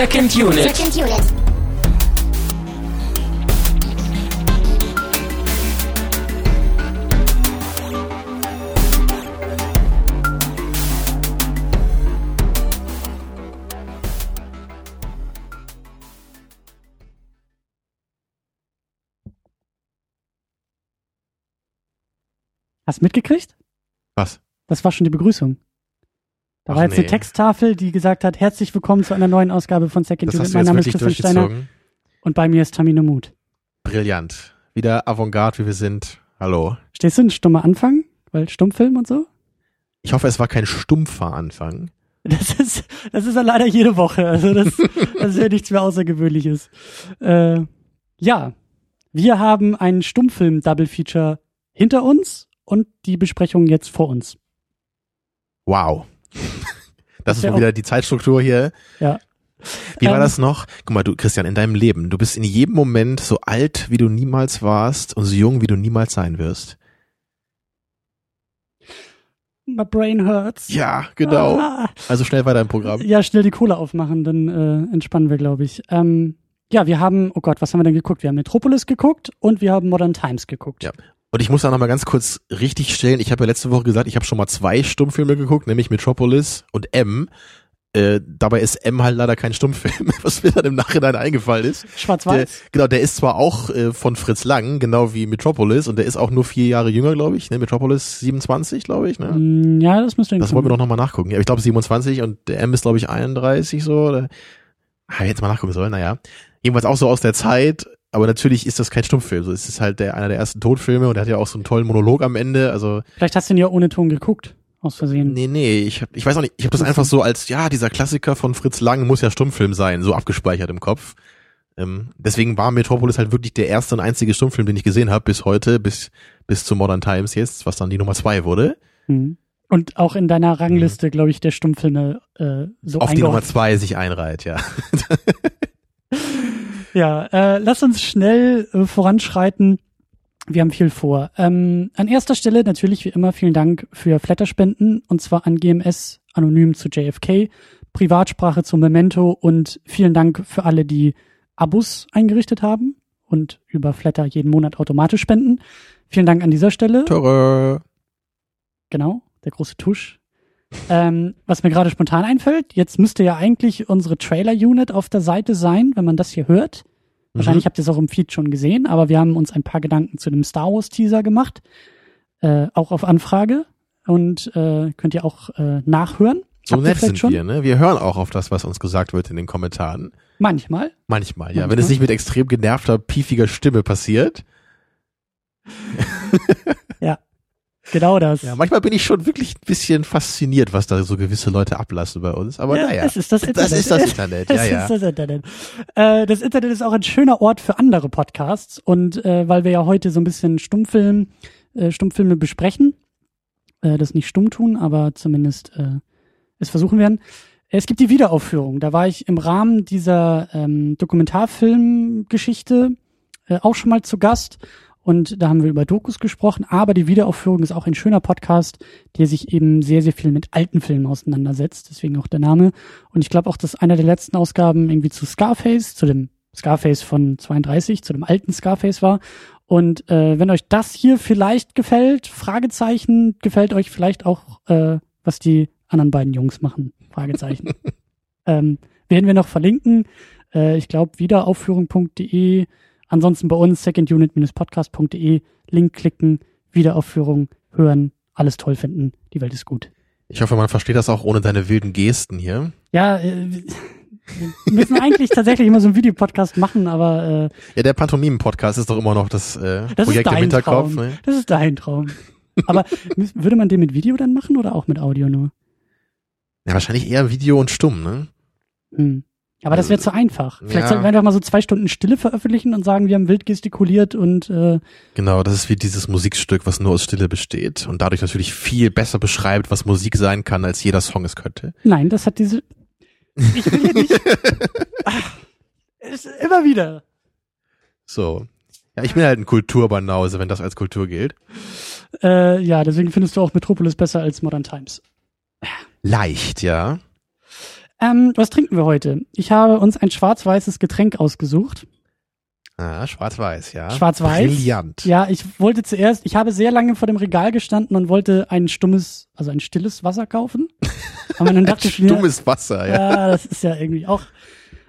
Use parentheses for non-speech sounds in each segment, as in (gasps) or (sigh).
Second Unit. Second Unit. Hast du mitgekriegt? Was? Das war schon die Begrüßung. Da Ach, war jetzt nee. eine Texttafel, die gesagt hat, herzlich willkommen zu einer neuen Ausgabe von Second Unit. Mein Name ist Christian Steiner und bei mir ist Tamino Mut. Brillant. Wieder Avantgarde, wie wir sind. Hallo. Stehst du ein stummer Anfang? Weil Stummfilm und so? Ich hoffe, es war kein stumpfer Anfang. (laughs) Das ist, das ist ja leider jede Woche. Also das, (laughs) das ist ja nichts mehr Außergewöhnliches. Äh, ja, wir haben einen Stummfilm-Double-Feature hinter uns und die Besprechung jetzt vor uns. Wow. (laughs) Das ist wohl wieder die Zeitstruktur hier. Ja. Wie war Ähm, das noch? Guck mal, du, Christian, in deinem Leben, du bist in jedem Moment so alt, wie du niemals warst und so jung, wie du niemals sein wirst. My brain hurts. Ja, genau. Ah. Also schnell weiter im Programm. Ja, schnell die Kohle aufmachen, dann äh, entspannen wir, glaube ich. Ähm, ja, wir haben, oh Gott, was haben wir denn geguckt? Wir haben Metropolis geguckt und wir haben Modern Times geguckt. Ja. Und ich muss da noch mal ganz kurz richtig stellen. Ich habe ja letzte Woche gesagt, ich habe schon mal zwei Stummfilme geguckt, nämlich Metropolis und M. Äh, dabei ist M halt leider kein Stummfilm, (laughs) was mir dann im Nachhinein eingefallen ist. Schwarz-Weiß? genau, der ist zwar auch äh, von Fritz Lang, genau wie Metropolis, und der ist auch nur vier Jahre jünger, glaube ich. Ne? Metropolis 27, glaube ich. Ne? Mm, Ja, das müsste Das wollen wir doch nochmal nachgucken. Ja, ich glaube 27 und der M ist, glaube ich, 31 so. Oder? Ah, jetzt mal nachgucken sollen, naja. Jedenfalls auch so aus der Zeit, aber natürlich ist das kein Stummfilm. So, es ist halt der, einer der ersten Todfilme und der hat ja auch so einen tollen Monolog am Ende. Also, Vielleicht hast du ihn ja ohne Ton geguckt, aus Versehen. nee, nee, ich, hab, ich weiß auch nicht, ich habe das einfach so als, ja, dieser Klassiker von Fritz Lang muss ja Stummfilm sein, so abgespeichert im Kopf. Ähm, deswegen war Metropolis halt wirklich der erste und einzige Stummfilm, den ich gesehen habe bis heute, bis, bis zu Modern Times jetzt, was dann die Nummer zwei wurde. Mhm. Und auch in deiner Rangliste, glaube ich, der Stummfilme äh, so Mhm. Auf die Nummer zwei sich einreiht, ja. (laughs) Ja, äh, lass uns schnell äh, voranschreiten. Wir haben viel vor. Ähm, an erster Stelle natürlich wie immer vielen Dank für Flatterspenden und zwar an GMS anonym zu JFK, Privatsprache zu Memento und vielen Dank für alle, die Abos eingerichtet haben und über Flatter jeden Monat automatisch spenden. Vielen Dank an dieser Stelle. Tore. Genau, der große Tusch. Ähm, was mir gerade spontan einfällt, jetzt müsste ja eigentlich unsere Trailer-Unit auf der Seite sein, wenn man das hier hört. Wahrscheinlich habt ihr es auch im Feed schon gesehen, aber wir haben uns ein paar Gedanken zu dem Star Wars Teaser gemacht, äh, auch auf Anfrage und äh, könnt ihr auch äh, nachhören. So Habt nett sind schon? wir, ne? Wir hören auch auf das, was uns gesagt wird in den Kommentaren. Manchmal. Manchmal, ja. Manchmal. Wenn es nicht mit extrem genervter, piefiger Stimme passiert. Genau das. Ja, manchmal bin ich schon wirklich ein bisschen fasziniert, was da so gewisse Leute ablassen bei uns. Aber Ja, naja. Es ist das Internet. Das ist das (laughs) Internet, ja, Es ja. ist das Internet. Äh, das Internet ist auch ein schöner Ort für andere Podcasts und äh, weil wir ja heute so ein bisschen Stummfilm, äh, Stummfilme besprechen, äh, das nicht stumm tun, aber zumindest äh, es versuchen werden. Es gibt die Wiederaufführung. Da war ich im Rahmen dieser ähm, Dokumentarfilmgeschichte äh, auch schon mal zu Gast und da haben wir über Dokus gesprochen, aber die Wiederaufführung ist auch ein schöner Podcast, der sich eben sehr, sehr viel mit alten Filmen auseinandersetzt, deswegen auch der Name. Und ich glaube auch, dass einer der letzten Ausgaben irgendwie zu Scarface, zu dem Scarface von 32, zu dem alten Scarface war. Und äh, wenn euch das hier vielleicht gefällt, Fragezeichen, gefällt euch vielleicht auch, äh, was die anderen beiden Jungs machen, Fragezeichen. (laughs) ähm, werden wir noch verlinken. Äh, ich glaube, wiederaufführung.de Ansonsten bei uns secondunit-podcast.de, Link klicken, Wiederaufführung hören, alles toll finden, die Welt ist gut. Ich hoffe, man versteht das auch ohne deine wilden Gesten hier. Ja, äh, wir müssen eigentlich tatsächlich immer so einen Videopodcast machen, aber äh, Ja, der Pantomimen-Podcast ist doch immer noch das, äh, das Projekt im Hinterkopf. Traum. Ne? Das ist dein Traum. Aber würde man den mit Video dann machen oder auch mit Audio nur? Ja, wahrscheinlich eher Video und stumm, ne? Hm. Aber das wäre zu einfach. Vielleicht Ja. sollten wir einfach mal so zwei Stunden Stille veröffentlichen und sagen, wir haben wild gestikuliert und äh, Genau, das ist wie dieses Musikstück, was nur aus Stille besteht und dadurch natürlich viel besser beschreibt, was Musik sein kann, als jeder Song es könnte. nein, das hat diese. (laughs) Ich will hier nicht. Ach, es, immer wieder. So. Ja, ich bin halt ein Kulturbanause, wenn das als Kultur gilt. Äh, ja, deswegen findest du auch Metropolis besser als Modern Times. Leicht, ja. Ähm, was trinken wir heute? Ich habe uns ein schwarz-weißes Getränk ausgesucht. Ah, schwarz-weiß, ja. Schwarz-weiß. Brillant. Ja, ich wollte zuerst, ich habe sehr lange vor dem Regal gestanden und wollte ein stummes, also ein stilles Wasser kaufen. Aber dann (laughs) dachte ich mir, Dummes Wasser, ja. ja, das ist ja irgendwie auch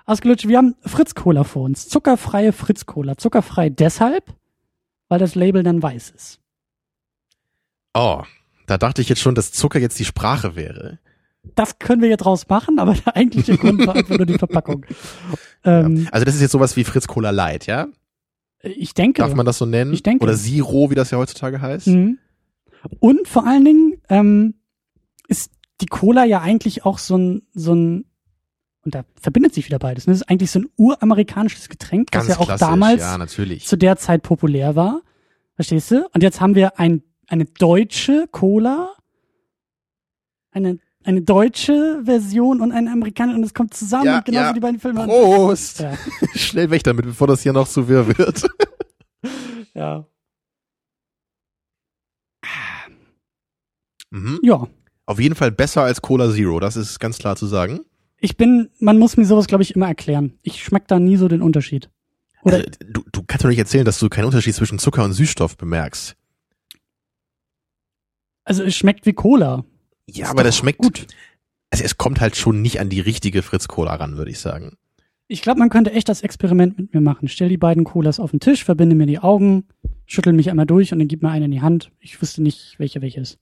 ausgelutscht. Wir haben Fritz-Cola vor uns. Zuckerfreie Fritz-Cola. Zuckerfrei deshalb, weil das Label dann weiß ist. Oh, da dachte ich jetzt schon, dass Zucker jetzt die Sprache wäre. Das können wir jetzt draus machen, aber der eigentliche Grund war einfach nur die Verpackung. (laughs) Ähm, Also das ist jetzt sowas wie Fritz Cola Light, ja? Ich denke. Darf man das so nennen? Ich denke. Oder Zero, wie das ja heutzutage heißt? Mhm. Und vor allen Dingen ähm, ist die Cola ja eigentlich auch so ein, so ein, und da verbindet sich wieder beides. Ne? Das ist eigentlich so ein uramerikanisches Getränk, Ganz das ja auch damals ja, natürlich. zu der Zeit populär war. Verstehst du? Und jetzt haben wir ein, eine deutsche Cola, eine, eine deutsche Version und eine amerikanische und es kommt zusammen Ja, und genauso ja. die beiden Filme. Prost! Ja, (laughs) Schnell weg damit, bevor das hier noch zu wirr wird. (laughs) ja. mhm. ja. Auf jeden Fall besser als Cola Zero, das ist ganz klar zu sagen. Ich bin, man muss mir sowas, glaube ich, immer erklären. Ich schmeck da nie so den Unterschied. Oder Also, du, du kannst doch nicht erzählen, dass du keinen Unterschied zwischen Zucker und Süßstoff bemerkst. Also es schmeckt wie Cola. Ja, Ist aber das schmeckt gut. Also es kommt halt schon nicht an die richtige Fritz Cola ran, würde ich sagen. Ich glaube, man könnte echt das Experiment mit mir machen. Stell die beiden Colas auf den Tisch, verbinde mir die Augen, schüttel mich einmal durch und dann gib mir eine in die Hand. Ich wüsste nicht, welche welche ist.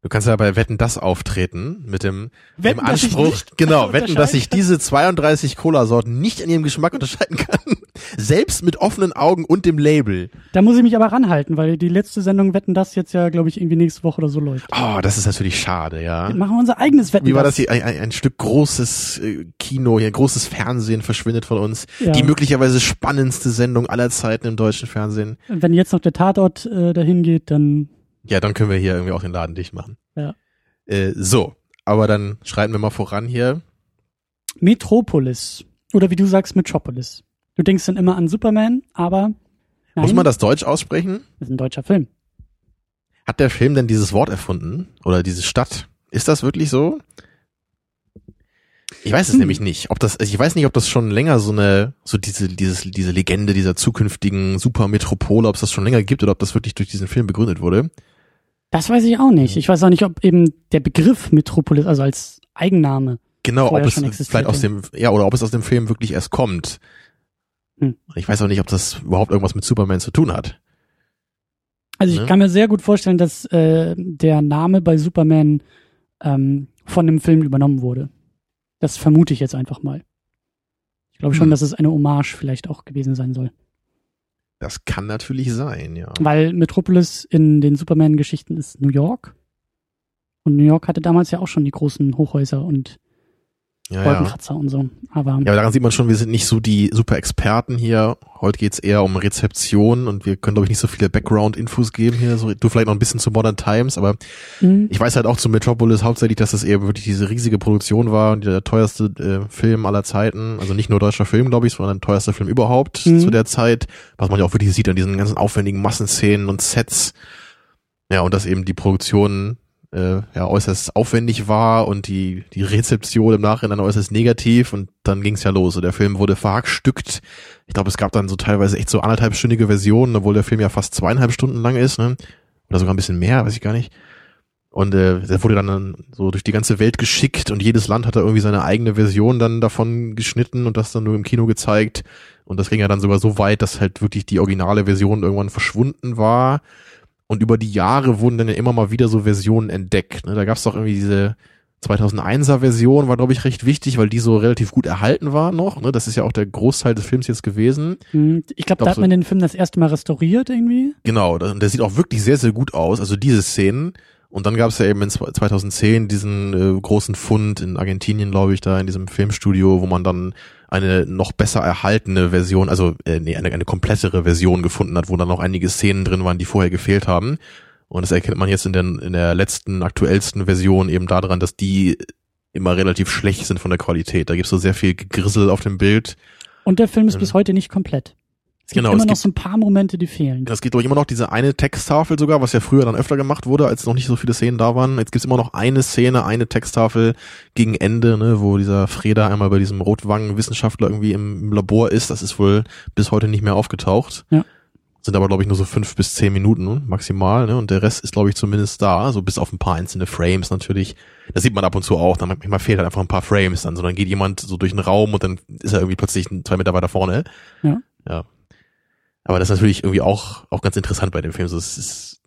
Du kannst ja bei Wetten das auftreten mit dem, Wetten, dem Anspruch, nicht genau, wetten, dass ich diese 32 Cola-Sorten nicht in ihrem Geschmack unterscheiden kann. (laughs) Selbst mit offenen Augen und dem Label. Da muss ich mich aber ranhalten, weil die letzte Sendung Wetten das jetzt ja, glaube ich, irgendwie nächste Woche oder so läuft. Oh, das ist natürlich schade, ja. Machen wir unser eigenes Wetten Wie war das hier? Ein, ein, ein Stück großes äh, Kino, hier großes Fernsehen verschwindet von uns. Ja. Die möglicherweise spannendste Sendung aller Zeiten im deutschen Fernsehen. Wenn jetzt noch der Tatort äh, dahin geht, dann Ja, dann können wir hier irgendwie auch den Laden dicht machen. Ja. Äh, so, aber dann schreiten wir mal voran hier. Metropolis. Oder wie du sagst, Metropolis. Du denkst dann immer an Superman, aber nein, Muss man das Deutsch aussprechen? das ist ein deutscher Film. Hat der Film denn dieses Wort erfunden? Oder diese Stadt? Ist das wirklich so? Ich weiß es Hm. nämlich nicht. Ob das, also ich weiß nicht, ob das schon länger so eine, so diese, dieses, diese Legende dieser zukünftigen Supermetropole, ob es das schon länger gibt oder ob das wirklich durch diesen Film begründet wurde. Das weiß ich auch nicht. Ich weiß auch nicht, ob eben der Begriff Metropolis, also als Eigenname, Genau, ob es vielleicht aus dem, ja, oder ob es aus dem Film wirklich erst kommt. Hm. Ich weiß auch nicht, ob das überhaupt irgendwas mit Superman zu tun hat. Also ich Ne? kann mir sehr gut vorstellen, dass äh, der Name bei Superman ähm, von dem Film übernommen wurde. Das vermute ich jetzt einfach mal. Ich glaube schon, Hm. dass es eine Hommage vielleicht auch gewesen sein soll. Das kann natürlich sein, ja. Weil Metropolis in den Superman-Geschichten ist New York. Und New York hatte damals ja auch schon die großen Hochhäuser und Ja, ja. Wolkenkratzer und so. Aber Ja, aber daran sieht man schon, wir sind nicht so die super Experten hier. Heute geht's eher um Rezeption und wir können, glaube ich, nicht so viele Background-Infos geben hier. So, du vielleicht noch ein bisschen zu Modern Times, aber mh, ich weiß halt auch zu Metropolis hauptsächlich, dass das eben wirklich diese riesige Produktion war und der teuerste äh, Film aller Zeiten. Also nicht nur deutscher Film, glaube ich, sondern der teuerste Film überhaupt Mhm. zu der Zeit. Was man ja auch wirklich sieht an diesen ganzen aufwendigen Massenszenen und Sets. Ja, und dass eben die Produktion äh, ja äußerst aufwendig war und die die Rezeption im Nachhinein äußerst negativ und dann ging's ja los. Und der Film wurde verhackstückt. Ich glaube, es gab dann so teilweise echt so anderthalbstündige Versionen, obwohl der Film ja fast zweieinhalb Stunden lang ist, ne? Oder sogar ein bisschen mehr, weiß ich gar nicht. Und äh, der wurde dann so durch die ganze Welt geschickt und jedes Land hat da irgendwie seine eigene Version dann davon geschnitten und das dann nur im Kino gezeigt. Und das ging ja dann sogar so weit, dass halt wirklich die originale Version irgendwann verschwunden war. Und über die Jahre wurden dann ja immer mal wieder so Versionen entdeckt. Ne? Da gab es doch irgendwie diese 2001er Version, war glaube ich recht wichtig, weil die so relativ gut erhalten war noch. Ne? Das ist ja auch der Großteil des Films jetzt gewesen. mh, ich glaube, da Glaub hat so- man den Film das erste Mal restauriert irgendwie. Genau, da- und der sieht auch wirklich sehr, sehr gut aus. Also diese Szenen. Und dann gab es ja eben in 2010 diesen äh, großen Fund in Argentinien, glaube ich, da in diesem Filmstudio, wo man dann eine noch besser erhaltene Version, also äh, nee, eine, eine komplettere Version gefunden hat, wo dann noch einige Szenen drin waren, die vorher gefehlt haben. Und das erkennt man jetzt in der, in der letzten, aktuellsten Version eben daran, dass die immer relativ schlecht sind von der Qualität. Da gibt's so sehr viel Gegrissel auf dem Bild. Und der Film ist Ähm. bis heute nicht komplett. Es gibt Genau, immer es noch gibt- so ein paar Momente, die fehlen. Es geht doch immer noch diese eine Texttafel sogar, was ja früher dann öfter gemacht wurde, als noch nicht so viele Szenen da waren. Jetzt gibt's immer noch eine Szene, eine Texttafel gegen Ende, ne, wo dieser Freda einmal bei diesem Rotwangen-Wissenschaftler irgendwie im, im Labor ist. Das ist wohl bis heute nicht mehr aufgetaucht. Ja. Sind aber, glaube ich, nur so fünf bis zehn Minuten maximal, ne? Und der Rest ist, glaube ich, zumindest da, so bis auf ein paar einzelne Frames natürlich. Das sieht man ab und zu auch. Dann manchmal fehlt halt einfach ein paar Frames dann. So, dann geht jemand so durch den Raum und dann ist er irgendwie plötzlich zwei Meter weiter vorne. Ja. Ja. Aber das ist natürlich irgendwie auch, auch ganz interessant bei dem Film. So, es ist,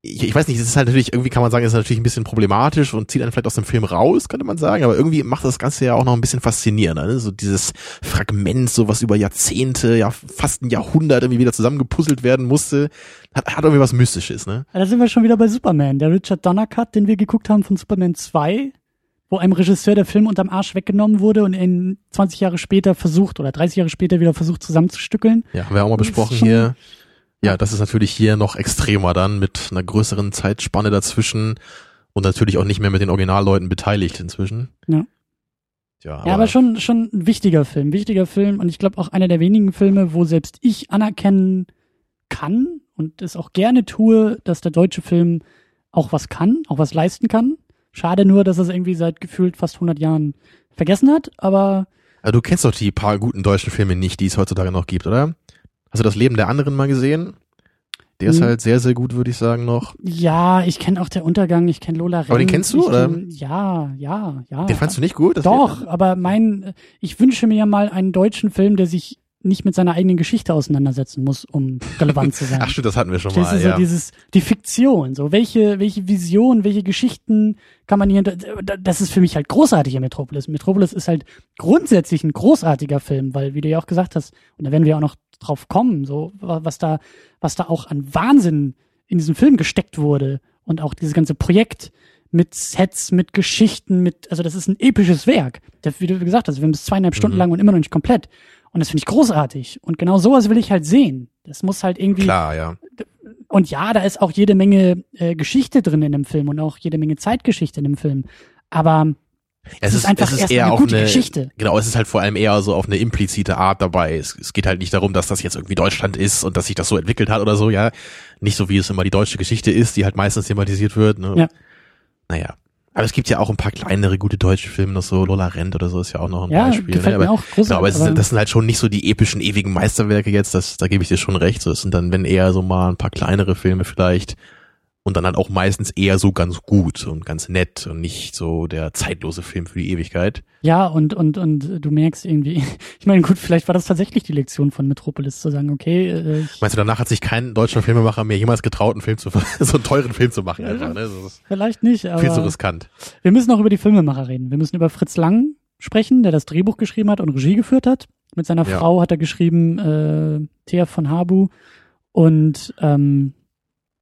ich, ich weiß nicht, es ist halt natürlich, irgendwie kann man sagen, es ist natürlich ein bisschen problematisch und zieht einen vielleicht aus dem Film raus, könnte man sagen, aber irgendwie macht das Ganze ja auch noch ein bisschen faszinierender. Ne? So dieses Fragment, so was über Jahrzehnte, ja fast ein Jahrhundert irgendwie wieder zusammengepuzzelt werden musste, hat, hat irgendwie was Mystisches, ne? Da sind wir schon wieder bei Superman. Der Richard Donner Cut, den wir geguckt haben von Superman 2, wo einem Regisseur der Film unterm Arsch weggenommen wurde und ihn 20 Jahre später versucht oder 30 Jahre später wieder versucht zusammenzustückeln. Ja, haben wir auch mal besprochen hier. Ja, das ist natürlich hier noch extremer dann mit einer größeren Zeitspanne dazwischen und natürlich auch nicht mehr mit den Originalleuten beteiligt inzwischen. Ja. Ja, Ja, aber schon, schon ein wichtiger Film, wichtiger Film und ich glaube auch einer der wenigen Filme, wo selbst ich anerkennen kann und es auch gerne tue, dass der deutsche Film auch was kann, auch was leisten kann. Schade nur, dass er es irgendwie seit gefühlt fast 100 Jahren vergessen hat, aber Also du kennst doch die paar guten deutschen Filme nicht, die es heutzutage noch gibt, oder? Hast du das Leben der anderen mal gesehen? Der ist Hm. halt sehr, sehr gut, würde ich sagen, noch. ja, ich kenne auch der Untergang, ich kenne Lola Renn. Aber den kennst du, ich oder? Kenn, ja, ja, ja. Den fandst du nicht gut? Doch, aber mein, ich wünsche mir ja mal einen deutschen Film, der sich nicht mit seiner eigenen Geschichte auseinandersetzen muss, um relevant zu sein. (laughs) Ach stimmt, das hatten wir schon Das mal, ist ja. so dieses, die Fiktion, so welche, welche Vision, welche Geschichten kann man hier, das ist für mich halt großartig in Metropolis. Metropolis ist halt grundsätzlich ein großartiger Film, weil, wie du ja auch gesagt hast, und da werden wir auch noch drauf kommen, so, was da, was da auch an Wahnsinn in diesen Film gesteckt wurde und auch dieses ganze Projekt mit Sets, mit Geschichten, mit, also das ist ein episches Werk. Der, wie du gesagt hast, wir haben es zweieinhalb Stunden Mhm. lang und immer noch nicht komplett. Und das finde ich großartig. Und genau sowas will ich halt sehen. Das muss halt irgendwie, Klar, ja. und ja, da ist auch jede Menge äh, Geschichte drin in dem Film und auch jede Menge Zeitgeschichte in dem Film. Aber Es ist einfach erst eher eine gute eine, Geschichte. Genau, es ist halt vor allem eher so auf eine implizite Art dabei. Es, es geht halt nicht darum, dass das jetzt irgendwie Deutschland ist und dass sich das so entwickelt hat oder so, ja. Nicht so wie es immer die deutsche Geschichte ist, die halt meistens thematisiert wird. Ne? Ja. Naja. Aber es gibt ja auch ein paar kleinere gute deutsche Filme, noch so Lola Rent oder so ist ja auch noch ein ja, Beispiel. gefällt ne? mir aber, auch großartig. Genau, aber, es aber ist, das sind halt schon nicht so die epischen, ewigen Meisterwerke jetzt, das, da gebe ich dir schon recht. So, es sind dann, wenn eher so mal ein paar kleinere Filme vielleicht und dann halt auch meistens eher so ganz gut und ganz nett und nicht so der zeitlose Film für die Ewigkeit. ja, und, und, und du merkst irgendwie, (laughs) ich meine, gut, vielleicht war das tatsächlich die Lektion von Metropolis, zu sagen, okay, äh, Meinst du, danach hat sich kein deutscher Filmemacher mehr jemals getraut, einen Film zu, (laughs) so einen teuren Film zu machen einfach, ne? Vielleicht nicht, aber viel zu riskant. wir müssen auch über die Filmemacher reden. Wir müssen über Fritz Lang sprechen, der das Drehbuch geschrieben hat und Regie geführt hat. Mit seiner Ja. Frau hat er geschrieben, äh, Thea von Habu. Und ähm,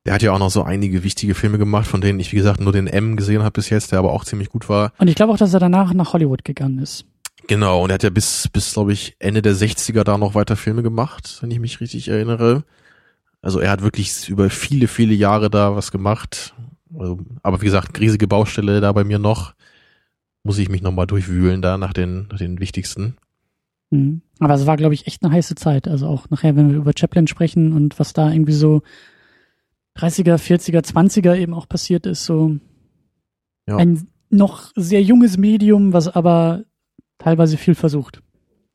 Der hat ja auch noch so einige wichtige Filme gemacht, von denen ich, wie gesagt, nur den M gesehen habe bis jetzt, der aber auch ziemlich gut war. Und ich glaube auch, dass er danach nach Hollywood gegangen ist. Genau, und er hat ja bis, bis glaube ich, Ende der 60er da noch weiter Filme gemacht, wenn ich mich richtig erinnere. Also er hat wirklich über viele, viele Jahre da was gemacht. Also, aber wie gesagt, riesige Baustelle da bei mir noch. Muss ich mich nochmal durchwühlen da nach den, nach den wichtigsten. Mhm. Aber es war, glaube ich, echt eine heiße Zeit. Also auch nachher, wenn wir über Chaplin sprechen und was da irgendwie so 30er, 40er, 20er eben auch passiert ist, so Ja. ein noch sehr junges Medium, was aber teilweise viel versucht.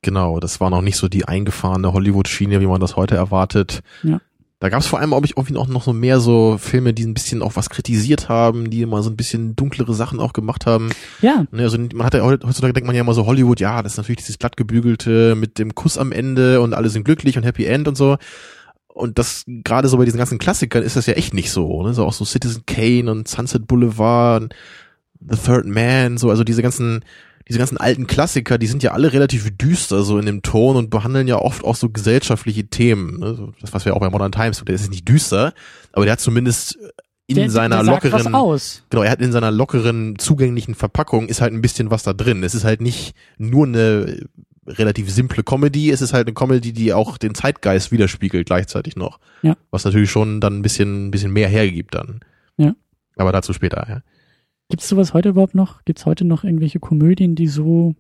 Genau, das war noch nicht so die eingefahrene Hollywood-Schiene, wie man das heute erwartet. Ja. Da gab es vor allem, glaube ich, irgendwie auch noch so mehr so Filme, die ein bisschen auch was kritisiert haben, die mal so ein bisschen dunklere Sachen auch gemacht haben. Ja, Ne, Also man hat ja heut- heutzutage denkt man ja immer so Hollywood, ja, das ist natürlich dieses glattgebügelte mit dem Kuss am Ende und alle sind glücklich und Happy End und so. Und das gerade so bei diesen ganzen Klassikern ist das ja echt nicht so. Ne? So auch so Citizen Kane und Sunset Boulevard, und The Third Man, so also diese ganzen diese ganzen alten Klassiker, die sind ja alle relativ düster so in dem Ton und behandeln ja oft auch so gesellschaftliche Themen. Ne? Das, was wir auch bei Modern Times, der ist nicht düster, aber der hat zumindest in der, seiner der lockeren. Genau, er hat in seiner lockeren, zugänglichen Verpackung ist halt ein bisschen was da drin. Es ist halt nicht nur eine relativ simple Comedy, es ist halt eine Comedy, die auch den Zeitgeist widerspiegelt gleichzeitig noch. Ja. Was natürlich schon dann ein bisschen, ein bisschen mehr hergibt dann. Ja. Aber dazu später, ja. Gibt's sowas heute überhaupt noch? Gibt's heute noch irgendwelche Komödien, die so,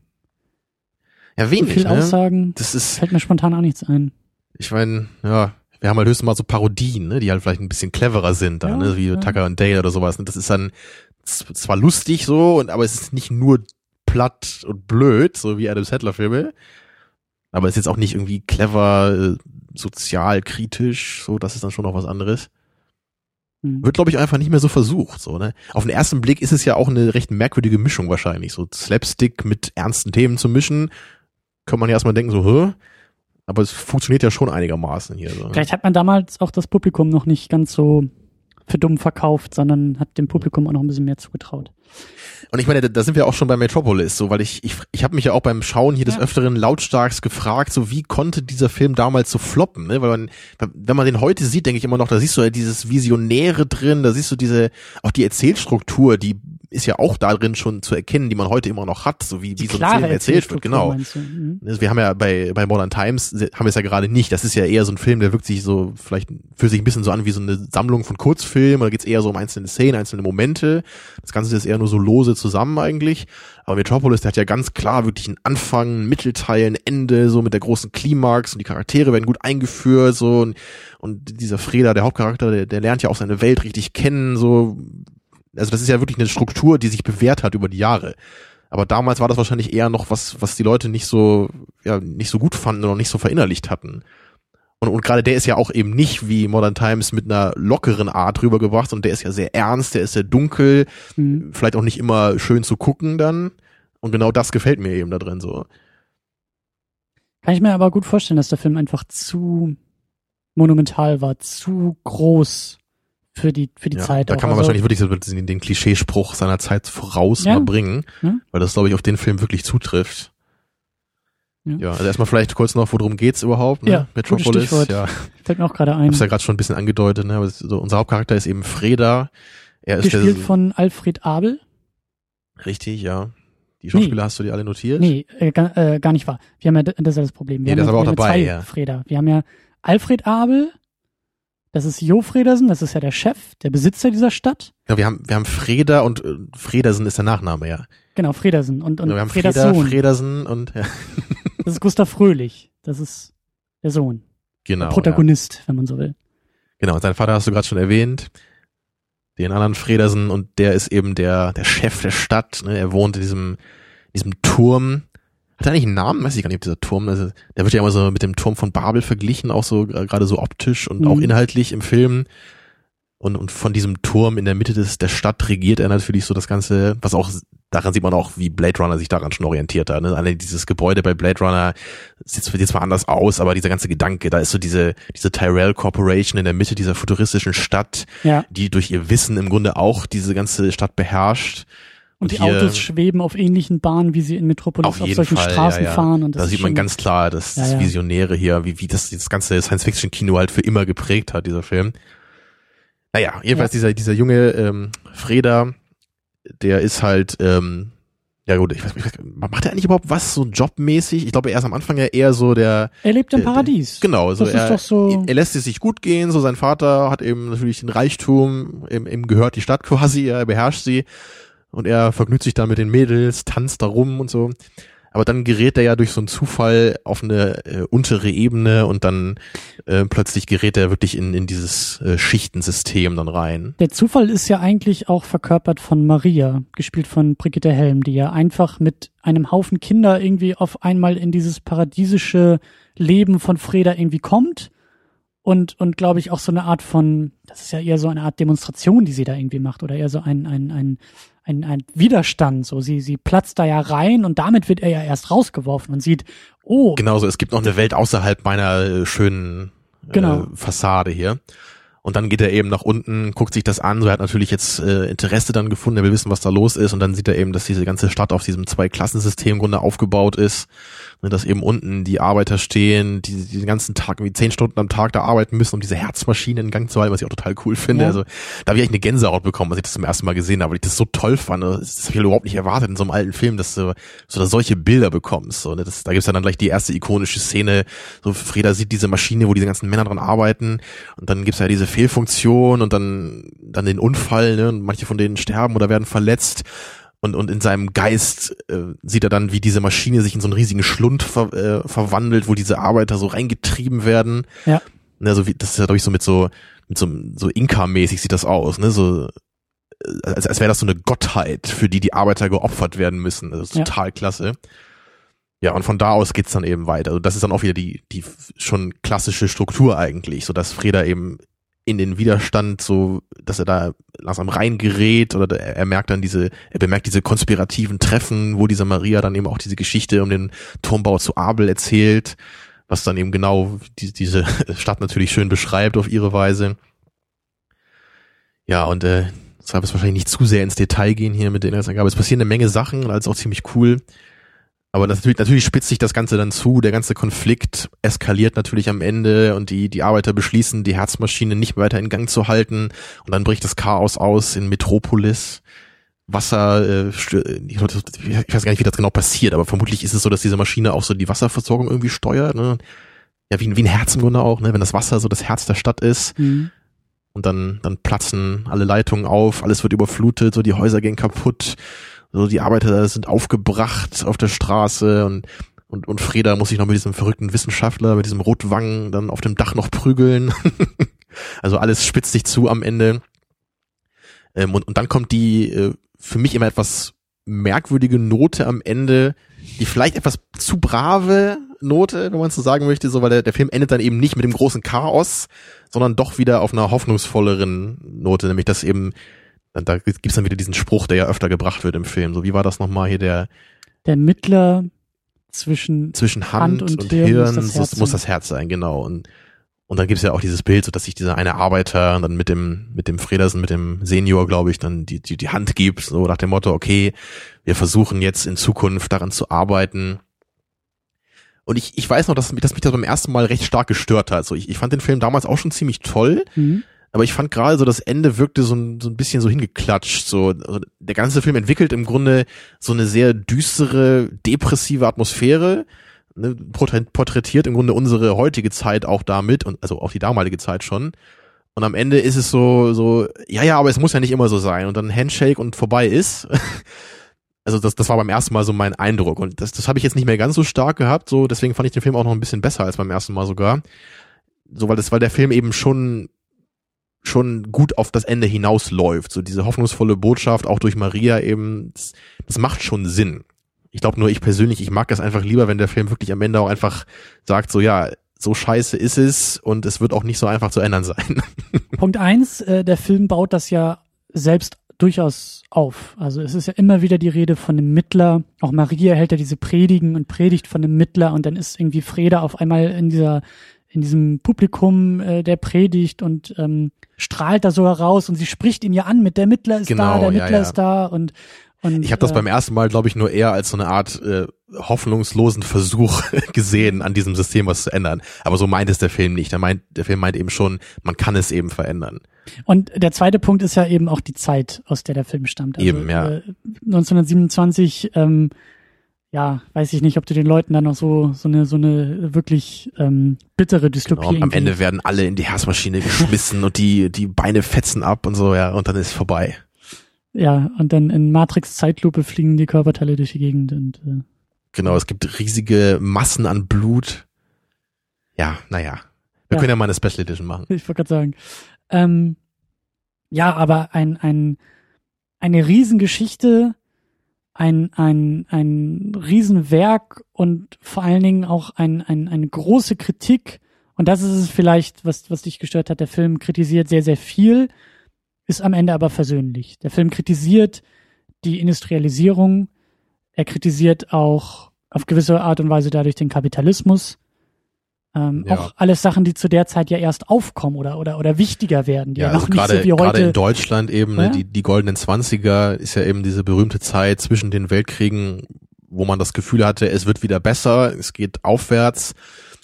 Ja, so wenig, viel ne? aussagen? Das ist, Fällt mir spontan auch nichts ein. ich meine, ja, wir haben halt höchstens mal so Parodien, ne, die halt vielleicht ein bisschen cleverer sind, da, Ja, ne, wie ja. Tucker und Dale oder sowas. Und das ist dann zwar lustig so, und aber es ist nicht nur platt und blöd, so wie Adam Sandler Filme, aber ist jetzt auch nicht irgendwie clever, äh, sozial kritisch, so, das ist dann schon noch was anderes. Hm. Wird, glaube ich, einfach nicht mehr so versucht, so, ne. Auf den ersten Blick ist es ja auch eine recht merkwürdige Mischung wahrscheinlich, so Slapstick mit ernsten Themen zu mischen. Kann man ja erstmal denken, so, hä? Aber es funktioniert ja schon einigermaßen hier, so. ne? Vielleicht hat man damals auch das Publikum noch nicht ganz so für dumm verkauft, sondern hat dem Publikum auch noch ein bisschen mehr zugetraut. Und ich meine, da, da sind wir auch schon bei Metropolis, so, weil ich, ich, ich habe mich ja auch beim Schauen hier des Ja. Öfteren lautstark gefragt, so wie konnte dieser Film damals so floppen, ne? Weil man, wenn man den heute sieht, denke ich immer noch, da siehst du ja dieses Visionäre drin, da siehst du diese, auch die Erzählstruktur, die ist ja auch darin schon zu erkennen, die man heute immer noch hat, so wie, wie so ein Film erzählt wird, genau. Mhm. Also Wir haben ja bei, bei Modern Times, haben wir es ja gerade nicht. Das ist ja eher so ein Film, der wirkt sich so vielleicht für sich ein bisschen so an wie so eine Sammlung von Kurzfilmen. Da geht's eher so um einzelne Szenen, einzelne Momente. Das Ganze ist eher nur so lose zusammen eigentlich. Aber Metropolis, der hat ja ganz klar wirklich einen Anfang, ein Mittelteil, ein Ende, so mit der großen Klimax und die Charaktere werden gut eingeführt, so und, und dieser Freda, der Hauptcharakter, der, der lernt ja auch seine Welt richtig kennen, so. Also das ist ja wirklich eine Struktur, die sich bewährt hat über die Jahre. Aber damals war das wahrscheinlich eher noch was, was die Leute nicht so, ja, nicht so gut fanden oder nicht so verinnerlicht hatten. Und, und gerade der ist ja auch eben nicht wie Modern Times mit einer lockeren Art rübergebracht, sondern der ist ja sehr ernst, der ist sehr dunkel, Mhm. vielleicht auch nicht immer schön zu gucken dann. Und genau das gefällt mir eben da drin so. Kann ich mir aber gut vorstellen, dass der Film einfach zu monumental war, zu groß für die, für die Ja, Zeit. da auch. kann man Also, wahrscheinlich wirklich so den, den Klischeespruch seiner Zeit voraus Ja. mal bringen, Ja. weil das, glaube ich, auf den Film wirklich zutrifft. Ja. Ja, also erstmal vielleicht kurz noch, worum geht's überhaupt? Ne? Ja, Metropolis, ja. Fällt mir auch gerade ein. hab's ja gerade schon ein bisschen angedeutet, ne? aber so, unser Hauptcharakter ist eben Freda. Er ist Gespielt der, von Alfred Abel. richtig, ja. Die Schauspieler hast du dir alle notiert? Nee, äh, gar, äh, gar nicht wahr. Wir haben ja, das ist ja das Problem. Wir Nee, haben ist ja, aber auch dabei, ja ja. zwei Freda. Wir haben ja Alfred Abel, das ist Jo Fredersen, das ist ja der Chef, der Besitzer dieser Stadt. Ja, wir haben, wir haben Freda und äh, Fredersen ist der Nachname, ja. Genau, Fredersen. Und, und ja wir haben Freders Freda, Sohn. Fredersen und ja, Das ist Gustav Fröhlich. Das ist der Sohn. genau. der Ja. Protagonist, wenn man so will. Genau, und seinen Vater hast du gerade schon erwähnt. Den anderen Fredersen und der ist eben der, der Chef der Stadt. Ne? Er wohnt in diesem, diesem Turm. Hat er eigentlich einen Namen? Weiß ich gar nicht, ob dieser Turm, also, der wird ja immer so mit dem Turm von Babel verglichen, auch so äh, gerade so optisch und Mhm. auch inhaltlich im Film. Und, und von diesem Turm in der Mitte des, der Stadt regiert er natürlich so das Ganze, was auch, daran sieht man auch, wie Blade Runner sich daran schon orientiert hat. Ne? Dieses Gebäude bei Blade Runner sieht sieht zwar anders aus, aber dieser ganze Gedanke, da ist so diese, diese Tyrell Corporation in der Mitte dieser futuristischen Stadt, Ja. die durch ihr Wissen im Grunde auch diese ganze Stadt beherrscht. Und, die hier- Autos schweben auf ähnlichen Bahnen, wie sie in Metropolis auf, Auf solchen Fall, Straßen ja, ja. fahren. Und das da sieht man ganz klar, dass das Ja, ja. Visionäre hier, wie, wie das, das ganze Science-Fiction-Kino halt für immer geprägt hat, dieser Film. Naja, jedenfalls dieser, dieser junge ähm, Freda, der ist halt, ähm, ja gut, ich weiß, ich weiß, macht er eigentlich überhaupt was so jobmäßig? Ich glaube, er ist am Anfang ja eher so der, Er lebt im Der- der- Paradies. genau, so Das er, ist doch so. er lässt es sich gut gehen, so sein Vater hat eben natürlich den Reichtum, ihm, ihm gehört die Stadt quasi, er beherrscht sie und er vergnügt sich da mit den Mädels, tanzt da rum und so. Aber dann gerät er ja durch so einen Zufall auf eine äh, untere Ebene und dann äh, plötzlich gerät er wirklich in, in dieses äh, Schichtensystem dann rein. Der Zufall ist ja eigentlich auch verkörpert von Maria, gespielt von Brigitte Helm, die ja einfach mit einem Haufen Kinder irgendwie auf einmal in dieses paradiesische Leben von Freda irgendwie kommt und und glaube ich auch so eine Art von, das ist ja eher so eine Art Demonstration, die sie da irgendwie macht oder eher so ein ein ein ein, ein Widerstand. So sie sie platzt da ja rein und damit wird er ja erst rausgeworfen und sieht, oh, Genauso, es gibt noch eine Welt außerhalb meiner äh, schönen äh, Genau. Fassade hier. Und dann geht er eben nach unten, guckt sich das an, so er hat natürlich jetzt äh, Interesse dann gefunden, er will wissen, was da los ist und dann sieht er eben, dass diese ganze Stadt auf diesem Zwei-Klassensystem im Grunde aufgebaut ist, dass eben unten die Arbeiter stehen, die, die den ganzen Tag, wie zehn Stunden am Tag da arbeiten müssen, um diese Herzmaschine in Gang zu halten, was ich auch total cool finde. Ja. Also da habe ich echt eine Gänsehaut bekommen, als ich das zum ersten Mal gesehen habe, weil ich das so toll fand. Das, das habe ich überhaupt nicht erwartet in so einem alten Film, dass du so da solche Bilder bekommst. So, ne? das, da gibt's dann, dann gleich die erste ikonische Szene, so Freda sieht diese Maschine, wo diese ganzen Männer dran arbeiten und dann gibt's ja diese Fehlfunktion und dann, dann den Unfall, ne? und manche von denen sterben oder werden verletzt. Und, und in seinem Geist äh, sieht er dann, wie diese Maschine sich in so einen riesigen Schlund ver, äh, verwandelt, wo diese Arbeiter so reingetrieben werden. Ja. Ne, so wie, das ist ja, glaube ich, so mit so, mit so, so Inka-mäßig sieht das aus, ne? So, äh, als, als wäre das so eine Gottheit, für die die Arbeiter geopfert werden müssen. Das ist Ja. total klasse. Ja, und von da aus geht's dann eben weiter. Also das ist dann auch wieder die, die schon klassische Struktur eigentlich, so dass Freda eben in den Widerstand so, dass er da langsam reingerät oder er er merkt dann diese, er bemerkt diese konspirativen Treffen, wo diese Maria dann eben auch diese Geschichte um den Turmbau zu Abel erzählt, was dann eben genau die, diese (laughs) Stadt natürlich schön beschreibt auf ihre Weise. Ja, und äh, deshalb ist wahrscheinlich nicht zu sehr ins Detail gehen hier mit der Inhaltsangabe. Es passieren eine Menge Sachen, alles auch ziemlich cool. Aber das, natürlich, natürlich spitzt sich das Ganze dann zu, der ganze Konflikt eskaliert natürlich am Ende und die, die Arbeiter beschließen, die Herzmaschine nicht weiter in Gang zu halten und dann bricht das Chaos aus in Metropolis. Wasser, äh, ich weiß gar nicht, wie das genau passiert, aber vermutlich ist es so, dass diese Maschine auch so die Wasserversorgung irgendwie steuert. Ne? Ja, wie, ein- wie ein Herz im Grunde auch, ne? wenn das Wasser so das Herz der Stadt ist Mhm. und dann, dann platzen alle Leitungen auf, alles wird überflutet, so die Häuser gehen kaputt, so die Arbeiter sind aufgebracht auf der Straße und und, und Freda muss sich noch mit diesem verrückten Wissenschaftler, mit diesem Rotwangen dann auf dem Dach noch prügeln. (laughs) also alles spitzt sich zu am Ende. Ähm, und, und dann kommt die äh, für mich immer etwas merkwürdige Note am Ende, die vielleicht etwas zu brave Note, wenn man so sagen möchte, so weil der, der Film endet dann eben nicht mit dem großen Chaos, sondern doch wieder auf einer hoffnungsvolleren Note, nämlich dass eben, da gibt's dann wieder diesen Spruch, der ja öfter gebracht wird im Film. So, wie war das nochmal hier, der Der Mittler zwischen zwischen Hand, Hand und und, Hirn Hirn, muss das muss sein. das Herz sein, genau. Und, und dann gibt's ja auch dieses Bild, so dass sich dieser eine Arbeiter dann mit dem, mit dem Fredersen, mit dem Senior, glaube ich, dann die, die, die Hand gibt, so nach dem Motto, okay, wir versuchen jetzt in Zukunft daran zu arbeiten. Und ich, ich weiß noch, dass, mich- dass mich das beim ersten Mal recht stark gestört hat. So, ich, ich fand den Film damals auch schon ziemlich toll, Mhm. Aber ich fand gerade so das Ende wirkte so ein, so ein bisschen so hingeklatscht. So also der ganze Film entwickelt im Grunde so eine sehr düstere, depressive Atmosphäre, ne, porträt- porträtiert im Grunde unsere heutige Zeit auch damit und also auch die damalige Zeit schon. Und am Ende ist es so so ja ja, aber es muss ja nicht immer so sein und dann Handshake und vorbei ist. (laughs) Also das, das war beim ersten Mal so mein Eindruck und das, das habe ich jetzt nicht mehr ganz so stark gehabt, so deswegen fand ich den Film auch noch ein bisschen besser als beim ersten Mal sogar, so weil das, weil der Film eben schon schon gut auf das Ende hinausläuft. So diese hoffnungsvolle Botschaft, auch durch Maria eben, das, das macht schon Sinn. Ich glaube nur, ich persönlich, ich mag das einfach lieber, wenn der Film wirklich am Ende auch einfach sagt, so ja, so scheiße ist es und es wird auch nicht so einfach zu ändern sein. (laughs) Punkt eins, äh, der Film baut das ja selbst durchaus auf. Also es ist ja immer wieder die Rede von einem Mittler. Auch Maria hält ja diese Predigen und predigt von einem Mittler und dann ist irgendwie Freda auf einmal in dieser in diesem Publikum äh, der Predigt und ähm, strahlt da so heraus und sie spricht ihn ja an mit der Mittler ist Genau, da, der ja, Mittler ja. ist da und und Ich habe das äh, beim ersten Mal, glaube ich, nur eher als so eine Art äh, hoffnungslosen Versuch (laughs) gesehen, an diesem System was zu ändern. Aber so meint es der Film nicht. Der, meint, der Film meint eben schon, man kann es eben verändern. Und der zweite Punkt ist ja eben auch die Zeit, aus der der Film stammt. Also, Eben, ja. Äh, 1927, ähm, ja, weiß ich nicht, ob du den Leuten dann noch so so eine so eine wirklich ähm, bittere Dystopie. Genau, am Ende werden alle in die Herzmaschine geschmissen und die, die Beine fetzen ab und so, ja, und dann ist vorbei. Ja, und dann in Matrix Zeitlupe fliegen die Körperteile durch die Gegend und äh, Genau, es gibt riesige Massen an Blut. Ja, naja. Wir Ja. können ja mal eine Special Edition machen. ich wollte gerade sagen. Ähm, ja, aber ein, ein, eine Riesengeschichte, ein, ein, ein Riesenwerk und vor allen Dingen auch ein, ein, eine große Kritik. Und das ist es vielleicht, was, was dich gestört hat. Der Film kritisiert sehr, sehr viel, ist am Ende aber versöhnlich. Der Film kritisiert die Industrialisierung. Er kritisiert auch auf gewisse Art und Weise dadurch den Kapitalismus. Ähm, Ja. Auch alles Sachen, die zu der Zeit ja erst aufkommen oder, oder, oder wichtiger werden, die ja, Ja, also gerade so gerade in Deutschland eben, ne, die, die goldenen Zwanziger ist ja eben diese berühmte Zeit zwischen den Weltkriegen, wo man das Gefühl hatte, es wird wieder besser, es geht aufwärts.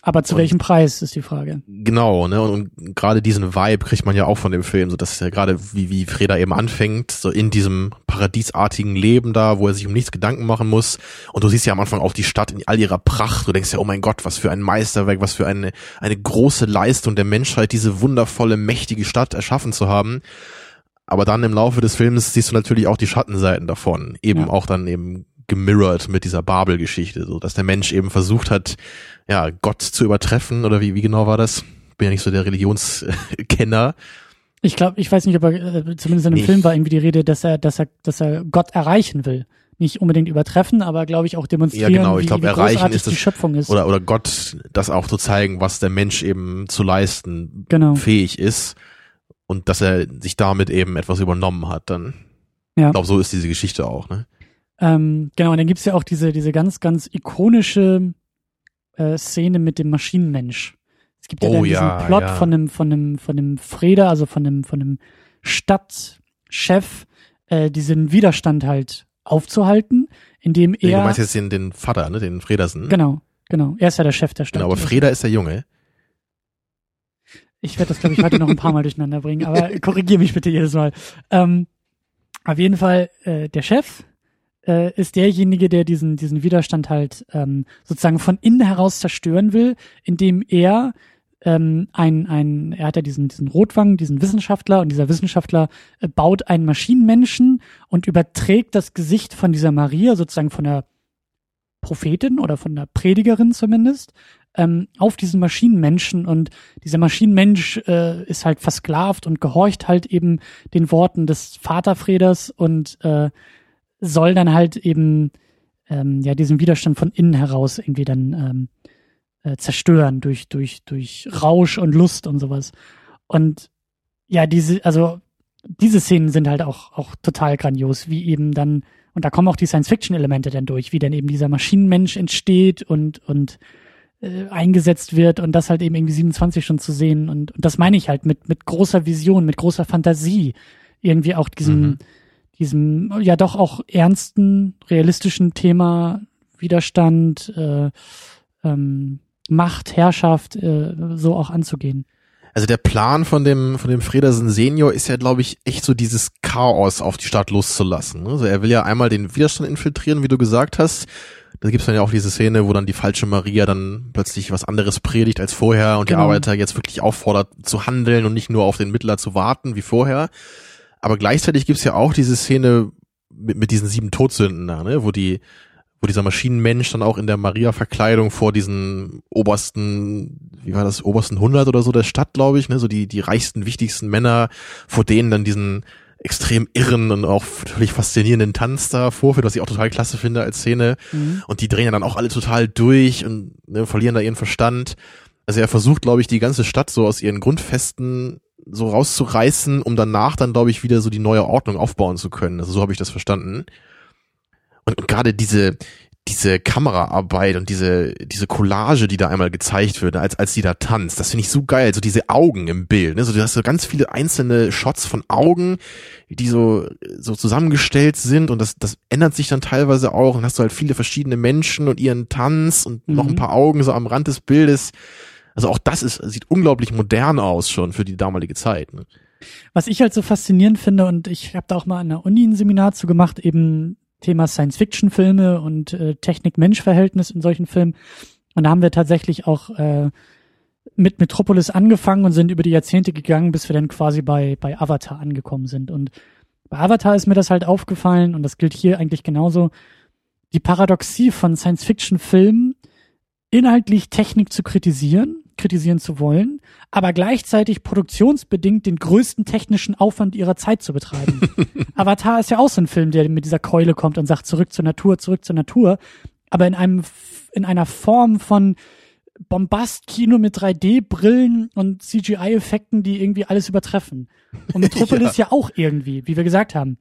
Aber zu und- welchem Preis ist die Frage? Genau, ne? Und, und gerade diesen Vibe kriegt man ja auch von dem Film, so dass ja gerade wie wie Freda eben anfängt, so in diesem paradiesartigen Leben da, wo er sich um nichts Gedanken machen muss. Und du siehst ja am Anfang auch die Stadt in all ihrer Pracht. Du denkst ja, oh mein Gott, was für ein Meisterwerk, was für eine eine große Leistung der Menschheit, diese wundervolle, mächtige Stadt erschaffen zu haben. Aber dann im Laufe des Films siehst du natürlich auch die Schattenseiten davon. Eben Ja. auch dann eben gemirrored mit dieser Babel-Geschichte, so dass der Mensch eben versucht hat, ja, Gott zu übertreffen oder wie, wie genau war das? Bin ja nicht so der Religionskenner. Ich glaube, ich weiß nicht, ob er, äh, zumindest in dem Nee. Film war irgendwie die Rede, dass er, dass er, dass er Gott erreichen will. Nicht unbedingt übertreffen, aber glaube ich auch demonstrieren, Ja, genau. Ich wie, glaub, wie erreichen großartig ist die das- Schöpfung ist. Oder, oder Gott, das auch zu zeigen, was der Mensch eben zu leisten genau. fähig ist und dass er sich damit eben etwas übernommen hat dann. Ja. Ich glaube, so ist diese Geschichte auch, ne? Ähm, genau, und dann gibt's ja auch diese, diese ganz, ganz ikonische äh, Szene mit dem Maschinenmensch. Es gibt ja Oh dann diesen ja, Plot ja. von einem, von einem, von einem Freder, also von einem, von einem Stadtchef, äh, diesen Widerstand halt aufzuhalten, indem Nee, du er. meinst jetzt den, den Vater, ne? Den Fredersen. genau, genau. Er ist ja der Chef der Stadt. Genau, aber Freda ist der Junge. Ich werde das, glaube ich, heute noch ein paar Mal (laughs) durcheinander bringen, aber korrigier mich bitte jedes Mal. Ähm, auf jeden Fall, äh, der Chef äh, ist derjenige, der diesen, diesen Widerstand halt ähm, sozusagen von innen heraus zerstören will, indem er ähm, ein, ein, er hat ja diesen, diesen Rotwang, diesen Wissenschaftler und dieser Wissenschaftler äh, baut einen Maschinenmenschen und überträgt das Gesicht von dieser Maria, sozusagen von der Prophetin oder von der Predigerin zumindest, ähm, auf diesen Maschinenmenschen. Und dieser Maschinenmensch äh, ist halt versklavt und gehorcht halt eben den Worten des Vaterfreders und äh, soll dann halt eben ähm, ja diesen Widerstand von innen heraus irgendwie dann ähm, äh, zerstören durch durch durch Rausch und Lust und sowas und ja diese also diese Szenen sind halt auch auch total grandios wie eben dann und da kommen auch die Science-Fiction-Elemente dann durch wie dann eben dieser Maschinenmensch entsteht und und äh, eingesetzt wird und das halt eben irgendwie 27 schon zu sehen und, und das meine ich halt mit mit großer Vision, mit großer Fantasie irgendwie auch diesem Mhm. Diesem ja doch auch ernsten realistischen Thema Widerstand, äh, ähm, Macht, Herrschaft äh, so auch anzugehen. Also der Plan von dem, von dem Fredersen Senior ist ja, glaube ich, echt so dieses Chaos auf die Stadt loszulassen. Also er will ja einmal den Widerstand infiltrieren, wie du gesagt hast. Da gibt's dann ja auch diese Szene, wo dann die falsche Maria dann plötzlich was anderes predigt als vorher und Genau. die Arbeiter jetzt wirklich auffordert zu handeln und nicht nur auf den Mittler zu warten wie vorher. Aber gleichzeitig gibt's ja auch diese Szene mit, mit diesen sieben Todsünden da, ne, wo die, wo dieser Maschinenmensch dann auch in der Maria-Verkleidung vor diesen obersten, wie war das, obersten 100 oder so der Stadt, glaube ich, ne, so die, die reichsten, wichtigsten Männer, vor denen dann diesen extrem irren und auch völlig faszinierenden Tanz da vorführt, was ich auch total klasse finde als Szene. Mhm. Und die drehen ja dann auch alle total durch und ne, verlieren da ihren Verstand. Also er versucht, glaube ich, die ganze Stadt so aus ihren Grundfesten so rauszureißen, um danach dann, glaube ich, wieder so die neue Ordnung aufbauen zu können. Also so habe ich das verstanden. Und, und gerade diese, diese Kameraarbeit und diese, diese Collage, die da einmal gezeigt wird, als, als die da tanzt, das finde ich so geil. So diese Augen im Bild, ne? So, du hast so ganz viele einzelne Shots von Augen, die so, so zusammengestellt sind und das, das ändert sich dann teilweise auch und hast du halt viele verschiedene Menschen und ihren Tanz und noch Mhm. ein paar Augen so am Rand des Bildes. Also auch das ist, sieht unglaublich modern aus schon für die damalige Zeit. Ne? Was ich halt so faszinierend finde, und ich habe da auch mal an der Uni ein Seminar zu gemacht, eben Thema Science-Fiction-Filme und äh, Technik-Mensch-Verhältnis in solchen Filmen. Und da haben wir tatsächlich auch äh, mit Metropolis angefangen und sind über die Jahrzehnte gegangen, bis wir dann quasi bei, bei Avatar angekommen sind. Und bei Avatar ist mir das halt aufgefallen, und das gilt hier eigentlich genauso, die Paradoxie von Science-Fiction-Filmen, inhaltlich Technik zu kritisieren, kritisieren zu wollen, aber gleichzeitig produktionsbedingt den größten technischen Aufwand ihrer Zeit zu betreiben. (laughs) Avatar ist ja auch so ein Film, der mit dieser Keule kommt und sagt, zurück zur Natur, zurück zur Natur, aber in einem, in einer Form von Bombast-Kino mit 3D-Brillen und CGI-Effekten, die irgendwie alles übertreffen. Und (laughs) Metropolis ja. auch irgendwie, wie wir gesagt haben.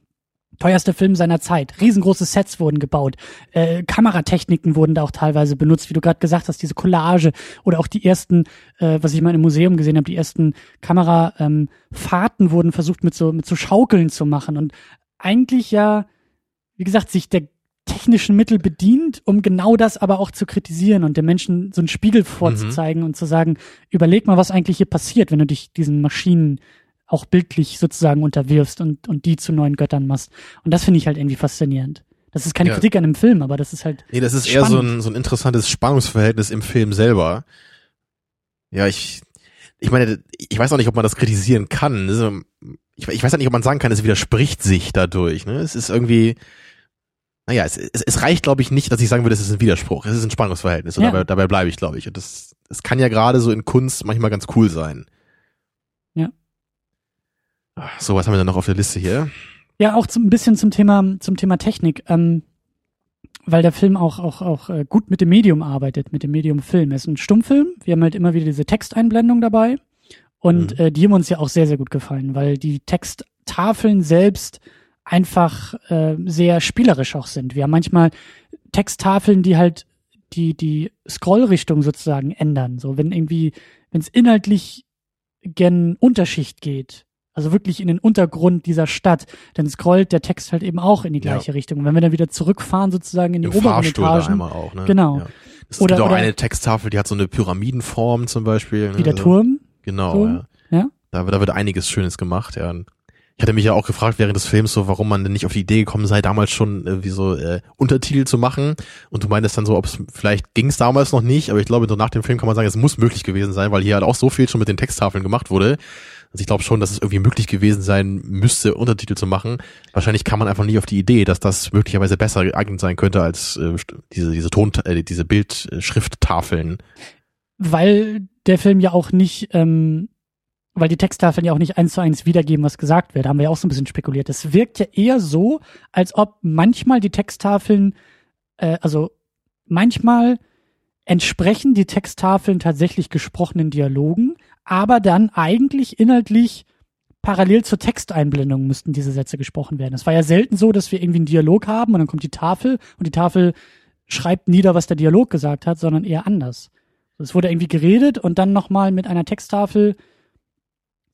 Teuerster Film seiner Zeit. Riesengroße Sets wurden gebaut. Äh, Kameratechniken wurden da auch teilweise benutzt, wie du gerade gesagt hast, diese Collage oder auch die ersten, äh, was ich mal im Museum gesehen habe, die ersten Kamerafahrten ähm, wurden versucht mit so mit so Schaukeln zu machen und eigentlich ja, wie gesagt, sich der technischen Mittel bedient, um genau das aber auch zu kritisieren und den Menschen so einen Spiegel vorzuzeigen mhm. und zu sagen, überleg mal, was eigentlich hier passiert, wenn du dich diesen Maschinen auch bildlich sozusagen unterwirfst und, und die zu neuen Göttern machst. Und das finde ich halt irgendwie faszinierend. Das ist keine ja. Kritik an dem Film, aber das ist halt. Nee, das ist spannend. eher so ein, so ein interessantes Spannungsverhältnis im Film selber. Ja, ich, ich meine, ich weiß auch nicht, ob man das kritisieren kann. ich, ich weiß halt nicht, ob man sagen kann, es widerspricht sich dadurch. Ne? Es ist irgendwie, naja, es, es, es reicht, glaube ich, nicht, dass ich sagen würde, es ist ein Widerspruch. Es ist ein Spannungsverhältnis. Und Ja. dabei, dabei bleibe ich, glaube ich. Und das, das kann ja gerade so in Kunst manchmal ganz cool sein. So, was haben wir denn noch auf der Liste hier? Ja, auch zum, ein bisschen zum Thema, zum Thema Technik, ähm, weil der Film auch, auch, auch äh, gut mit dem Medium arbeitet, mit dem Medium Film. Es ist ein Stummfilm. Wir haben halt immer wieder diese Texteinblendung dabei. Und Mhm. äh, die haben uns ja auch sehr, sehr gut gefallen, weil die Texttafeln selbst einfach äh, sehr spielerisch auch sind. Wir haben manchmal Texttafeln, die halt die, die Scrollrichtung sozusagen ändern. So, wenn irgendwie, wenn es inhaltlich gen Unterschicht geht, also wirklich in den Untergrund dieser Stadt, dann scrollt der Text halt eben auch in die Ja. gleiche Richtung. Und wenn wir dann wieder zurückfahren sozusagen in die Im oberen Fahrstuhl da Etagen, auch, ne? Genau. Ja. Es Oder- gibt auch oder- eine Texttafel, die hat so eine Pyramidenform zum Beispiel. Ne? wie der Also- Turm, Genau, So, ja. ja. Da, da wird einiges Schönes gemacht, ja. Ich hatte mich ja auch gefragt während des Films so, warum man denn nicht auf die Idee gekommen sei, damals schon äh, wie so äh, Untertitel zu machen. Und du meintest dann so, ob es vielleicht ging es damals noch nicht, aber ich glaube, so nach dem Film kann man sagen, es muss möglich gewesen sein, weil hier halt auch so viel schon mit den Texttafeln gemacht wurde. Also ich glaube schon, dass es irgendwie möglich gewesen sein müsste, Untertitel zu machen. Wahrscheinlich kam man einfach nicht auf die Idee, dass das möglicherweise besser geeignet sein könnte als äh, diese diese Ton äh, diese Bildschrifttafeln. weil der Film ja auch nicht, ähm, weil die Texttafeln ja auch nicht eins zu eins wiedergeben, was gesagt wird, haben wir ja auch so ein bisschen spekuliert. Es wirkt ja eher so, als ob manchmal die Texttafeln, äh, also manchmal entsprechen die Texttafeln tatsächlich gesprochenen Dialogen, aber dann eigentlich inhaltlich parallel zur Texteinblendung müssten diese Sätze gesprochen werden. Es war ja selten so, dass wir irgendwie einen Dialog haben und dann kommt die Tafel und die Tafel schreibt nieder, was der Dialog gesagt hat, sondern eher anders. Es wurde irgendwie geredet und dann nochmal mit einer Texttafel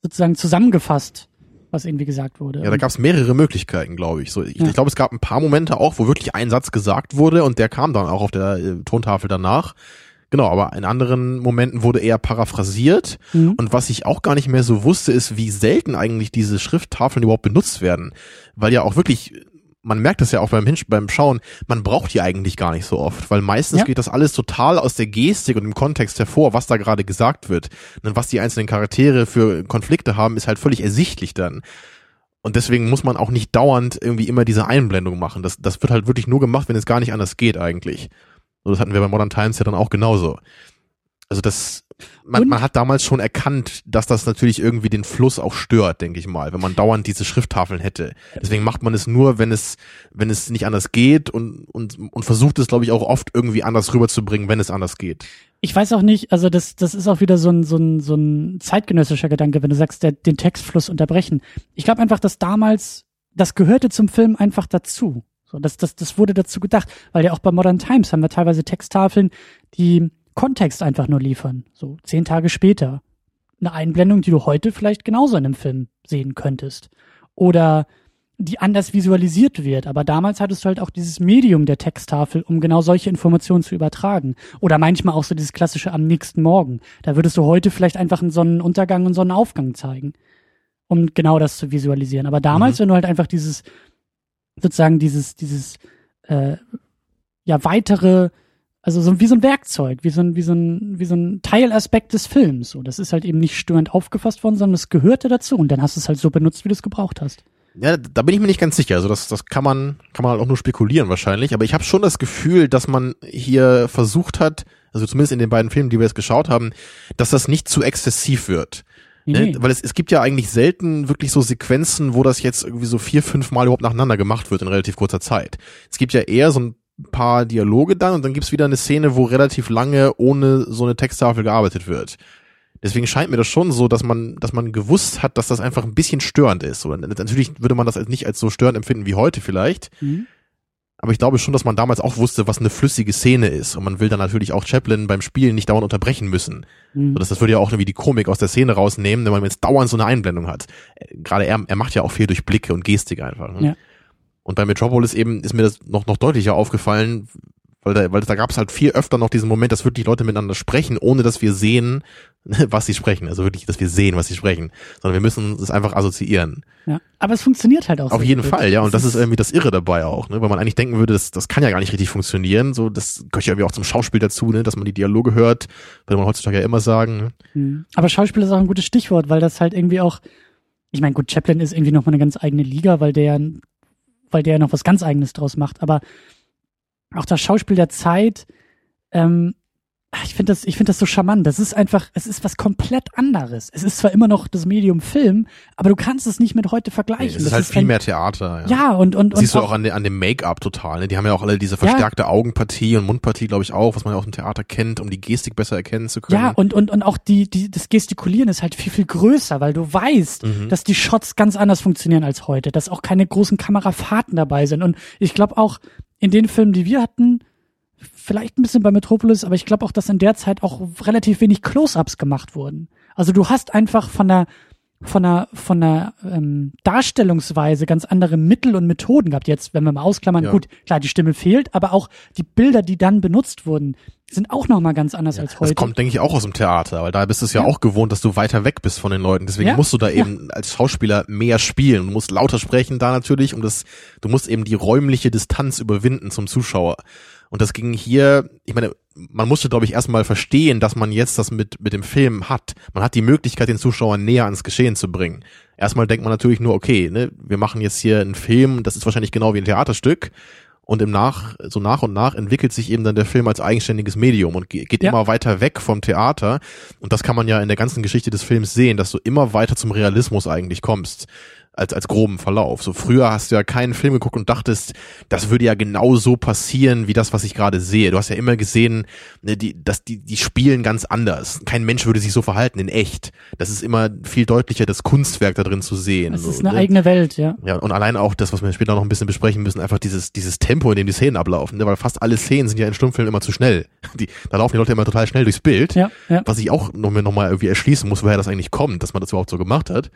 sozusagen zusammengefasst, was irgendwie gesagt wurde. Ja, da gab es mehrere Möglichkeiten, glaube ich. So, ich, Ja. ich glaube, es gab ein paar Momente auch, wo wirklich ein Satz gesagt wurde und der kam dann auch auf der äh, Tontafel danach. Genau, aber in anderen Momenten wurde eher paraphrasiert. Mhm. Und was ich auch gar nicht mehr so wusste, ist, wie selten eigentlich diese Schrifttafeln überhaupt benutzt werden. Weil ja auch wirklich, man merkt das ja auch beim, Hinsch beim Schauen, man braucht die eigentlich gar nicht so oft, weil meistens Ja. geht das alles total aus der Gestik und dem Kontext hervor, was da gerade gesagt wird. Und was die einzelnen Charaktere für Konflikte haben, ist halt völlig ersichtlich dann. Und deswegen muss man auch nicht dauernd irgendwie immer diese Einblendung machen. Das, das wird halt wirklich nur gemacht, wenn es gar nicht anders geht eigentlich. So, das hatten wir bei Modern Times ja dann auch genauso. Also das, man, Und- man hat damals schon erkannt, dass das natürlich irgendwie den Fluss auch stört, denke ich mal, wenn man dauernd diese Schrifttafeln hätte. Deswegen macht man es nur, wenn es, wenn es nicht anders geht und, und, und versucht es, glaube ich, auch oft irgendwie anders rüberzubringen, wenn es anders geht. Ich weiß auch nicht, also das, das ist auch wieder so ein, so ein, so ein zeitgenössischer Gedanke, wenn du sagst, der, den Textfluss unterbrechen. Ich glaube einfach, dass damals, das gehörte zum Film einfach dazu. So, das, das, das wurde dazu gedacht, weil ja auch bei Modern Times haben wir teilweise Texttafeln, die Kontext einfach nur liefern. So zehn Tage später. Eine Einblendung, die du heute vielleicht genauso in einem Film sehen könntest. Oder die anders visualisiert wird. Aber damals hattest du halt auch dieses Medium der Texttafel, um genau solche Informationen zu übertragen. Oder manchmal auch so dieses klassische am nächsten Morgen. Da würdest du heute vielleicht einfach einen Sonnenuntergang und Sonnenaufgang zeigen, um genau das zu visualisieren. Aber damals, Mhm. wenn du halt einfach dieses, sozusagen dieses, dieses, äh, ja, weitere, also so wie so ein Werkzeug, wie so ein, wie so ein, wie so ein Teilaspekt des Films. So, das ist halt eben nicht störend aufgefasst worden, sondern es gehörte dazu und dann hast du es halt so benutzt, wie du es gebraucht hast. Ja, da bin ich mir nicht ganz sicher. Also das, das kann man, kann man halt auch nur spekulieren wahrscheinlich. Aber ich habe schon das Gefühl, dass man hier versucht hat, also zumindest in den beiden Filmen, die wir jetzt geschaut haben, dass das nicht zu exzessiv wird. Ne? Nee. Weil es, es gibt ja eigentlich selten wirklich so Sequenzen, wo das jetzt irgendwie so vier, fünf Mal überhaupt nacheinander gemacht wird in relativ kurzer Zeit. Es gibt ja eher so ein paar Dialoge dann und dann gibt's wieder eine Szene, wo relativ lange ohne so eine Texttafel gearbeitet wird. Deswegen scheint mir das schon so, dass man, dass man gewusst hat, dass das einfach ein bisschen störend ist. Oder natürlich würde man das als nicht als so störend empfinden wie heute vielleicht. Mhm. Aber ich glaube schon, dass man damals auch wusste, was eine flüssige Szene ist. Und man will dann natürlich auch Chaplin beim Spielen nicht dauernd unterbrechen müssen. Mhm. So, Das, das würde ja auch irgendwie die Komik aus der Szene rausnehmen, wenn man jetzt dauernd so eine Einblendung hat. Äh, Gerade er, er macht ja auch viel durch Blicke und Gestik einfach. Ne? Ja. Und bei Metropolis eben ist mir das noch, noch deutlicher aufgefallen, weil da, weil da gab es halt viel öfter noch diesen Moment, dass wirklich Leute miteinander sprechen, ohne dass wir sehen, (laughs) was sie sprechen. Also wirklich, dass wir sehen, was sie sprechen. Sondern wir müssen es einfach assoziieren. Ja. Aber es funktioniert halt auch. Auf jeden gut. Fall, ja. Und das ist irgendwie das Irre dabei auch, ne? Weil man eigentlich denken würde, das, das kann ja gar nicht richtig funktionieren. So, das gehört ja irgendwie auch zum Schauspiel dazu, ne? Dass man die Dialoge hört, würde man heutzutage ja immer sagen. Ne? Mhm. Aber Schauspiel ist auch ein gutes Stichwort, weil das halt irgendwie auch, ich meine, gut, Chaplin ist irgendwie noch mal eine ganz eigene Liga, weil der, weil der noch was ganz Eigenes draus macht. Aber auch das Schauspiel der Zeit, ähm, ich finde das, ich finde das so charmant. Das ist einfach, es ist was komplett anderes. Es ist zwar immer noch das Medium Film, aber du kannst es nicht mit heute vergleichen. Nee, es ist das halt ist viel ein, mehr Theater. Ja, Ja, und, und, und Siehst du auch an, de, an dem Make-up total. Ne? Die haben ja auch alle diese verstärkte Augenpartie und Mundpartie, glaube ich, auch, was man ja aus dem Theater kennt, um die Gestik besser erkennen zu können. Ja, und, und, und auch die, die, das Gestikulieren ist halt viel, viel größer, weil du weißt, Mhm. dass die Shots ganz anders funktionieren als heute, dass auch keine großen Kamerafahrten dabei sind. Und ich glaube auch in den Filmen, die wir hatten, vielleicht ein bisschen bei Metropolis, aber ich glaube auch, dass in der Zeit auch relativ wenig Close-ups gemacht wurden. Also du hast einfach von der von der von der ähm, Darstellungsweise ganz andere Mittel und Methoden gehabt. Jetzt, wenn wir mal ausklammern, Ja. gut, klar, die Stimme fehlt, aber auch die Bilder, die dann benutzt wurden, sind auch noch mal ganz anders als heute. Das kommt, denke ich, auch aus dem Theater, weil da bist du es ja, Ja. auch gewohnt, dass du weiter weg bist von den Leuten. Deswegen Ja, musst du da ja. eben als Schauspieler mehr spielen. Du musst lauter sprechen da natürlich, um das, du musst eben die räumliche Distanz überwinden zum Zuschauer. Und das ging hier, ich meine, man musste, glaube ich, erstmal verstehen, dass man jetzt das mit, mit dem Film hat. Man hat die Möglichkeit, den Zuschauer näher ans Geschehen zu bringen. Erstmal denkt man natürlich nur, okay, ne, wir machen jetzt hier einen Film, das ist wahrscheinlich genau wie ein Theaterstück. Und im Nach, so nach und nach entwickelt sich eben dann der Film als eigenständiges Medium und ge- geht Ja. immer weiter weg vom Theater. Und das kann man ja in der ganzen Geschichte des Films sehen, dass du immer weiter zum Realismus eigentlich kommst. Als, als groben Verlauf. So früher hast du ja keinen Film geguckt und dachtest, das würde ja genau so passieren, wie das, was ich gerade sehe. Du hast ja immer gesehen, ne, die, dass die, die spielen ganz anders. Kein Mensch würde sich so verhalten in echt. Das ist immer viel deutlicher, das Kunstwerk da drin zu sehen. es so, ist eine ne? eigene Welt, ja. Ja, und allein auch das, was wir später noch ein bisschen besprechen müssen, einfach dieses, dieses Tempo, in dem die Szenen ablaufen, ne? weil fast alle Szenen sind ja in Stummfilmen immer zu schnell. (laughs) Die, da laufen die Leute immer total schnell durchs Bild, Ja, ja. was ich auch noch, mir noch mal irgendwie erschließen muss, woher das eigentlich kommt, dass man das überhaupt so gemacht hat.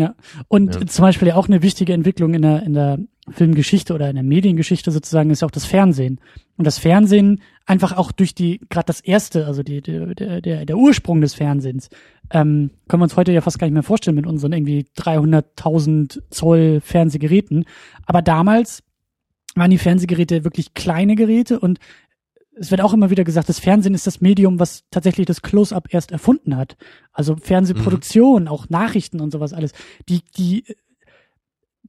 Ja. Und Ja. zum Beispiel ja auch eine wichtige Entwicklung in der, in der Filmgeschichte oder in der Mediengeschichte sozusagen ist ja auch das Fernsehen. Und das Fernsehen einfach auch durch die, gerade das erste, also die, die, der, der, der Ursprung des Fernsehens, ähm, können wir uns heute ja fast gar nicht mehr vorstellen mit unseren irgendwie 300.000 Zoll Fernsehgeräten. Aber damals waren die Fernsehgeräte wirklich kleine Geräte und es wird auch immer wieder gesagt, das Fernsehen ist das Medium, was tatsächlich das Close-up erst erfunden hat. Also Fernsehproduktion, auch Nachrichten und sowas alles. Die, die,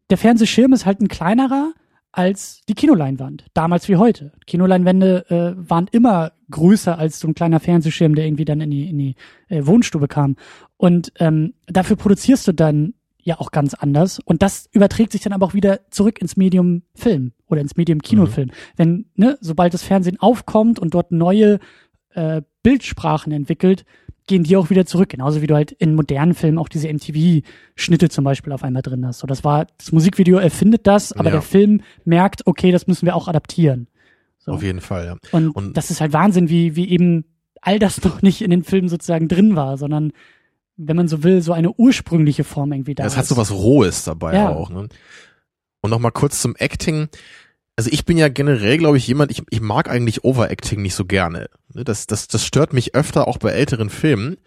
der Fernsehschirm ist halt ein kleinerer als die Kinoleinwand. Damals wie heute. Kinoleinwände äh, waren immer größer als so ein kleiner Fernsehschirm, der irgendwie dann in die, in die äh, Wohnstube kam. Und ähm, dafür produzierst du dann ja auch ganz anders. Und das überträgt sich dann aber auch wieder zurück ins Medium Film oder ins Medium Kinofilm. Wenn, ne, sobald das Fernsehen aufkommt und dort neue äh, Bildsprachen entwickelt, gehen die auch wieder zurück. Genauso wie du halt in modernen Filmen auch diese MTV-Schnitte zum Beispiel auf einmal drin hast. So, das war, das Musikvideo erfindet das, aber Ja. der Film merkt, okay, das müssen wir auch adaptieren. So. Auf jeden Fall, ja. Und, Und- das ist halt Wahnsinn, wie, wie eben all das (laughs) noch nicht in den Filmen sozusagen drin war, sondern wenn man so will, so eine ursprüngliche Form irgendwie da Das ist. hat so was Rohes dabei Ja. auch. Ne? Und noch mal kurz zum Acting. Also ich bin ja generell, glaube ich, jemand, ich, ich mag eigentlich Overacting nicht so gerne. Ne, Das, das, das stört mich öfter auch bei älteren Filmen.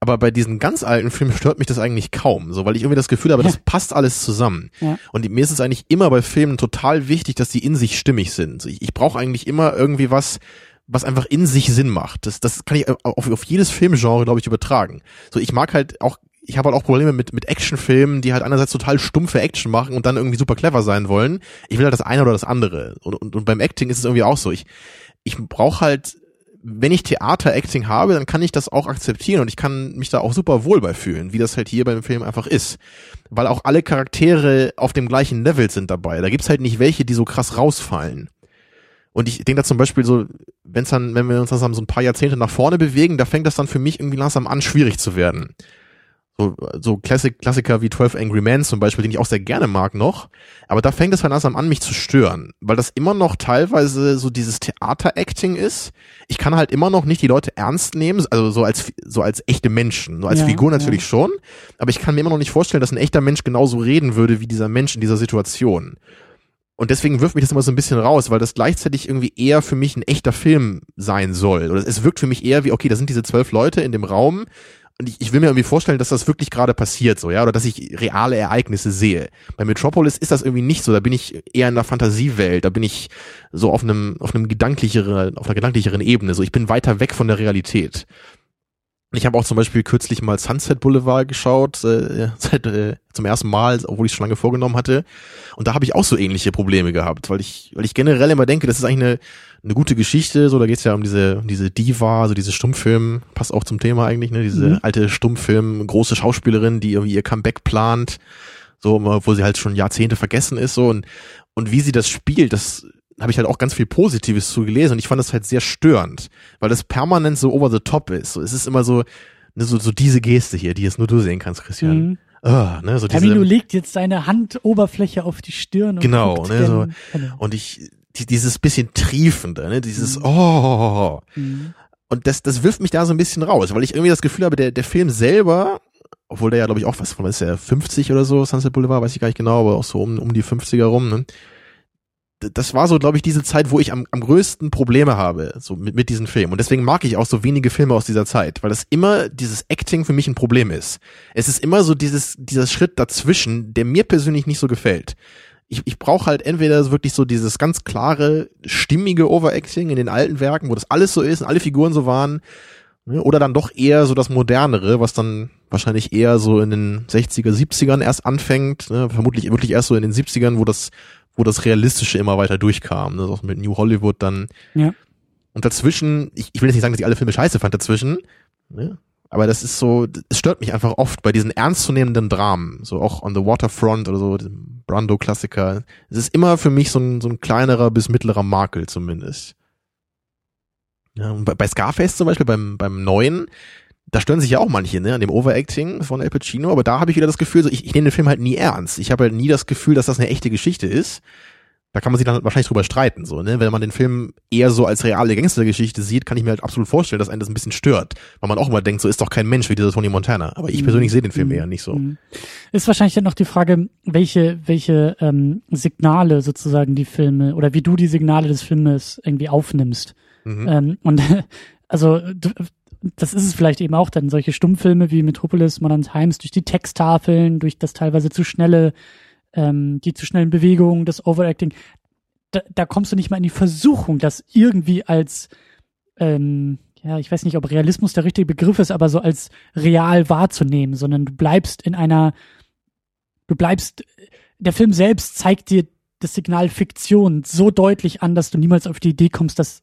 Aber bei diesen ganz alten Filmen stört mich das eigentlich kaum, so weil ich irgendwie das Gefühl habe, das passt alles zusammen. Ja. Und mir ist es eigentlich immer bei Filmen total wichtig, dass die in sich stimmig sind. Ich, ich brauche eigentlich immer irgendwie was, was einfach in sich Sinn macht. Das, das kann ich auf, auf jedes Filmgenre, glaube ich, übertragen. So, ich mag halt auch, ich habe halt auch Probleme mit, mit Actionfilmen, die halt einerseits total stumpfe Action machen und dann irgendwie super clever sein wollen. Ich will halt das eine oder das andere. Und, und, und beim Acting ist es irgendwie auch so. Ich, ich brauche halt, wenn ich Theater-Acting habe, dann kann ich das auch akzeptieren und ich kann mich da auch super wohl bei fühlen, wie das halt hier beim Film einfach ist. Weil auch alle Charaktere auf dem gleichen Level sind dabei. Da gibt's halt nicht welche, die so krass rausfallen. Und ich denke da zum Beispiel so, wenn's dann, wenn wir uns dann so ein paar Jahrzehnte nach vorne bewegen, da fängt das dann für mich irgendwie langsam an, schwierig zu werden. So, so Klassik, Klassiker wie 12 Angry Men zum Beispiel, den ich auch sehr gerne mag noch. Aber da fängt es halt langsam an, mich zu stören. Weil das immer noch teilweise so dieses Theater-Acting ist. Ich kann halt immer noch nicht die Leute ernst nehmen, also so als, so als echte Menschen. So als Ja, Figur ja. natürlich schon. Aber ich kann mir immer noch nicht vorstellen, dass ein echter Mensch genauso reden würde wie dieser Mensch in dieser Situation. Und deswegen wirft mich das immer so ein bisschen raus, weil das gleichzeitig irgendwie eher für mich ein echter Film sein soll. Oder es wirkt für mich eher wie, okay, da sind diese zwölf Leute in dem Raum und ich, ich will mir irgendwie vorstellen, dass das wirklich gerade passiert, so, ja, oder dass ich reale Ereignisse sehe. Bei Metropolis ist das irgendwie nicht so, da bin ich eher in einer Fantasiewelt, da bin ich so auf einem, auf einem gedanklicheren, auf einer gedanklicheren Ebene, so, ich bin weiter weg von der Realität. Ich habe auch zum Beispiel kürzlich mal Sunset Boulevard geschaut, äh, (laughs) seit, äh, zum ersten Mal, obwohl ich es schon lange vorgenommen hatte. Und da habe ich auch so ähnliche Probleme gehabt, weil ich, weil ich generell immer denke, das ist eigentlich eine, eine gute Geschichte. So, da geht's ja um diese, um diese Diva, also diese Stummfilm, passt auch zum Thema eigentlich, ne? Diese Mhm. alte Stummfilm, große Schauspielerin, die irgendwie ihr Comeback plant, so, obwohl sie halt schon Jahrzehnte vergessen ist, so und und wie sie das spielt, das habe ich halt auch ganz viel Positives zu gelesen und ich fand das halt sehr störend, weil das permanent so over the top ist. So, es ist immer so, ne, so, so diese Geste hier, die jetzt nur du sehen kannst, Christian. Mhm. Ah, ne, so diese, Camilo legt jetzt seine Handoberfläche auf die Stirn und Genau, ne, so- gen- genau. und ich, die, dieses bisschen triefende, ne, dieses, Mhm. oh, Mhm. und das, das wirft mich da so ein bisschen raus, weil ich irgendwie das Gefühl habe, der, der Film selber, obwohl der ja, glaube ich, auch was von, ist der, 50 oder so, Sunset Boulevard, weiß ich gar nicht genau, aber auch so um, um die 50er rum, ne? Das war so, glaube ich, diese Zeit, wo ich am, am größten Probleme habe, so mit, mit diesem Film. Und deswegen mag ich auch so wenige Filme aus dieser Zeit, weil das immer dieses Acting für mich ein Problem ist. Es ist immer so dieses, dieser Schritt dazwischen, der mir persönlich nicht so gefällt. Ich, ich brauche halt entweder wirklich so dieses ganz klare, stimmige Overacting in den alten Werken, wo das alles so ist und alle Figuren so waren, Ne? Oder dann doch eher so das Modernere, was dann wahrscheinlich eher so in den 60er, 70ern erst anfängt, ne? vermutlich wirklich erst so in den 70ern, wo das, wo das Realistische immer weiter durchkam, ne? auch mit New Hollywood dann. Ja. Und dazwischen, ich, ich will jetzt nicht sagen, dass ich alle Filme scheiße fand dazwischen, ne? aber das ist so, es stört mich einfach oft bei diesen ernstzunehmenden Dramen, so auch on the Waterfront oder so, Brando-Klassiker. Es ist immer für mich so ein, so ein kleinerer bis mittlerer Makel zumindest. Ja, und bei, bei Scarface zum Beispiel, beim, beim neuen, da stören sich ja auch manche, ne, an dem Overacting von Al Pacino, aber da habe ich wieder das Gefühl, so ich, ich nehme den Film halt nie ernst. Ich habe halt nie das Gefühl, dass das eine echte Geschichte ist. Da kann man sich dann wahrscheinlich drüber streiten, so, ne? Wenn man den Film eher so als reale Gangstergeschichte sieht, kann ich mir halt absolut vorstellen, dass einen das ein bisschen stört. Weil man auch immer denkt, so ist doch kein Mensch wie dieser Tony Montana. Aber ich persönlich sehe den Film Mhm. eher nicht so. Mhm. Ist wahrscheinlich dann noch die Frage, welche, welche ähm, Signale sozusagen die Filme oder wie du die Signale des Filmes irgendwie aufnimmst. Mhm. Ähm, und (laughs) also du, das ist es vielleicht eben auch dann, solche Stummfilme wie Metropolis, Modern Times, durch die Texttafeln, durch das teilweise zu schnelle, ähm, die zu schnellen Bewegungen, das Overacting, da, da kommst du nicht mal in die Versuchung, das irgendwie als ähm, ja, ich weiß nicht, ob Realismus der richtige Begriff ist, aber so als real wahrzunehmen, sondern du bleibst in einer, du bleibst, der Film selbst zeigt dir das Signal Fiktion so deutlich an, dass du niemals auf die Idee kommst, das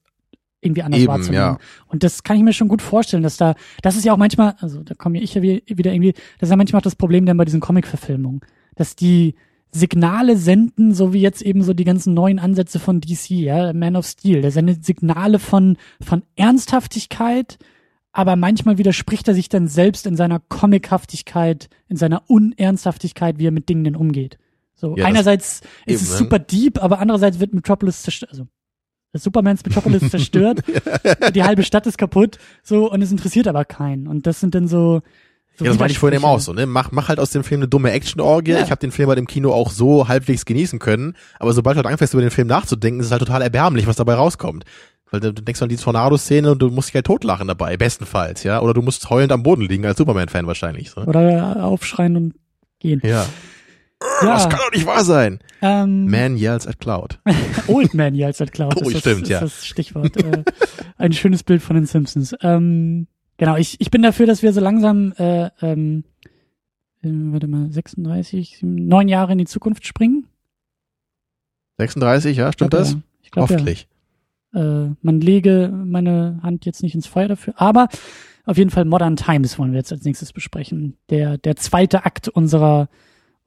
irgendwie anders Eben, wahrzunehmen. ja. Und das kann ich mir schon gut vorstellen, dass da, das ist ja auch manchmal, also da komme ich ja wie- wieder irgendwie, das ist ja manchmal auch das Problem dann bei diesen Comic-Verfilmungen, dass die Signale senden, so wie jetzt eben so die ganzen neuen Ansätze von DC, ja, Man of Steel, der sendet Signale von, von Ernsthaftigkeit, aber manchmal widerspricht er sich dann selbst in seiner Comichaftigkeit, in seiner Unernsthaftigkeit, wie er mit Dingen denn umgeht. So, Ja, einerseits ist eben, es ne? super deep, aber andererseits wird Metropolis zerstört, also Supermans Metropolis (laughs) zerstört, die halbe Stadt ist kaputt, so, und es interessiert aber keinen. Und das sind dann so, so Ja, das meine ich vorhin eben auch so, ne? Mach, mach halt aus dem Film eine dumme Action-Orgie. Ja. Ich habe den Film bei dem Kino auch so halbwegs genießen können, aber sobald du halt anfängst, über den Film nachzudenken, ist es halt total erbärmlich, was dabei rauskommt. Weil du, du denkst an die Tornado-Szene und du musst dich halt totlachen dabei, bestenfalls, ja? Oder du musst heulend am Boden liegen als Superman-Fan wahrscheinlich. So. Oder aufschreien und gehen. Ja. Ja, Das kann doch nicht wahr sein. ähm, Man yells at Cloud. (laughs) Old Man Yells at Cloud. (laughs) Oh, ist das, stimmt, ist ja. das Stichwort. äh, ein schönes Bild von den Simpsons. Ähm, genau, ich, ich bin dafür, dass wir so langsam, äh, ähm, äh, warte mal, 36, neun Jahre in die Zukunft springen. 36, ja, stimmt Glaub, das? Ja. Ich glaube, ja. Hoffentlich. äh, man lege meine Hand jetzt nicht ins Feuer dafür, aber auf jeden Fall Modern Times wollen wir jetzt als nächstes besprechen. Der, der zweite Akt unserer,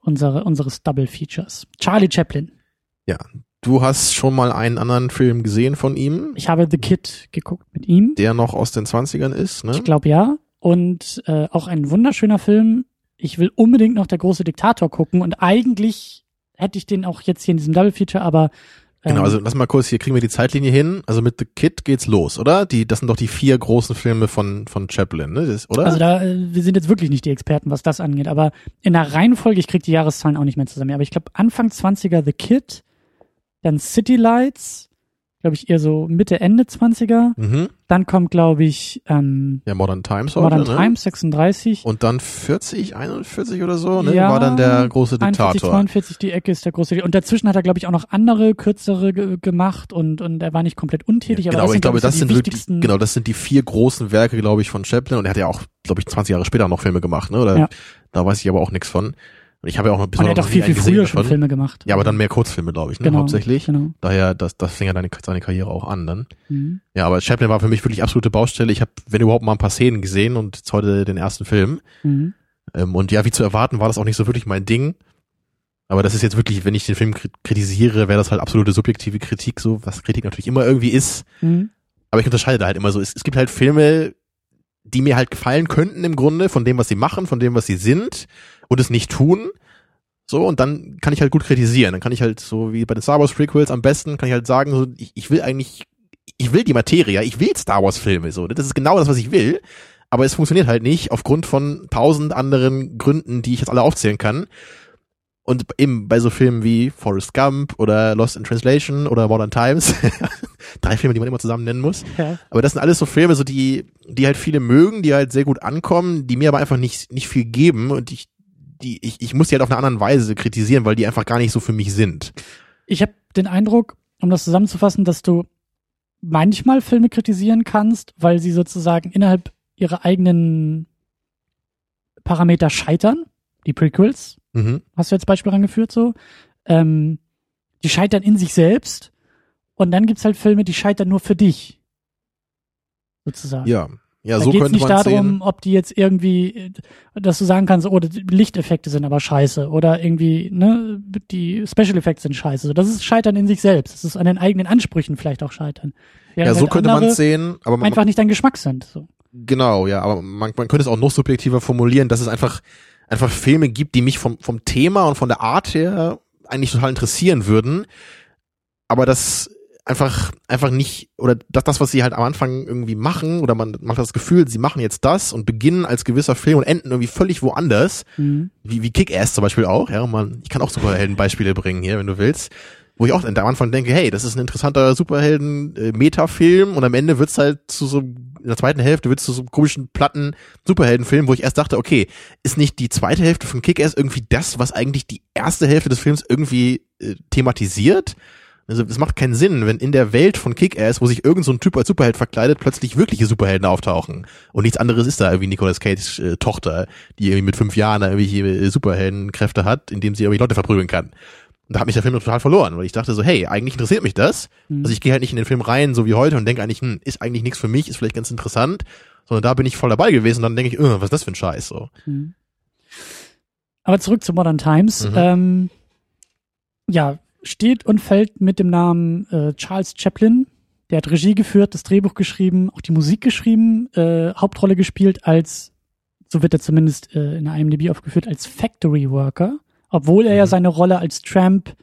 unserer, unseres Double Features. Charlie Chaplin. Du hast schon mal einen anderen Film gesehen von ihm, Ich habe The Kid geguckt mit ihm. der noch aus den 20ern ist, ne? Ich glaube ja. Und äh, auch ein wunderschöner Film. Ich will unbedingt noch der große Diktator gucken und eigentlich hätte ich den auch jetzt hier in diesem Double Feature, aber Genau, also lass mal kurz, hier kriegen wir die Zeitlinie hin. Also mit The Kid geht's los, oder? Die, das sind doch die vier großen Filme von, von Chaplin, ne? Das, oder? Also da, äh, wir sind jetzt wirklich nicht die Experten, was das angeht, aber in der Reihenfolge, ich krieg die Jahreszahlen auch nicht mehr zusammen, aber ich glaube Anfang 20er The Kid, dann City Lights, glaube ich, eher so Mitte, Ende 20er. Mhm. Dann kommt, glaube ich, ähm, Ja, Modern Times Modern heute, ne? Times 36. Und dann 40, 41 oder so, ne? Ja, war dann der große 41, Diktator. 42, die Ecke ist der große. Und dazwischen hat er, glaube ich, auch noch andere, kürzere ge gemacht und, und er war nicht komplett untätig. genau, aber das ich glaube, sind, das sind die, wichtigsten. genau, das sind die vier großen Werke, glaube ich, von Chaplin. Und er hat ja auch, glaube ich, 20 Jahre später noch Filme gemacht, ne? Oder Ja. da weiß ich aber auch nichts von. Und ich habe ja auch noch bis und er hat noch viel, viel früher schon davon. Filme gemacht. Ja, aber dann mehr Kurzfilme, glaube ich, ne? genau, Hauptsächlich. Genau. Daher, das, das fing ja deine, seine Karriere auch an dann. Mhm. Ja, aber Chaplin war für mich wirklich absolute Baustelle. Ich habe, wenn überhaupt, mal ein paar Szenen gesehen und jetzt heute den ersten Film. Mhm. Ähm, und ja, wie zu erwarten, war das auch nicht so wirklich mein Ding. Aber das ist jetzt wirklich, wenn ich den Film kri- kritisiere, wäre das halt absolute subjektive Kritik, so was Kritik natürlich immer irgendwie ist. Mhm. Aber ich unterscheide da halt immer so. Es, es gibt halt Filme, die mir halt gefallen könnten im Grunde, von dem, was sie machen, von dem, was sie sind und es nicht tun. So, und dann kann ich halt gut kritisieren. Dann kann ich halt, so wie bei den Star Wars Prequels am besten, kann ich halt sagen, so, ich, ich will eigentlich, ich will die Materie, ich will Star Wars Filme, so. Das ist genau das, was ich will. Aber es funktioniert halt nicht aufgrund von tausend anderen Gründen, die ich jetzt alle aufzählen kann. Und eben bei so Filmen wie Forrest Gump oder Lost in Translation oder Modern Times, (laughs) drei Filme, die man immer zusammen nennen muss. Ja. Aber das sind alles so Filme, so die, die halt viele mögen, die halt sehr gut ankommen, die mir aber einfach nicht, nicht viel geben und ich, die, ich, ich muss die halt auf eine andere Weise kritisieren, weil die einfach gar nicht so für mich sind. Ich habe den Eindruck, um das zusammenzufassen, dass du manchmal Filme kritisieren kannst, weil sie sozusagen innerhalb ihrer eigenen Parameter scheitern. Die Prequels, Mhm. hast du jetzt Beispiel rangeführt so. Ähm, die scheitern in sich selbst und dann gibt's halt Filme, die scheitern nur für dich. Sozusagen. Ja. Ja, da so geht's könnte nicht man darum, sehen. ob die jetzt irgendwie, dass du sagen kannst, oh, die Lichteffekte sind aber scheiße oder irgendwie, ne, die Special Effects sind scheiße. So, Das ist Scheitern in sich selbst. Das ist an den eigenen Ansprüchen vielleicht auch Scheitern. Ja, Während so halt könnte man es sehen, aber man, einfach nicht dein Geschmack sind. So. Genau, ja, aber man, man könnte es auch noch subjektiver formulieren, dass es einfach einfach Filme gibt, die mich vom vom Thema und von der Art her eigentlich total interessieren würden, aber das einfach einfach nicht oder das das was sie halt am Anfang irgendwie machen oder man hat das Gefühl, sie machen jetzt das und beginnen als gewisser Film und enden irgendwie völlig woanders, Mhm. wie wie Kick-Ass zum Beispiel auch, ja, man ich kann auch Superheldenbeispiele bringen hier, wenn du willst. Wo ich auch am Anfang denke, hey, das ist ein interessanter Superhelden-Metafilm und am Ende wird's halt zu so, in der zweiten Hälfte wird's zu so einem komischen, platten Superheldenfilm, wo ich erst dachte, okay, ist nicht die zweite Hälfte von Kick-Ass irgendwie das, was eigentlich die erste Hälfte des Films irgendwie äh, thematisiert? Also es macht keinen Sinn, wenn in der Welt von Kick-Ass, wo sich irgend so ein Typ als Superheld verkleidet, plötzlich wirkliche Superhelden auftauchen. Und nichts anderes ist da irgendwie Nicolas Cage äh, Tochter, die irgendwie mit fünf Jahren da irgendwie äh, Superheldenkräfte hat, indem sie irgendwie Leute verprügeln kann. Und da hat mich der Film total verloren, weil ich dachte so, hey, eigentlich interessiert mich das. Mhm. Also ich gehe halt nicht in den Film rein, so wie heute, und denke eigentlich, hm, ist eigentlich nichts für mich, ist vielleicht ganz interessant. Sondern da bin ich voll dabei gewesen und dann denke ich, äh, was ist das für ein Scheiß so. Mhm. Aber zurück zu Modern Times. Mhm. Ähm, ja, steht und fällt mit dem Namen äh, Charles Chaplin. Der hat Regie geführt, das Drehbuch geschrieben, auch die Musik geschrieben, äh, Hauptrolle gespielt als, so wird er zumindest äh, in der IMDb aufgeführt, als Factory Worker. Obwohl er ja Mhm. seine Rolle als Tramp,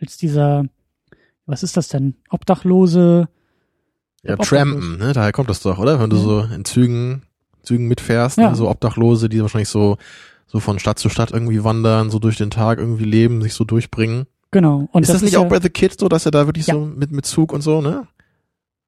als dieser, was ist das denn? Obdachlose, Ja. Trampen, ne? Daher kommt das doch, oder? Wenn du Ja. so in Zügen, Zügen mitfährst, Ja. ne? so Obdachlose, die wahrscheinlich so, so von Stadt zu Stadt irgendwie wandern, so durch den Tag irgendwie leben, sich so durchbringen. Genau. Und ist das, nicht ja, auch bei The Kid so, dass er da wirklich Ja. so mit, mit Zug und so, ne?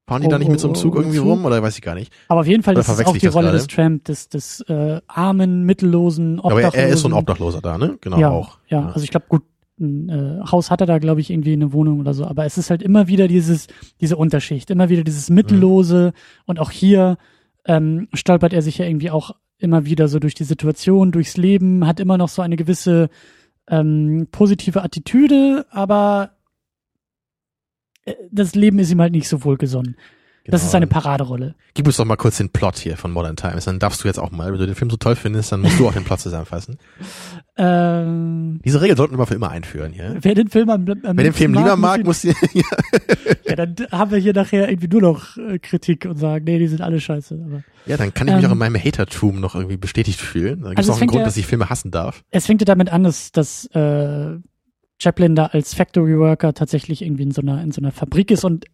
Fahren die Oh, da nicht mit so einem oh, Zug oh, irgendwie Zug? rum oder weiß ich gar nicht. Aber auf jeden Fall Oder ist es auch die das Rolle gerade? des Tramp, des, des äh, armen, mittellosen, Aber Obdachlosen. er, er ist so ein Obdachloser da, ne? Genau ja, auch. Ja, also ich glaube, gut, ein äh, Haus hat er da, glaube ich, irgendwie eine Wohnung oder so. Aber es ist halt immer wieder dieses, diese Unterschicht, immer wieder dieses Mittellose. Und auch hier ähm, stolpert er sich ja irgendwie auch immer wieder so durch die Situation, durchs Leben, hat immer noch so eine gewisse ähm, positive Attitüde, aber äh, das Leben ist ihm halt nicht so wohlgesonnen. Das Genau. ist seine Paraderolle. Gib uns doch mal kurz den Plot hier von Modern Times. Dann darfst du jetzt auch mal, wenn du den Film so toll findest, dann musst du auch den Plot zusammenfassen. Ähm, Diese Regel sollten wir für immer einführen hier. wer den Film am, am Wer den Film lieber mag, muss die, (laughs) ja, Ja, dann haben wir hier nachher irgendwie nur noch äh, Kritik und sagen, nee, die sind alle scheiße. Aber ja, dann kann ich mich Ähm, auch in meinem Hatertum noch irgendwie bestätigt fühlen. Dann gibt es Also es auch einen fängt Grund, ja- dass ich Filme hassen darf. es fängt ja damit an, dass, dass äh, Chaplin da als Factory Worker tatsächlich irgendwie in so einer in so einer Fabrik ist und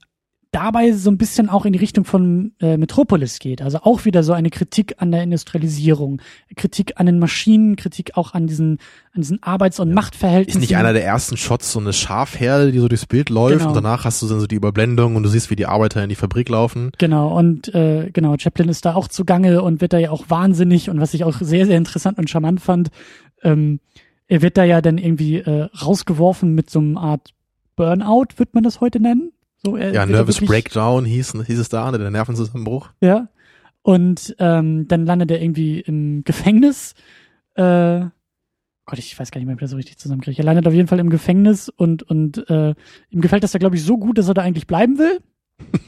dabei so ein bisschen auch in die Richtung von äh, Metropolis geht. Also auch wieder so eine Kritik an der Industrialisierung, Kritik an den Maschinen, Kritik auch an diesen, an diesen Arbeits- und Machtverhältnissen. Ist nicht einer der ersten Shots so eine Schafherde, die so durchs Bild läuft Genau. und danach hast du dann so die Überblendung und du siehst, wie die Arbeiter in die Fabrik laufen. Genau, und äh, genau, Chaplin ist da auch zugange und wird da ja auch wahnsinnig und was ich auch sehr, sehr interessant und charmant fand, ähm, er wird da ja dann irgendwie äh, rausgeworfen mit so einer Art Burnout, wird man das heute nennen? So, er Ja, Nervous wirklich- Breakdown hieß, hieß es da, ne, der Nervenzusammenbruch. Ja. Und ähm, dann landet er irgendwie im Gefängnis. Äh, Gott, ich weiß gar nicht mehr, wie das so richtig zusammenkriege. Er landet auf jeden Fall im Gefängnis und, und äh, ihm gefällt das da, glaube ich, so gut, dass er da eigentlich bleiben will.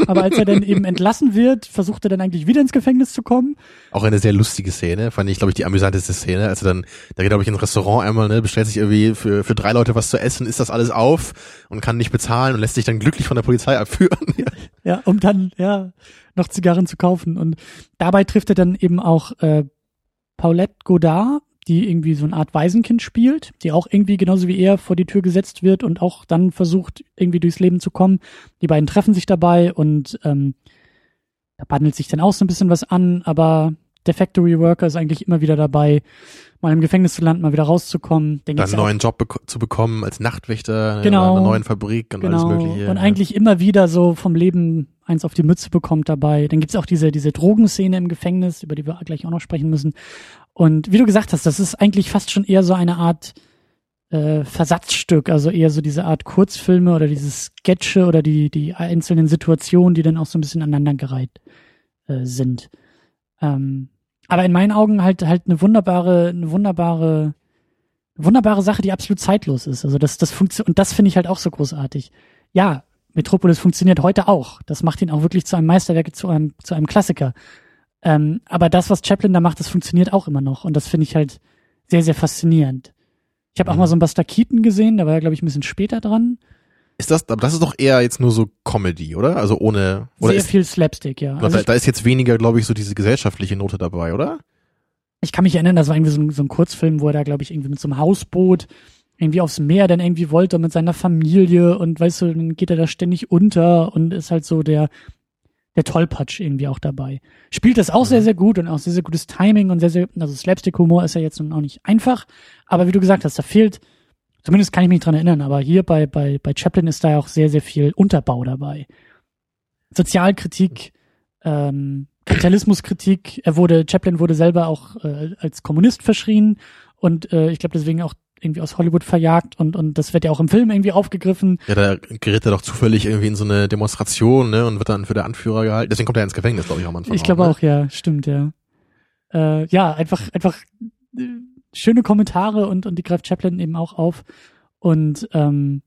Aber als er dann eben entlassen wird, versucht er dann eigentlich wieder ins Gefängnis zu kommen. Auch eine sehr lustige Szene, fand ich, glaube ich, die amüsanteste Szene. Also dann, da geht, glaube ich, ins Restaurant einmal, ne, bestellt sich irgendwie für, für drei Leute was zu essen, isst das alles auf und kann nicht bezahlen und lässt sich dann glücklich von der Polizei abführen. (laughs) Ja, um dann, ja, noch Zigarren zu kaufen. Und dabei trifft er dann eben auch äh, Paulette Godard, die irgendwie so eine Art Waisenkind spielt, die auch irgendwie genauso wie er vor die Tür gesetzt wird und auch dann versucht, irgendwie durchs Leben zu kommen. Die beiden treffen sich dabei und ähm, da bandelt sich dann auch so ein bisschen was an, aber der Factory Worker ist eigentlich immer wieder dabei, mal im Gefängnis zu landen, mal wieder rauszukommen. Dann einen neuen Job beko zu bekommen als Nachtwächter Genau. in einer neuen Fabrik und alles Genau. mögliche. Und ja. eigentlich immer wieder so vom Leben eins auf die Mütze bekommt dabei. Dann gibt's auch diese, diese Drogenszene im Gefängnis, über die wir gleich auch noch sprechen müssen. Und wie du gesagt hast, das ist eigentlich fast schon eher so eine Art äh, Versatzstück, also eher so diese Art Kurzfilme oder diese Sketche oder die, die einzelnen Situationen, die dann auch so ein bisschen aneinandergereiht äh, sind. Ähm, aber in meinen Augen halt halt eine wunderbare, eine wunderbare, wunderbare Sache, die absolut zeitlos ist. Also das, das funktioniert und das finde ich halt auch so großartig. Ja, Metropolis funktioniert heute auch. Das macht ihn auch wirklich zu einem Meisterwerk, zu einem, zu einem Klassiker. Ähm, aber das, was Chaplin da macht, das funktioniert auch immer noch. Und das finde ich halt sehr, sehr faszinierend. Ich habe auch Mhm. mal so einen Buster Keaton gesehen, da war er, glaube ich, ein bisschen später dran. Ist das, aber das ist doch eher jetzt nur so Comedy, oder? Also ohne, oder sehr ist, viel Slapstick, ja. Also da, da ist jetzt weniger, glaube ich, so diese gesellschaftliche Note dabei, oder? ich kann mich erinnern, das war irgendwie so ein, so ein Kurzfilm, wo er da, glaube ich, irgendwie mit so einem Hausboot irgendwie aufs Meer dann irgendwie wollte mit seiner Familie und weißt du, dann geht er da ständig unter und ist halt so der, der Tollpatsch irgendwie auch dabei. Spielt das auch sehr, sehr gut und auch sehr, sehr gutes Timing und sehr, sehr, also Slapstick-Humor ist ja jetzt nun auch nicht einfach, aber wie du gesagt hast, da fehlt, zumindest kann ich mich dran erinnern, aber hier bei, bei, bei Chaplin ist da ja auch sehr, sehr viel Unterbau dabei. Sozialkritik, ähm, Kapitalismuskritik, er wurde, Chaplin wurde selber auch äh, als Kommunist verschrien und äh, ich glaube deswegen auch irgendwie aus Hollywood verjagt und, und das wird ja auch im Film irgendwie aufgegriffen. Ja, da gerät er doch zufällig irgendwie in so eine Demonstration, ne, und wird dann für der Anführer gehalten. Deswegen kommt er ins Gefängnis, glaube ich, am Anfang. Ich glaube ne? auch, ja, stimmt, ja. Äh, ja, einfach, einfach äh, schöne Kommentare und, und die greift Chaplin eben auch auf. Und ähm,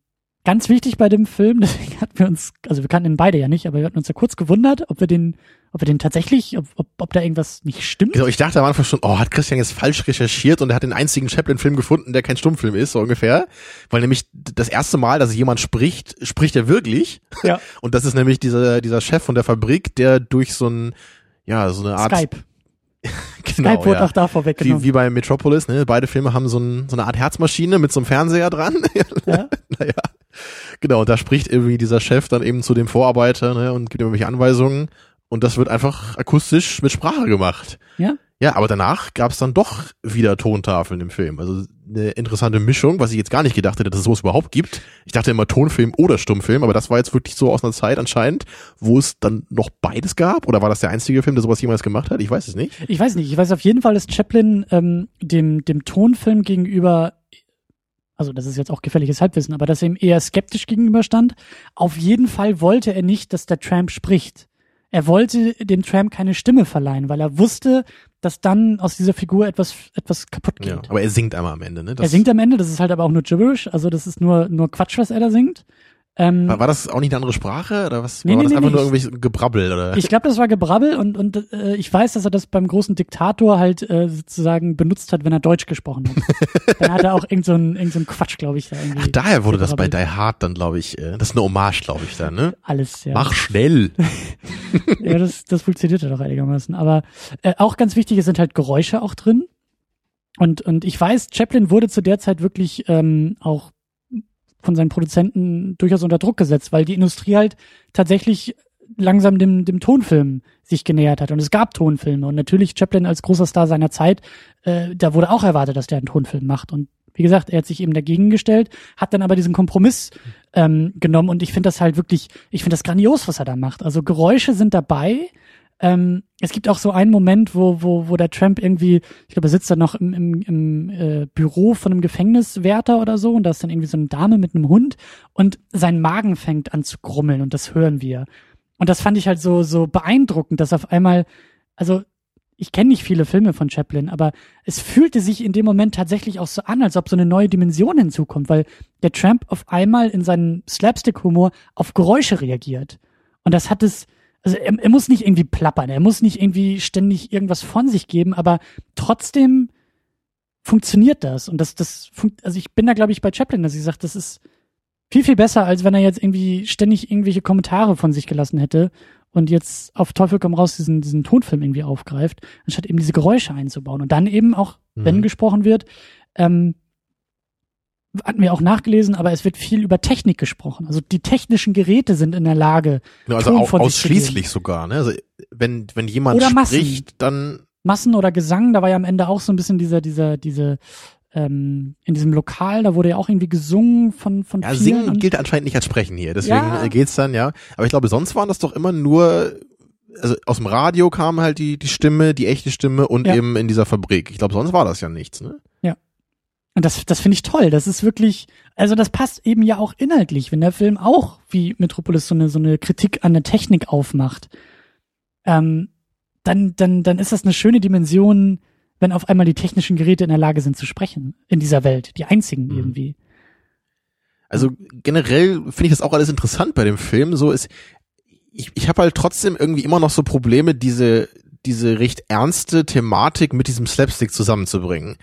ganz wichtig bei dem Film, (laughs) deswegen hatten wir uns, also wir kannten ihn beide ja nicht, aber wir hatten uns ja kurz gewundert, ob wir den, ob wir den tatsächlich, ob, ob, ob da irgendwas nicht stimmt. Genau, ich dachte am Anfang schon, oh, hat Christian jetzt falsch recherchiert und er hat den einzigen Chaplin-Film gefunden, der kein Stummfilm ist, so ungefähr. Weil nämlich das erste Mal, dass jemand spricht, spricht er wirklich. Ja. (laughs) Und das ist nämlich dieser, dieser Chef von der Fabrik, der durch so ein, ja, so eine Art. Skype. (laughs) Genau, Skype wurde ja. auch da Wie, vorweggenommen. wie bei Metropolis, ne? Beide Filme haben so, ein, so eine Art Herzmaschine mit so einem Fernseher dran. Ja. naja. Genau, und da spricht irgendwie dieser Chef dann eben zu dem Vorarbeiter, ne, und gibt ihm irgendwelche Anweisungen. Und das wird einfach akustisch mit Sprache gemacht. Ja. Ja, aber danach gab es dann doch wieder Tontafeln im Film. Also eine interessante Mischung, was ich jetzt gar nicht gedacht hätte, dass es sowas überhaupt gibt. Ich dachte immer Tonfilm oder Stummfilm, aber das war jetzt wirklich so aus einer Zeit anscheinend, wo es dann noch beides gab. Oder war das der einzige Film, der sowas jemals gemacht hat? Ich weiß es nicht. Ich weiß nicht, ich weiß auf jeden Fall, dass Chaplin ähm, dem, dem Tonfilm gegenüber, also das ist jetzt auch gefährliches Halbwissen, aber dass er ihm eher skeptisch gegenüberstand. Auf jeden Fall wollte er nicht, dass der Tramp spricht. Er wollte dem Tramp keine Stimme verleihen, weil er wusste, dass dann aus dieser Figur etwas, etwas kaputt geht. Ja, aber er singt einmal am Ende, ne? Das, er singt am Ende, das ist halt aber auch nur Gibberish, also das ist nur, nur Quatsch, was er da singt. Ähm, war, war das auch nicht eine andere Sprache oder was? Nee, war nee, das nee, einfach nee, nur irgendwie Gebrabbel oder? Ich glaube, das war Gebrabbel und, und äh, ich weiß, dass er das beim großen Diktator halt äh, sozusagen benutzt hat, wenn er Deutsch gesprochen hat. (laughs) dann hat er auch irgend so ein, irgend so ein Quatsch, glaube ich, da irgendwie. Ach, daher wurde das bei. Die Hard dann, glaube ich, äh, das ist eine Hommage, glaube ich, dann, ne? Alles, ja. Mach schnell. (laughs) ja, das, das funktioniert ja doch einigermaßen. Aber äh, auch ganz wichtig, es sind halt Geräusche auch drin. Und, und ich weiß, Chaplin wurde zu der Zeit wirklich ähm, auch von seinen Produzenten durchaus unter Druck gesetzt, weil die Industrie halt tatsächlich langsam dem, dem Tonfilm sich genähert hat. Und es gab Tonfilme. Und natürlich Chaplin als großer Star seiner Zeit, äh, da wurde auch erwartet, dass der einen Tonfilm macht. Und wie gesagt, er hat sich eben dagegen gestellt, hat dann aber diesen Kompromiss ähm, genommen. Und ich finde das halt wirklich, ich finde das grandios, was er da macht. Also Geräusche sind dabei. Ähm, es gibt auch so einen Moment, wo, wo, wo der Tramp irgendwie, ich glaube, er sitzt da noch im, im, im äh, Büro von einem Gefängniswärter oder so und da ist dann irgendwie so eine Dame mit einem Hund und sein Magen fängt an zu grummeln und das hören wir. Und das fand ich halt so, so beeindruckend, dass auf einmal, also ich kenne nicht viele Filme von Chaplin, aber es fühlte sich in dem Moment tatsächlich auch so an, als ob so eine neue Dimension hinzukommt, weil der Tramp auf einmal in seinem Slapstick-Humor auf Geräusche reagiert. Und das hat es, also er, er muss nicht irgendwie plappern, er muss nicht irgendwie ständig irgendwas von sich geben, aber trotzdem funktioniert das. Und das, das, also ich bin da, glaube ich, bei Chaplin, dass ich sage, das ist, viel, viel besser, als wenn er jetzt irgendwie ständig irgendwelche Kommentare von sich gelassen hätte und jetzt auf Teufel komm raus diesen, diesen Tonfilm irgendwie aufgreift, anstatt eben diese Geräusche einzubauen. Und dann eben auch, mhm. wenn gesprochen wird, ähm, hatten wir auch nachgelesen, aber es wird viel über Technik gesprochen. Also die technischen Geräte sind in der Lage. Ja, also au ausschließlich sogar, ne? Also wenn, wenn jemand oder spricht, Massen. dann. Massen oder Gesang, da war ja am Ende auch so ein bisschen dieser, dieser, diese ähm, in diesem Lokal, da wurde ja auch irgendwie gesungen von von Ja, singen gilt anscheinend nicht als sprechen hier, deswegen ja. geht's dann, ja. Aber ich glaube, sonst waren das doch immer nur also aus dem Radio kam halt die die Stimme, die echte Stimme und ja. eben in dieser Fabrik. Ich glaube, sonst war das ja nichts, ne? Und das das finde ich toll. Das ist wirklich, also das passt eben ja auch inhaltlich, wenn der Film auch wie Metropolis so eine so eine Kritik an der Technik aufmacht. Ähm, dann dann dann ist das eine schöne Dimension wenn auf einmal die technischen Geräte in der Lage sind zu sprechen in dieser Welt, die einzigen mhm. irgendwie. Also generell finde ich das auch alles interessant bei dem Film. So ist, ich, ich habe halt trotzdem irgendwie immer noch so Probleme, diese diese recht ernste Thematik mit diesem Slapstick zusammenzubringen.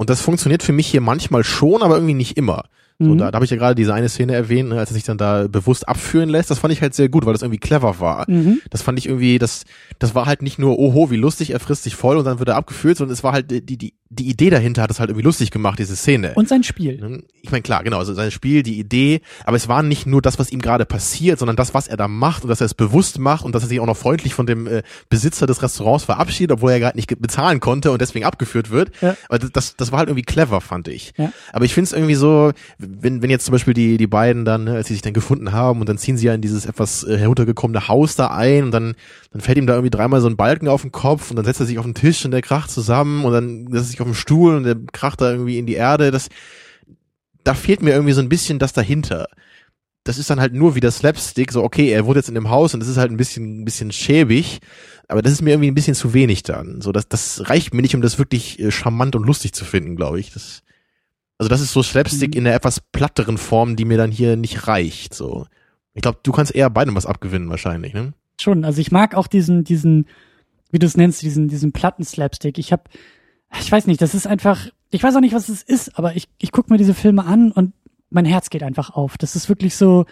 Und das funktioniert für mich hier manchmal schon, aber irgendwie nicht immer. So, mhm. da, da habe ich ja gerade diese eine Szene erwähnt, ne, als er sich dann da bewusst abführen lässt. Das fand ich halt sehr gut, weil das irgendwie clever war. Mhm. Das fand ich irgendwie, das, das war halt nicht nur, oho, wie lustig, er frisst sich voll und dann wird er abgeführt, sondern es war halt die, die, die Idee dahinter hat es halt irgendwie lustig gemacht, diese Szene. Und sein Spiel. Ne? Ich meine, klar, genau, also sein Spiel, die Idee, aber es war nicht nur das, was ihm gerade passiert, sondern das, was er da macht und dass er es bewusst macht und dass er sich auch noch freundlich von dem äh, Besitzer des Restaurants verabschiedet, obwohl er gerade nicht bezahlen konnte und deswegen abgeführt wird. Ja. Aber das, das war halt irgendwie clever, fand ich. Ja. Aber ich finde es irgendwie so, wenn, wenn jetzt zum Beispiel die, die beiden dann, ne, als sie sich dann gefunden haben und dann ziehen sie ja in dieses etwas äh, heruntergekommene Haus da ein und dann, dann fällt ihm da irgendwie dreimal so ein Balken auf den Kopf und dann setzt er sich auf den Tisch und der kracht zusammen und dann setzt er sich auf den Stuhl und der kracht da irgendwie in die Erde. Das, da fehlt mir irgendwie so ein bisschen das dahinter. Das ist dann halt nur wie der Slapstick, so okay, er wohnt jetzt in dem Haus und das ist halt ein bisschen, ein bisschen schäbig, aber das ist mir irgendwie ein bisschen zu wenig dann. So, das, das reicht mir nicht, um das wirklich äh, charmant und lustig zu finden, glaube ich. Das, also das ist so Slapstick mhm. in der etwas platteren Form, die mir dann hier nicht reicht. So, ich glaube, du kannst eher beidem was abgewinnen wahrscheinlich, ne? Schon. Also ich mag auch diesen, diesen, wie du es nennst, diesen, diesen platten Slapstick. Ich habe, ich weiß nicht, das ist einfach, ich weiß auch nicht, was es ist, aber ich, ich gucke mir diese Filme an und mein Herz geht einfach auf. Das ist wirklich so,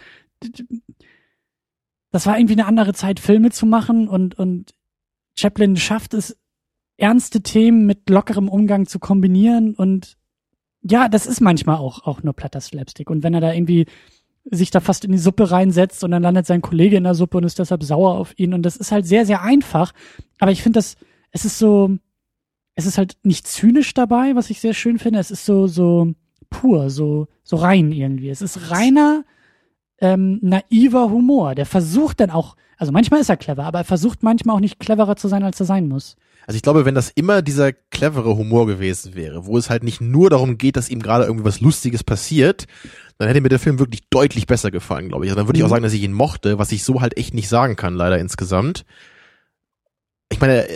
das war irgendwie eine andere Zeit, Filme zu machen und, und Chaplin schafft es, ernste Themen mit lockerem Umgang zu kombinieren und ja, das ist manchmal auch, auch nur platter Slapstick. Und wenn er da irgendwie sich da fast in die Suppe reinsetzt und dann landet sein Kollege in der Suppe und ist deshalb sauer auf ihn. Und das ist halt sehr, sehr einfach. Aber ich finde das, es ist so, es ist halt nicht zynisch dabei, was ich sehr schön finde. Es ist so, so pur, so, so rein irgendwie. Es ist reiner, ähm, naiver Humor. Der versucht dann auch, also manchmal ist er clever, aber er versucht manchmal auch nicht cleverer zu sein, als er sein muss. Also ich glaube, wenn das immer dieser clevere Humor gewesen wäre, wo es halt nicht nur darum geht, dass ihm gerade irgendwie was Lustiges passiert, dann hätte mir der Film wirklich deutlich besser gefallen, glaube ich. Also dann würde ich auch mhm. sagen, dass ich ihn mochte, was ich so halt echt nicht sagen kann, leider insgesamt. Ich meine,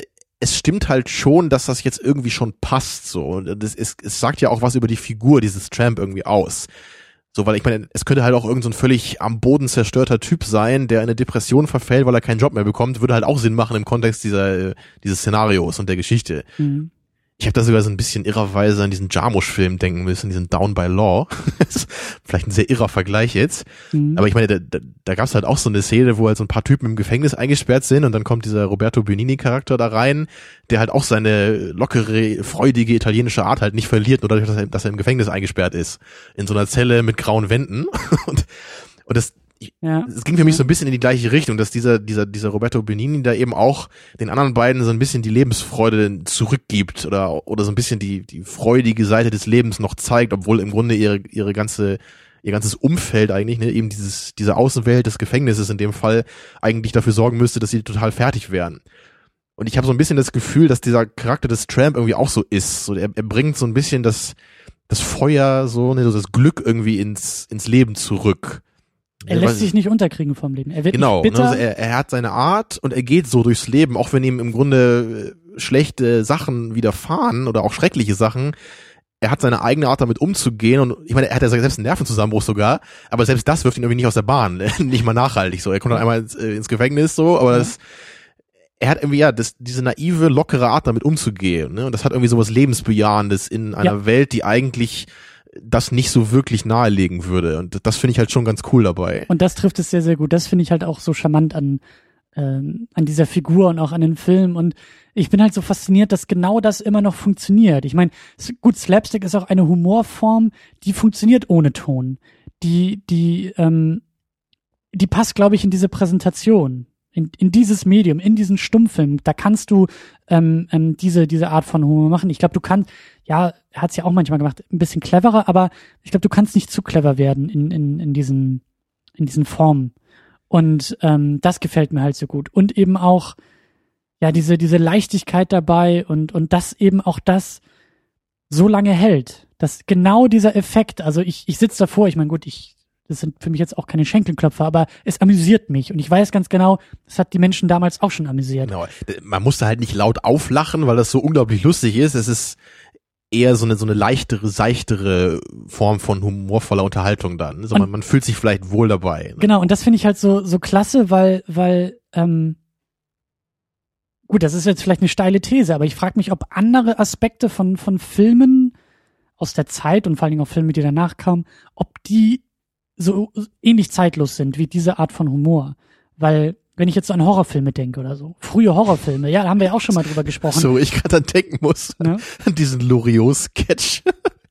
es stimmt halt schon, dass das jetzt irgendwie schon passt, so. Das ist, es sagt ja auch was über die Figur dieses Tramp irgendwie aus. So, weil ich meine, es könnte halt auch irgendein so völlig am Boden zerstörter Typ sein, der in eine Depression verfällt, weil er keinen Job mehr bekommt, würde halt auch Sinn machen im Kontext dieser, dieses Szenarios und der Geschichte. Mhm. Ich habe da sogar so ein bisschen irrerweise an diesen Jarmusch-Film denken müssen, diesen Down by Law. (laughs) Vielleicht ein sehr irrer Vergleich jetzt. Mhm. Aber ich meine, da, da, da gab es halt auch so eine Szene, wo halt so ein paar Typen im Gefängnis eingesperrt sind und dann kommt dieser Roberto Benini-Charakter da rein, der halt auch seine lockere, freudige italienische Art halt nicht verliert, nur dadurch, dass er, dass er im Gefängnis eingesperrt ist. In so einer Zelle mit grauen Wänden. (laughs) und, und das, ja. es ging für mich so ein bisschen in die gleiche Richtung, dass dieser, dieser, dieser Roberto Benini da eben auch den anderen beiden so ein bisschen die Lebensfreude zurückgibt oder, oder so ein bisschen die, die freudige Seite des Lebens noch zeigt, obwohl im Grunde ihre, ihre ganze, ihr ganzes Umfeld eigentlich, ne, eben dieses, diese Außenwelt des Gefängnisses in dem Fall eigentlich dafür sorgen müsste, dass sie total fertig wären. Und ich habe so ein bisschen das Gefühl, dass dieser Charakter des Tramp irgendwie auch so ist. So, er, er bringt so ein bisschen das, das Feuer, so, ne, so das Glück irgendwie ins, ins Leben zurück. Er lässt sich nicht unterkriegen vom Leben. Er wird genau, nicht bitter. Also er, er hat seine Art und er geht so durchs Leben, auch wenn ihm im Grunde äh, schlechte Sachen widerfahren oder auch schreckliche Sachen. Er hat seine eigene Art damit umzugehen und ich meine, er hat ja selbst einen Nervenzusammenbruch sogar, aber selbst das wirft ihn irgendwie nicht aus der Bahn, (laughs) nicht mal nachhaltig so. Er kommt dann einmal ins, äh, ins Gefängnis so, aber das er hat irgendwie ja das, diese naive, lockere Art damit umzugehen. Ne? Und das hat irgendwie sowas Lebensbejahendes in einer ja. Welt, die eigentlich das nicht so wirklich nahelegen würde. Und das finde ich halt schon ganz cool dabei. Und das trifft es sehr, sehr gut. Das finde ich halt auch so charmant an, ähm, an dieser Figur und auch an den Film. Und ich bin halt so fasziniert, dass genau das immer noch funktioniert. Ich meine, gut, Slapstick ist auch eine Humorform, die funktioniert ohne Ton. Die, die, ähm, die passt, glaube ich, in diese Präsentation in, in dieses Medium, in diesen Stummfilm, da kannst du ähm, ähm, diese, diese Art von Humor machen. Ich glaube, du kannst, ja, er hat es ja auch manchmal gemacht, ein bisschen cleverer, aber ich glaube, du kannst nicht zu clever werden in, in, in diesen, in diesen Formen. Und ähm, das gefällt mir halt so gut. Und eben auch, ja, diese, diese Leichtigkeit dabei und, und das eben auch das so lange hält. Dass genau dieser Effekt, also ich, ich sitze davor, ich meine, gut, ich das sind für mich jetzt auch keine Schenkelklopfer, aber es amüsiert mich. Und ich weiß ganz genau, das hat die Menschen damals auch schon amüsiert. Genau. Man musste halt nicht laut auflachen, weil das so unglaublich lustig ist. Es ist eher so eine, so eine leichtere, seichtere Form von humorvoller Unterhaltung dann. Also man, man fühlt sich vielleicht wohl dabei. Ne? Genau, und das finde ich halt so, so klasse, weil, weil, ähm, gut, das ist jetzt vielleicht eine steile These, aber ich frage mich, ob andere Aspekte von, von Filmen aus der Zeit und vor allen Dingen auch Filme, die danach kamen, ob die so ähnlich zeitlos sind wie diese Art von Humor. Weil, wenn ich jetzt an Horrorfilme denke oder so, frühe Horrorfilme, ja, da haben wir ja auch schon mal drüber gesprochen. So, ich gerade dann denken muss, ne? an diesen Loriot-Sketch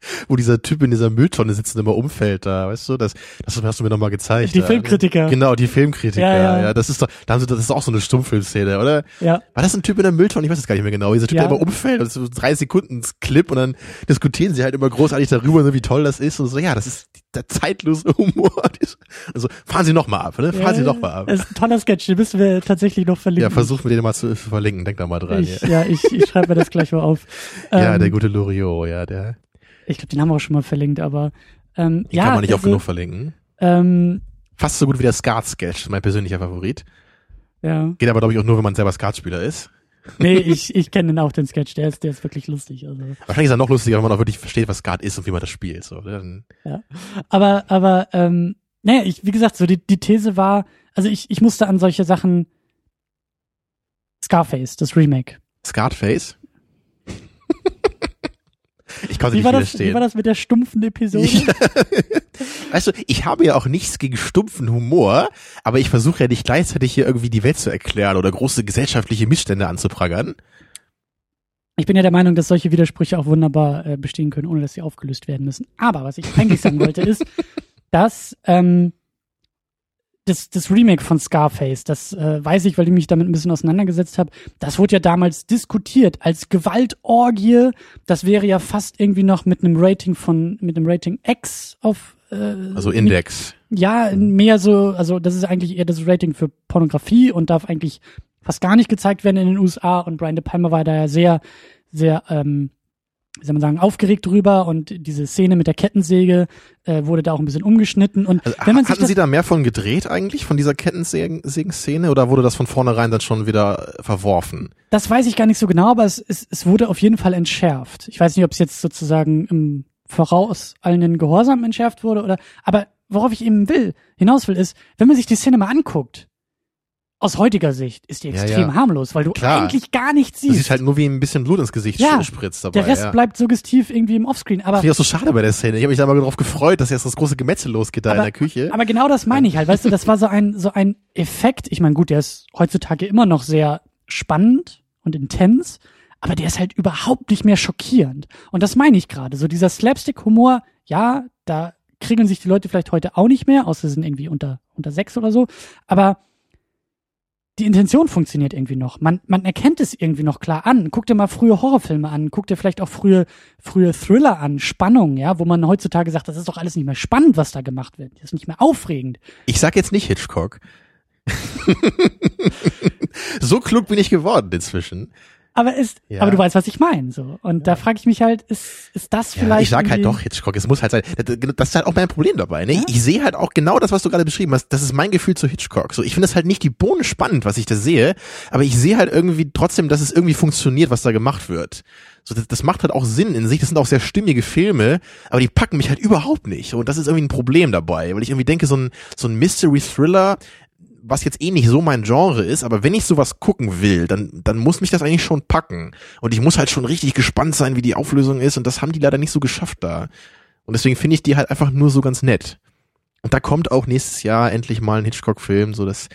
(laughs) wo dieser Typ in dieser Mülltonne sitzt und immer umfällt da, weißt du, das, das hast du mir noch mal gezeigt. Die da. Filmkritiker. Genau, die Filmkritiker, ja, ja. ja, das ist doch, da haben sie, das ist auch so eine Stummfilmszene, oder? Ja. War das ein Typ in der Mülltonne? Ich weiß es gar nicht mehr genau. Dieser Typ, ja. der immer umfällt, das ist so drei Sekunden Clip und dann diskutieren sie halt immer großartig darüber, so wie toll das ist und so, ja, das ist der zeitlose (laughs) Humor. Also, fahren Sie noch mal ab, ne? Fahren ja, Sie noch mal ab. Das ist ein toller Sketch, den müssen wir tatsächlich noch verlinken. Ja, versuch mir den mal zu verlinken, denk da mal dran. Ich, ja, ich, ich schreibe mir das gleich mal auf. (laughs) ja, ähm, der gute Loriot, ja, der ich glaube, den haben wir auch schon mal verlinkt, aber ähm, den ja. Kann man nicht also, oft genug verlinken. Ähm, Fast so gut wie der Skat-Sketch, mein persönlicher Favorit. Ja. Geht aber, glaube ich, auch nur, wenn man selber Skatspieler ist. (laughs) nee, ich, ich kenne den auch, den Sketch, der ist, der ist wirklich lustig. Also. Wahrscheinlich ist er noch lustiger, wenn man auch wirklich versteht, was Skat ist und wie man das spielt. So. Ne? Dann ja. Aber, aber, ähm, naja, ich, wie gesagt, so die, die These war, also ich, ich musste an solche Sachen Scarface, das Remake. Scarface? Ich konnte wie nicht war das, Wie war das mit der stumpfen Episode? (laughs) weißt du, ich habe ja auch nichts gegen stumpfen Humor, aber ich versuche ja nicht gleichzeitig hier irgendwie die Welt zu erklären oder große gesellschaftliche Missstände anzuprangern. Ich bin ja der Meinung, dass solche Widersprüche auch wunderbar äh, bestehen können, ohne dass sie aufgelöst werden müssen. Aber was ich eigentlich sagen wollte, (laughs) ist, dass ähm, das, das Remake von Scarface, das äh, weiß ich, weil ich mich damit ein bisschen auseinandergesetzt habe, das wurde ja damals diskutiert als Gewaltorgie. Das wäre ja fast irgendwie noch mit einem Rating von, mit einem Rating X auf äh, Also Index. Ja, mehr so, also das ist eigentlich eher das Rating für Pornografie und darf eigentlich fast gar nicht gezeigt werden in den USA und Brian De Palma war da ja sehr, sehr ähm, wie soll man sagen, aufgeregt drüber und diese Szene mit der Kettensäge äh, wurde da auch ein bisschen umgeschnitten. Und also, wenn man hatten Sie da mehr von gedreht eigentlich, von dieser Kettensägen-Szene, oder wurde das von vornherein dann schon wieder verworfen? Das weiß ich gar nicht so genau, aber es, es, es wurde auf jeden Fall entschärft. Ich weiß nicht, ob es jetzt sozusagen im vorauseilenden Gehorsam entschärft wurde oder, aber worauf ich eben will, hinaus will, ist, wenn man sich die Szene mal anguckt, aus heutiger Sicht ist die Ja, extrem ja. harmlos, weil du Klar. eigentlich gar nichts Du siehst. siehst halt nur, wie ein bisschen Blut ins Gesicht Ja, spritzt dabei. Der Rest ja. bleibt suggestiv irgendwie im Offscreen. Aber, Finde ich auch so schade bei der Szene. Ich habe mich da mal darauf gefreut, dass jetzt das große Gemetzel losgeht da in der Küche. aber genau das meine ich halt. Weißt du, das war so ein, so ein Effekt. Ich meine, gut, der ist heutzutage immer noch sehr spannend und intens, aber der ist halt überhaupt nicht mehr schockierend. Und das meine ich gerade. So dieser Slapstick-Humor, ja, da kriegen sich die Leute vielleicht heute auch nicht mehr, außer sie sind irgendwie unter, unter sechs oder so. Aber die Intention funktioniert irgendwie noch. Man, man erkennt es irgendwie noch klar an. Guck dir mal frühe Horrorfilme an, guck dir vielleicht auch frühe, frühe Thriller an, Spannung, ja, wo man heutzutage sagt, das ist doch alles nicht mehr spannend, was da gemacht wird. Das ist nicht mehr aufregend. Ich sag jetzt nicht Hitchcock. (laughs) so klug bin ich geworden inzwischen. Aber ist, Ja. aber du weißt, was ich meine, so. Und da frage ich mich halt, ist, ist das Ja, vielleicht. ich sag halt doch Hitchcock. Es muss halt sein. Das das ist halt auch mein Problem dabei. Ne? Ja? Ich sehe halt auch genau das, was du gerade beschrieben hast. Das ist mein Gefühl zu Hitchcock. So, ich finde es halt nicht die Bohnen spannend, was ich da sehe, aber ich sehe halt irgendwie trotzdem, dass es irgendwie funktioniert, was da gemacht wird. So, das, das macht halt auch Sinn in sich. Das sind auch sehr stimmige Filme, aber die packen mich halt überhaupt nicht. Und das ist irgendwie ein Problem dabei, weil ich irgendwie denke, so ein, so ein Mystery Thriller, was jetzt eh nicht so mein Genre ist, aber wenn ich sowas gucken will, dann, dann muss mich das eigentlich schon packen. Und ich muss halt schon richtig gespannt sein, wie die Auflösung ist. Und das haben die leider nicht so geschafft da. Und deswegen finde ich die halt einfach nur so ganz nett. Und da kommt auch nächstes Jahr endlich mal ein Hitchcock-Film. So, das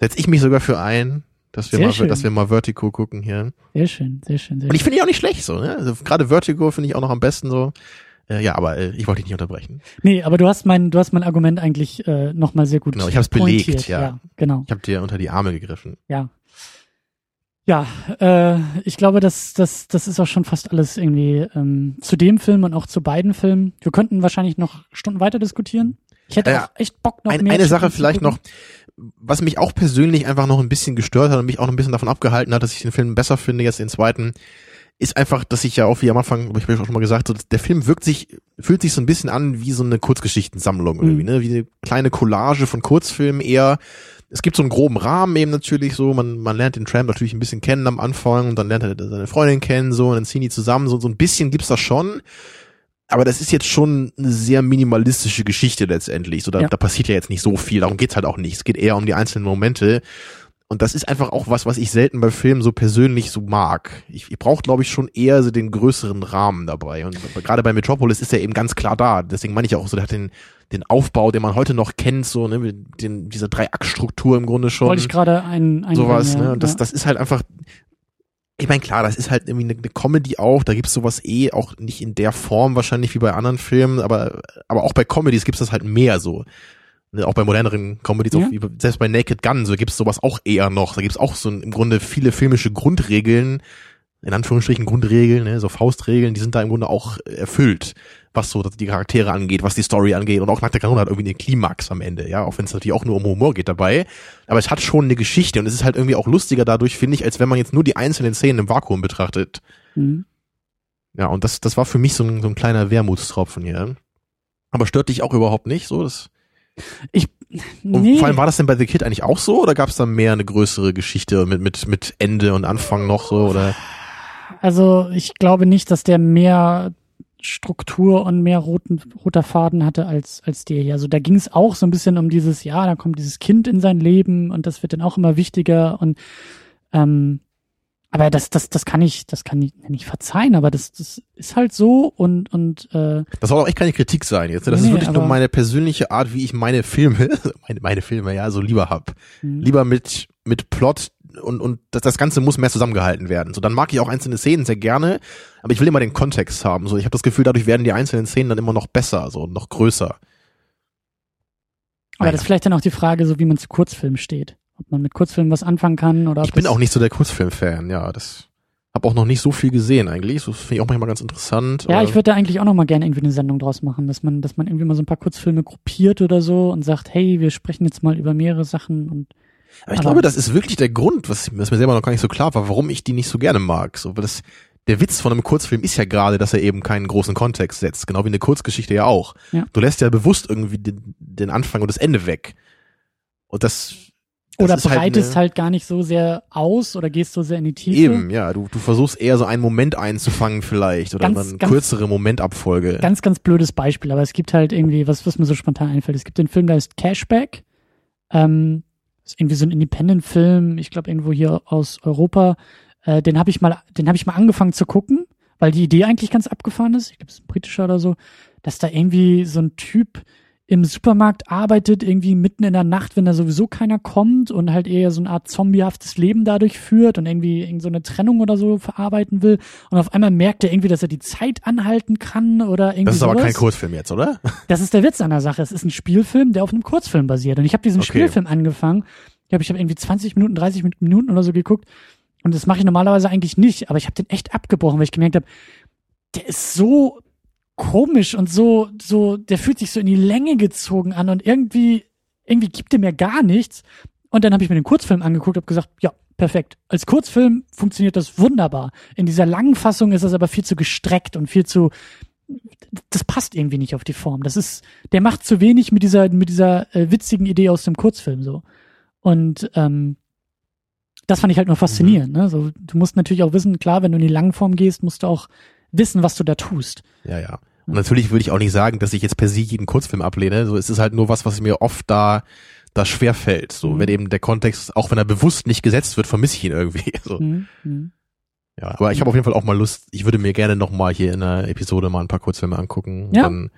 setze ich mich sogar für ein, dass wir Sehr mal, schön. dass wir mal Vertigo gucken hier. Sehr schön, sehr schön, sehr Und ich finde die auch nicht schlecht so, ne? Also gerade Vertigo finde ich auch noch am besten so. Äh, ja, aber äh, ich wollte dich nicht unterbrechen. Nee, aber du hast mein, du hast mein Argument eigentlich äh, nochmal sehr gut Genau, ich hab's belegt, pointiert. ja. ja. Genau, Ich habe dir unter die Arme gegriffen. ja. Ja, äh, ich glaube, das, das, das ist auch schon fast alles irgendwie ähm, zu dem Film und auch zu beiden Filmen. Wir könnten wahrscheinlich noch Stunden weiter diskutieren. Ich hätte Ja, auch echt Bock noch Ein, mehr. eine Sache vielleicht noch, was mich auch persönlich einfach noch ein bisschen gestört hat und mich auch noch ein bisschen davon abgehalten hat, dass ich den Film besser finde, jetzt den zweiten, ist einfach, dass ich ja auch wie am Anfang, ich habe ja auch schon mal gesagt, so, der Film wirkt sich, fühlt sich so ein bisschen an wie so eine Kurzgeschichtensammlung irgendwie, Mhm. ne? Wie eine kleine Collage von Kurzfilmen eher. Es gibt so einen groben Rahmen eben natürlich so, man, man lernt den Tramp natürlich ein bisschen kennen am Anfang und dann lernt er seine Freundin kennen so und dann ziehen die zusammen, so, so ein bisschen gibt's das schon. Aber das ist jetzt schon eine sehr minimalistische Geschichte letztendlich. So, da, Ja. da passiert ja jetzt nicht so viel. Darum geht's halt auch nicht. Es geht eher um die einzelnen Momente. Und das ist einfach auch was, was ich selten bei Filmen so persönlich so mag. Ich, ich brauche, glaube ich, schon eher so den größeren Rahmen dabei. Und gerade bei Metropolis ist er eben ganz klar da. Deswegen meine ich auch so, der hat den, den Aufbau, den man heute noch kennt, so, ne, mit den, dieser Drei-Akt-Struktur im Grunde schon Wollte ich gerade ein, ein sowas, ja, ne? Und das, ja. das ist halt einfach. Ich meine, klar, das ist halt irgendwie eine, eine Comedy auch, da gibt's sowas eh auch nicht in der Form wahrscheinlich wie bei anderen Filmen, aber, aber auch bei Comedies gibt's das halt mehr so. Ne, Auch bei moderneren Comedies, Ja. auch, selbst bei Naked Gun, so gibt's sowas auch eher noch. Da gibt's auch so im Grunde viele filmische Grundregeln, in Anführungsstrichen Grundregeln, ne, so Faustregeln, die sind da im Grunde auch erfüllt, was so die Charaktere angeht, was die Story angeht. Und auch Nackte Kanone hat irgendwie einen Klimax am Ende, ja, auch wenn es natürlich auch nur um Humor geht dabei. Aber es hat schon eine Geschichte und es ist halt irgendwie auch lustiger dadurch, finde ich, als wenn man jetzt nur die einzelnen Szenen im Vakuum betrachtet. Mhm. Ja, und das, das war für mich so ein, so ein kleiner Wermutstropfen hier. Aber stört dich auch überhaupt nicht so? Das, und Nee. vor allem war das denn bei The Kid eigentlich auch so oder gab es da mehr eine größere Geschichte mit, mit, mit Ende und Anfang noch so? Oder? Also ich glaube nicht, dass der mehr Struktur und mehr roten, roter Faden hatte als, als der hier. Also da ging es auch so ein bisschen um dieses, ja, da kommt dieses Kind in sein Leben und das wird dann auch immer wichtiger und ähm, aber das, das, das kann ich, das kann ich nicht verzeihen, aber das, das ist halt so und, und äh, Das soll auch echt keine Kritik sein jetzt. ne? Das Nee, ist wirklich nur meine persönliche Art, wie ich meine Filme, (laughs) meine, meine Filme, ja, so lieber hab. hm. Lieber mit, mit Plot und, und das, das Ganze muss mehr zusammengehalten werden. So, dann mag ich auch einzelne Szenen sehr gerne, aber ich will immer den Kontext haben. So, ich habe das Gefühl, dadurch werden die einzelnen Szenen dann immer noch besser, so und noch größer. aber Naja. das ist vielleicht dann auch die Frage, so wie man zu Kurzfilmen steht. Ob man mit Kurzfilmen was anfangen kann oder Ich bin das, auch nicht so der Kurzfilm-Fan, ja. Das habe auch noch nicht so viel gesehen eigentlich. So finde ich auch manchmal ganz interessant. Ja, ich würde da eigentlich auch noch mal gerne irgendwie eine Sendung draus machen, dass man, dass man irgendwie mal so ein paar Kurzfilme gruppiert oder so und sagt, hey, wir sprechen jetzt mal über mehrere Sachen und Aber ich Aber- glaube, das ist wirklich der Grund, was, was mir selber noch gar nicht so klar war, warum ich die nicht so gerne mag. So, weil das, der Witz von einem Kurzfilm ist ja gerade, dass er eben keinen großen Kontext setzt. Genau wie eine Kurzgeschichte ja auch. Ja. Du lässt ja bewusst irgendwie den, den Anfang und das Ende weg. Und das, das oder halt breitest eine- halt gar nicht so sehr aus oder gehst so sehr in die Tiefe. Eben, ja, du, du versuchst eher so einen Moment einzufangen vielleicht oder Ganz, eine ganz- kürzere Momentabfolge. Ganz, ganz blödes Beispiel, aber es gibt halt irgendwie, was, was mir so spontan einfällt, es gibt den Film, der heißt Cashback. Ähm, ist irgendwie so ein Independent-Film, ich glaube irgendwo hier aus Europa. Äh, den habe ich mal, den habe ich mal angefangen zu gucken, weil die Idee eigentlich ganz abgefahren ist. Ich glaube, es ist ein britischer oder so, dass da irgendwie so ein Typ im Supermarkt arbeitet, irgendwie mitten in der Nacht, wenn da sowieso keiner kommt und halt eher so eine Art zombiehaftes Leben dadurch führt und irgendwie irgend so eine Trennung oder so verarbeiten will. Und auf einmal merkt er irgendwie, dass er die Zeit anhalten kann oder irgendwie. Das ist sowas. aber kein Kurzfilm jetzt, oder? (laughs) Das ist der Witz an der Sache. Es ist ein Spielfilm, der auf einem Kurzfilm basiert. Und ich habe diesen Okay. Spielfilm angefangen. Ich glaube, ich habe irgendwie 20 Minuten, 30 Minuten oder so geguckt. Und das mache ich normalerweise eigentlich nicht. Aber ich habe den echt abgebrochen, weil ich gemerkt habe, der ist so komisch und so, so, der fühlt sich so in die Länge gezogen an und irgendwie, irgendwie gibt er mir gar nichts. Und dann habe ich mir den Kurzfilm angeguckt, habe gesagt, ja, perfekt. Als Kurzfilm funktioniert das wunderbar. In dieser langen Fassung ist das aber viel zu gestreckt und viel zu, das passt irgendwie nicht auf die Form. Das ist, der macht zu wenig mit dieser, mit dieser äh, witzigen Idee aus dem Kurzfilm so. Und ähm, das fand ich halt nur faszinierend. Ne? So, du musst natürlich auch wissen, klar, wenn du in die Langform gehst, musst du auch wissen, was du da tust. Ja, ja. Und natürlich würde ich auch nicht sagen, dass ich jetzt per se jeden Kurzfilm ablehne. So, es ist halt nur was, was mir oft da, da schwer fällt. So, Mhm. wenn eben der Kontext, auch wenn er bewusst nicht gesetzt wird, vermisse ich ihn irgendwie. (laughs) So. Mhm. Mhm. Ja, aber ich habe auf jeden Fall auch mal Lust, ich würde mir gerne nochmal hier in einer Episode mal ein paar Kurzfilme angucken. Ja. Dann,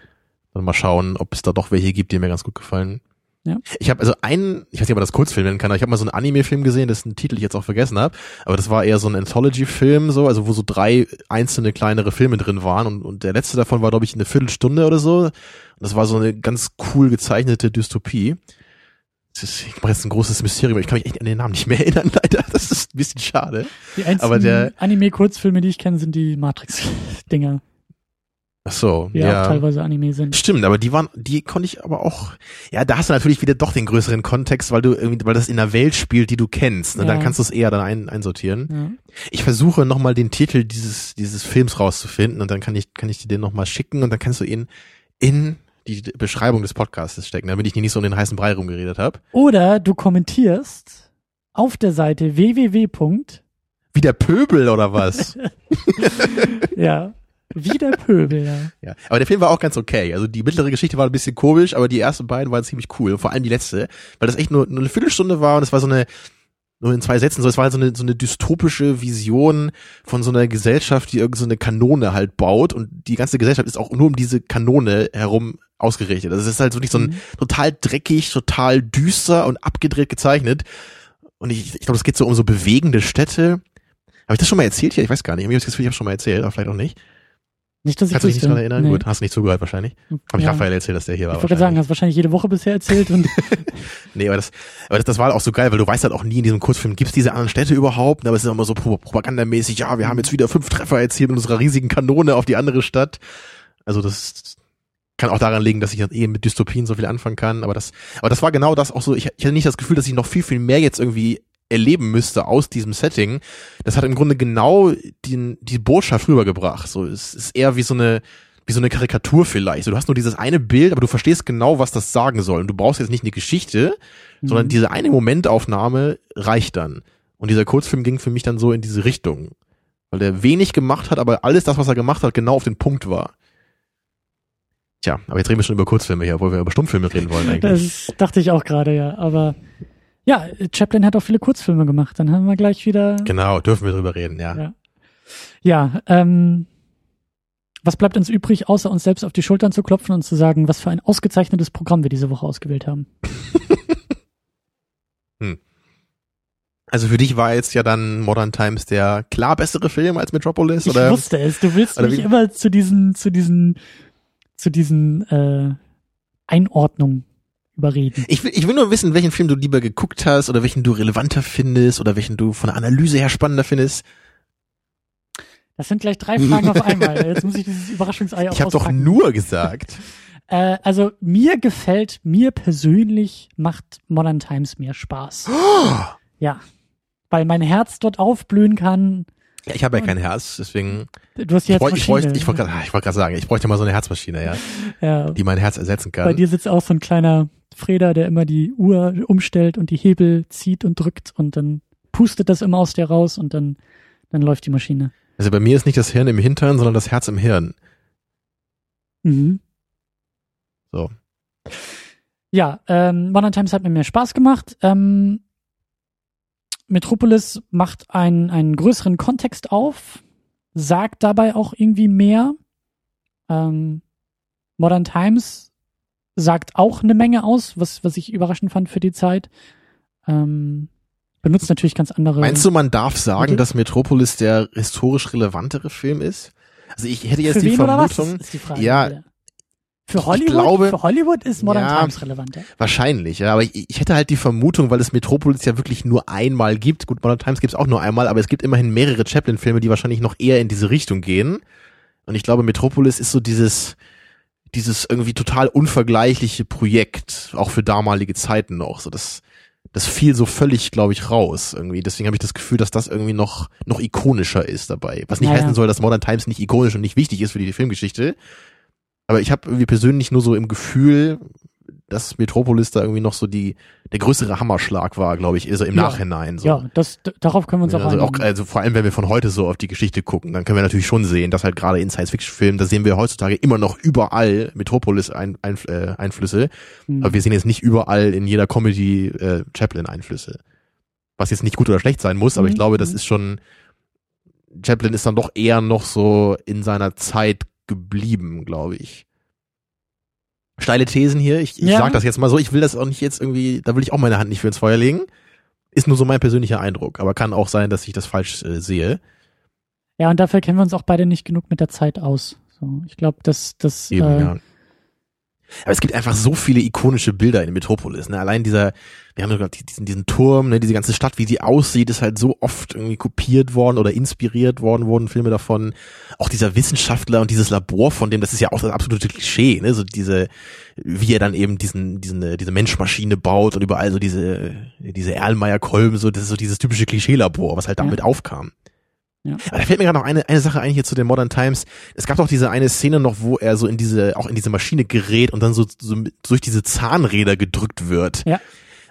dann mal schauen, ob es da doch welche gibt, die mir ganz gut gefallen. Ja. Ich habe also einen, ich weiß nicht, ob man das Kurzfilm nennen kann, aber ich habe mal so einen Anime-Film gesehen, dessen Titel ich jetzt auch vergessen habe. Aber das war eher so ein Anthology-Film, so, also wo so drei einzelne kleinere Filme drin waren und, und der letzte davon war, glaube ich, eine Viertelstunde oder so. Und das war so eine ganz cool gezeichnete Dystopie. Das ist, ich mache jetzt ein großes Mysterium, ich kann mich echt an den Namen nicht mehr (laughs) erinnern, leider. Das ist ein bisschen schade. Die einzigen Anime-Kurzfilme, die ich kenne, sind die Matrix-Dinger, Ach so, ja. auch teilweise Anime sind. Stimmt, aber die waren, die konnte ich aber auch, ja, da hast du natürlich wieder doch den größeren Kontext, weil du irgendwie, weil das in einer Welt spielt, die du kennst. Und Ja. dann kannst du es eher dann ein, einsortieren. Ja. Ich versuche nochmal den Titel dieses, dieses Films rauszufinden und dann kann ich, kann ich dir den nochmal schicken und dann kannst du ihn in die Beschreibung des Podcasts stecken, damit ich nicht so um den heißen Brei rumgeredet habe. Oder du kommentierst auf der Seite www. Wie der Pöbel oder was? (laughs) ja, wie der Pöbel, ja. (laughs) ja. Aber der Film war auch ganz okay. Also die mittlere Geschichte war ein bisschen komisch, aber die ersten beiden waren ziemlich cool. Vor allem die letzte, weil das echt nur, nur eine Viertelstunde war und es war so eine, nur in zwei Sätzen, so es war halt so eine, so eine dystopische Vision von so einer Gesellschaft, die irgend so eine Kanone halt baut und die ganze Gesellschaft ist auch nur um diese Kanone herum ausgerichtet. Also es ist halt wirklich so ein Mhm. total dreckig, total düster und abgedreht gezeichnet. Und ich, ich glaube, es geht so um so bewegende Städte. Habe ich das schon mal erzählt hier? Ich weiß gar nicht. Mir habe das Gefühl, ich habe schon mal erzählt, aber vielleicht auch nicht. Nicht, dass ich Kannst du dich nicht daran erinnern? Nee. Gut, hast du nicht zugehört wahrscheinlich. Habe ich Ja. Raphael erzählt, dass der hier war. Ich wollte sagen, hast wahrscheinlich jede Woche bisher erzählt und (laughs) Nee, aber das, aber das, das war auch so geil, weil du weißt halt auch nie in diesem Kurzfilm, gibt's diese anderen Städte überhaupt? Aber es ist immer so pro- propagandamäßig, ja, wir haben jetzt wieder fünf Treffer erzielt mit unserer riesigen Kanone auf die andere Stadt. Also das kann auch daran liegen, dass ich eh mit Dystopien so viel anfangen kann. Aber das, aber das war genau das auch so. Ich, ich hatte nicht das Gefühl, dass ich noch viel, viel mehr jetzt irgendwie erleben müsste aus diesem Setting. Das hat im Grunde genau den, die Botschaft rübergebracht. So, es ist eher wie so eine, wie so eine Karikatur vielleicht. So, du hast nur dieses eine Bild, aber du verstehst genau, was das sagen soll. Und du brauchst jetzt nicht eine Geschichte, sondern Mhm. diese eine Momentaufnahme reicht dann. Und dieser Kurzfilm ging für mich dann so in diese Richtung. Weil er wenig gemacht hat, aber alles das, was er gemacht hat, genau auf den Punkt war. Tja, aber jetzt reden wir schon über Kurzfilme hier, obwohl wir über Stummfilme reden wollen eigentlich. das dachte ich auch gerade, ja. Aber ja, Chaplin hat auch viele Kurzfilme gemacht. Dann haben wir gleich wieder. Genau, dürfen wir drüber reden, ja. Ja. Ja, ähm, was bleibt uns übrig, außer uns selbst auf die Schultern zu klopfen und zu sagen, was für ein ausgezeichnetes Programm wir diese Woche ausgewählt haben? (laughs) Also für dich war jetzt ja dann Modern Times der klar bessere Film als Metropolis, Ich oder? wusste es. Du willst mich immer zu diesen, zu diesen, zu diesen äh, Einordnungen überreden. Ich will, ich will nur wissen, welchen Film du lieber geguckt hast oder welchen du relevanter findest oder welchen du von der Analyse her spannender findest. Das sind gleich drei Fragen auf einmal. Jetzt muss ich dieses Überraschungsei auch Ich habe doch nur gesagt. (laughs) Äh, also mir gefällt, mir persönlich macht Modern Times mehr Spaß. (gasps) Ja. Weil mein Herz dort aufblühen kann. Ja, ich habe ja kein Herz, deswegen. Du hast die Ich, ich, Herzmaschine. ich wollte gerade ich wollte gerade sagen, ich bräuchte mal so eine Herzmaschine, ja, ja. die mein Herz ersetzen kann. Bei dir sitzt auch so ein kleiner Freder, der immer die Uhr umstellt und die Hebel zieht und drückt und dann pustet das immer aus dir raus und dann, dann läuft die Maschine. Also bei mir ist nicht das Hirn im Hintern, sondern das Herz im Hirn. Mhm. So. Ja, ähm, Modern Times hat mir mehr Spaß gemacht. Ähm, Metropolis macht einen, einen größeren Kontext auf, sagt dabei auch irgendwie mehr. Ähm, Modern Times sagt auch eine Menge aus, was, was ich überraschend fand für die Zeit. Ähm, benutzt natürlich ganz andere. Meinst du, man darf sagen, Mittel? dass Metropolis der historisch relevantere Film ist? Also ich hätte jetzt für die wen oder was? Vermutung, Ist die Frage. ja, Für Hollywood, glaube- für Hollywood ist Modern Ja. Times relevanter. wahrscheinlich, ja, aber ich, ich hätte halt die Vermutung, weil es Metropolis ja wirklich nur einmal gibt. Gut, Modern Times gibt es auch nur einmal, aber es gibt immerhin mehrere Chaplin-Filme, die wahrscheinlich noch eher in diese Richtung gehen. Und ich glaube, Metropolis ist so dieses, dieses irgendwie total unvergleichliche Projekt, auch für damalige Zeiten noch. So das, das fiel so völlig, glaube ich, raus irgendwie. Deswegen habe ich das Gefühl, dass das irgendwie noch noch ikonischer ist dabei. Was nicht Naja. heißen soll, dass Modern Times nicht ikonisch und nicht wichtig ist für die Filmgeschichte. Aber ich habe irgendwie persönlich nur so im Gefühl, dass Metropolis da irgendwie noch so die der größere Hammerschlag war, glaube ich, also im Ja. Nachhinein. So. Ja, das, darauf können wir uns auch also, auch, also vor allem, wenn wir von heute so auf die Geschichte gucken, dann können wir natürlich schon sehen, dass halt gerade in Science-Fiction-Filmen, da sehen wir heutzutage immer noch überall Metropolis-Einflüsse, Hm. aber wir sehen jetzt nicht überall in jeder Comedy äh, Chaplin-Einflüsse. Was jetzt nicht gut oder schlecht sein muss, aber ich Mhm, glaube, das ist schon, Chaplin ist dann doch eher noch so in seiner Zeit geblieben, glaube ich. Steile Thesen hier, ich, ich Ja. sag das jetzt mal so, ich will das auch nicht jetzt irgendwie, da will ich auch meine Hand nicht für ins Feuer legen. Ist nur so mein persönlicher Eindruck, aber kann auch sein, dass ich das falsch äh, sehe. Ja, und dafür kennen wir uns auch beide nicht genug mit der Zeit aus. So, ich glaube, dass das Eben, äh, ja. Aber es gibt einfach so viele ikonische Bilder in Metropolis. Ne? Allein dieser, wir haben gerade diesen, diesen Turm, ne? diese ganze Stadt, wie sie aussieht, ist halt so oft irgendwie kopiert worden oder inspiriert worden, wurden Filme davon. Auch dieser Wissenschaftler und dieses Labor von dem, das ist ja auch das absolute Klischee, ne? So diese, wie er dann eben diesen, diesen, äh, diese Menschmaschine baut und überall so diese, diese Erlenmeyer-Kolben, so, das ist so dieses typische Klischee-Labor, was halt damit Ja. aufkam. Ja. Aber da fällt mir gerade noch eine, eine Sache ein hier zu den Modern Times. Es gab doch diese eine Szene noch, wo er so in diese, auch in diese Maschine gerät und dann so, so durch diese Zahnräder gedrückt wird. Ja.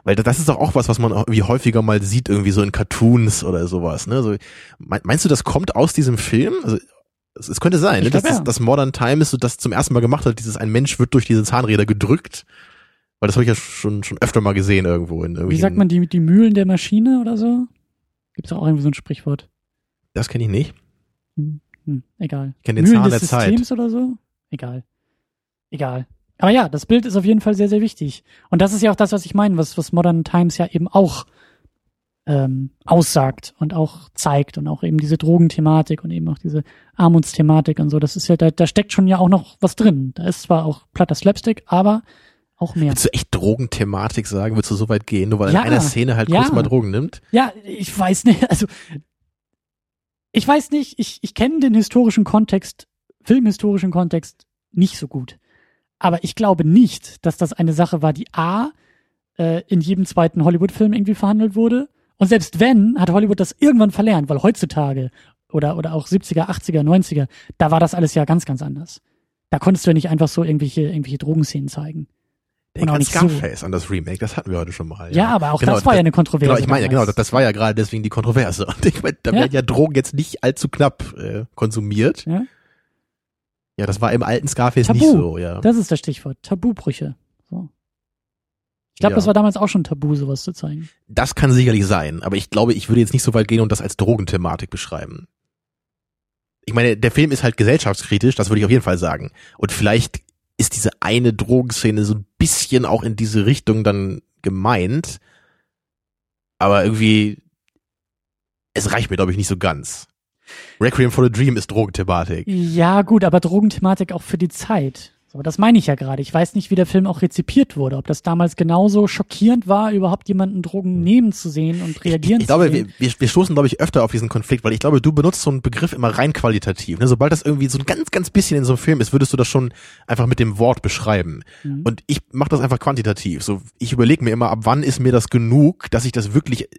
Weil das ist doch auch was, was man irgendwie häufiger mal sieht, irgendwie so in Cartoons oder sowas, ne? So, mein- meinst du, das kommt aus diesem Film? Also, es, es könnte sein, ne? dass, ja. das, dass Modern Times so das zum ersten Mal gemacht hat, dieses ein Mensch wird durch diese Zahnräder gedrückt. Weil das habe ich ja schon, schon öfter mal gesehen irgendwo in wie sagt man, die, die Mühlen der Maschine oder so? Gibt's auch irgendwie so ein Sprichwort. Das kenne ich nicht. Hm, egal. Ich kenne den Mühlen Zahn des der Zeit. Systems oder so? Egal. Egal. Aber ja, das Bild ist auf jeden Fall sehr, sehr wichtig. Und das ist ja auch das, was ich meine, was, was Modern Times ja eben auch ähm, aussagt und auch zeigt und auch eben diese Drogenthematik und eben auch diese Armutsthematik und so. Das ist ja, da, da steckt schon ja auch noch was drin. Da ist zwar auch platter Slapstick, aber auch mehr. Willst du echt Drogenthematik sagen? Willst du so weit gehen, nur weil Ja, in einer Szene halt ja. kurz mal Drogen nimmt? Ja, ich weiß nicht, also ich weiß nicht, ich, ich kenne den historischen Kontext, filmhistorischen Kontext nicht so gut. Aber ich glaube nicht, dass das eine Sache war, die A, äh, in jedem zweiten Hollywood-Film irgendwie verhandelt wurde. Und selbst wenn, hat Hollywood das irgendwann verlernt, weil heutzutage oder, oder auch 70er, 80er, 90er, da war das alles ja ganz, ganz anders. Da konntest du ja nicht einfach so irgendwelche, irgendwelche Drogenszenen zeigen. Denk an nicht so. Scarface, an das Remake, das hatten wir heute schon mal. Ja, aber auch Genau, das war ja eine Kontroverse. Genau, ich meine, ja, genau, das, das war ja gerade deswegen die Kontroverse. (laughs) Und ich meine, da Ja. werden ja Drogen jetzt nicht allzu knapp äh, konsumiert. Ja? Ja, das war im alten Scarface Tabu. nicht so, ja. Das ist das Stichwort. Tabubrüche. So. Ich glaube, Ja. das war damals auch schon tabu, sowas zu zeigen. Das kann sicherlich sein, aber ich glaube, ich würde jetzt nicht so weit gehen und das als Drogenthematik beschreiben. Ich meine, der Film ist halt gesellschaftskritisch, das würde ich auf jeden Fall sagen. Und vielleicht ist diese eine Drogenszene so ein bisschen auch in diese Richtung dann gemeint. Aber irgendwie, es reicht mir, glaube ich, nicht so ganz. Requiem for a Dream ist Drogenthematik. Ja, gut, aber Drogenthematik auch für die Zeit. So, das meine ich ja gerade. Ich weiß nicht, wie der Film auch rezipiert wurde. Ob das damals genauso schockierend war, überhaupt jemanden Drogen nehmen zu sehen und reagieren Ich glaube, zu wir, sehen. wir, wir stoßen, glaube ich, öfter auf diesen Konflikt, weil ich glaube, du benutzt so einen Begriff immer rein qualitativ. Ne? Sobald das irgendwie so ein ganz, ganz bisschen in so einem Film ist, würdest du das schon einfach mit dem Wort beschreiben. Mhm. Und ich mache das einfach quantitativ. So, ich überlege mir immer, ab wann ist mir das genug, dass ich das wirklich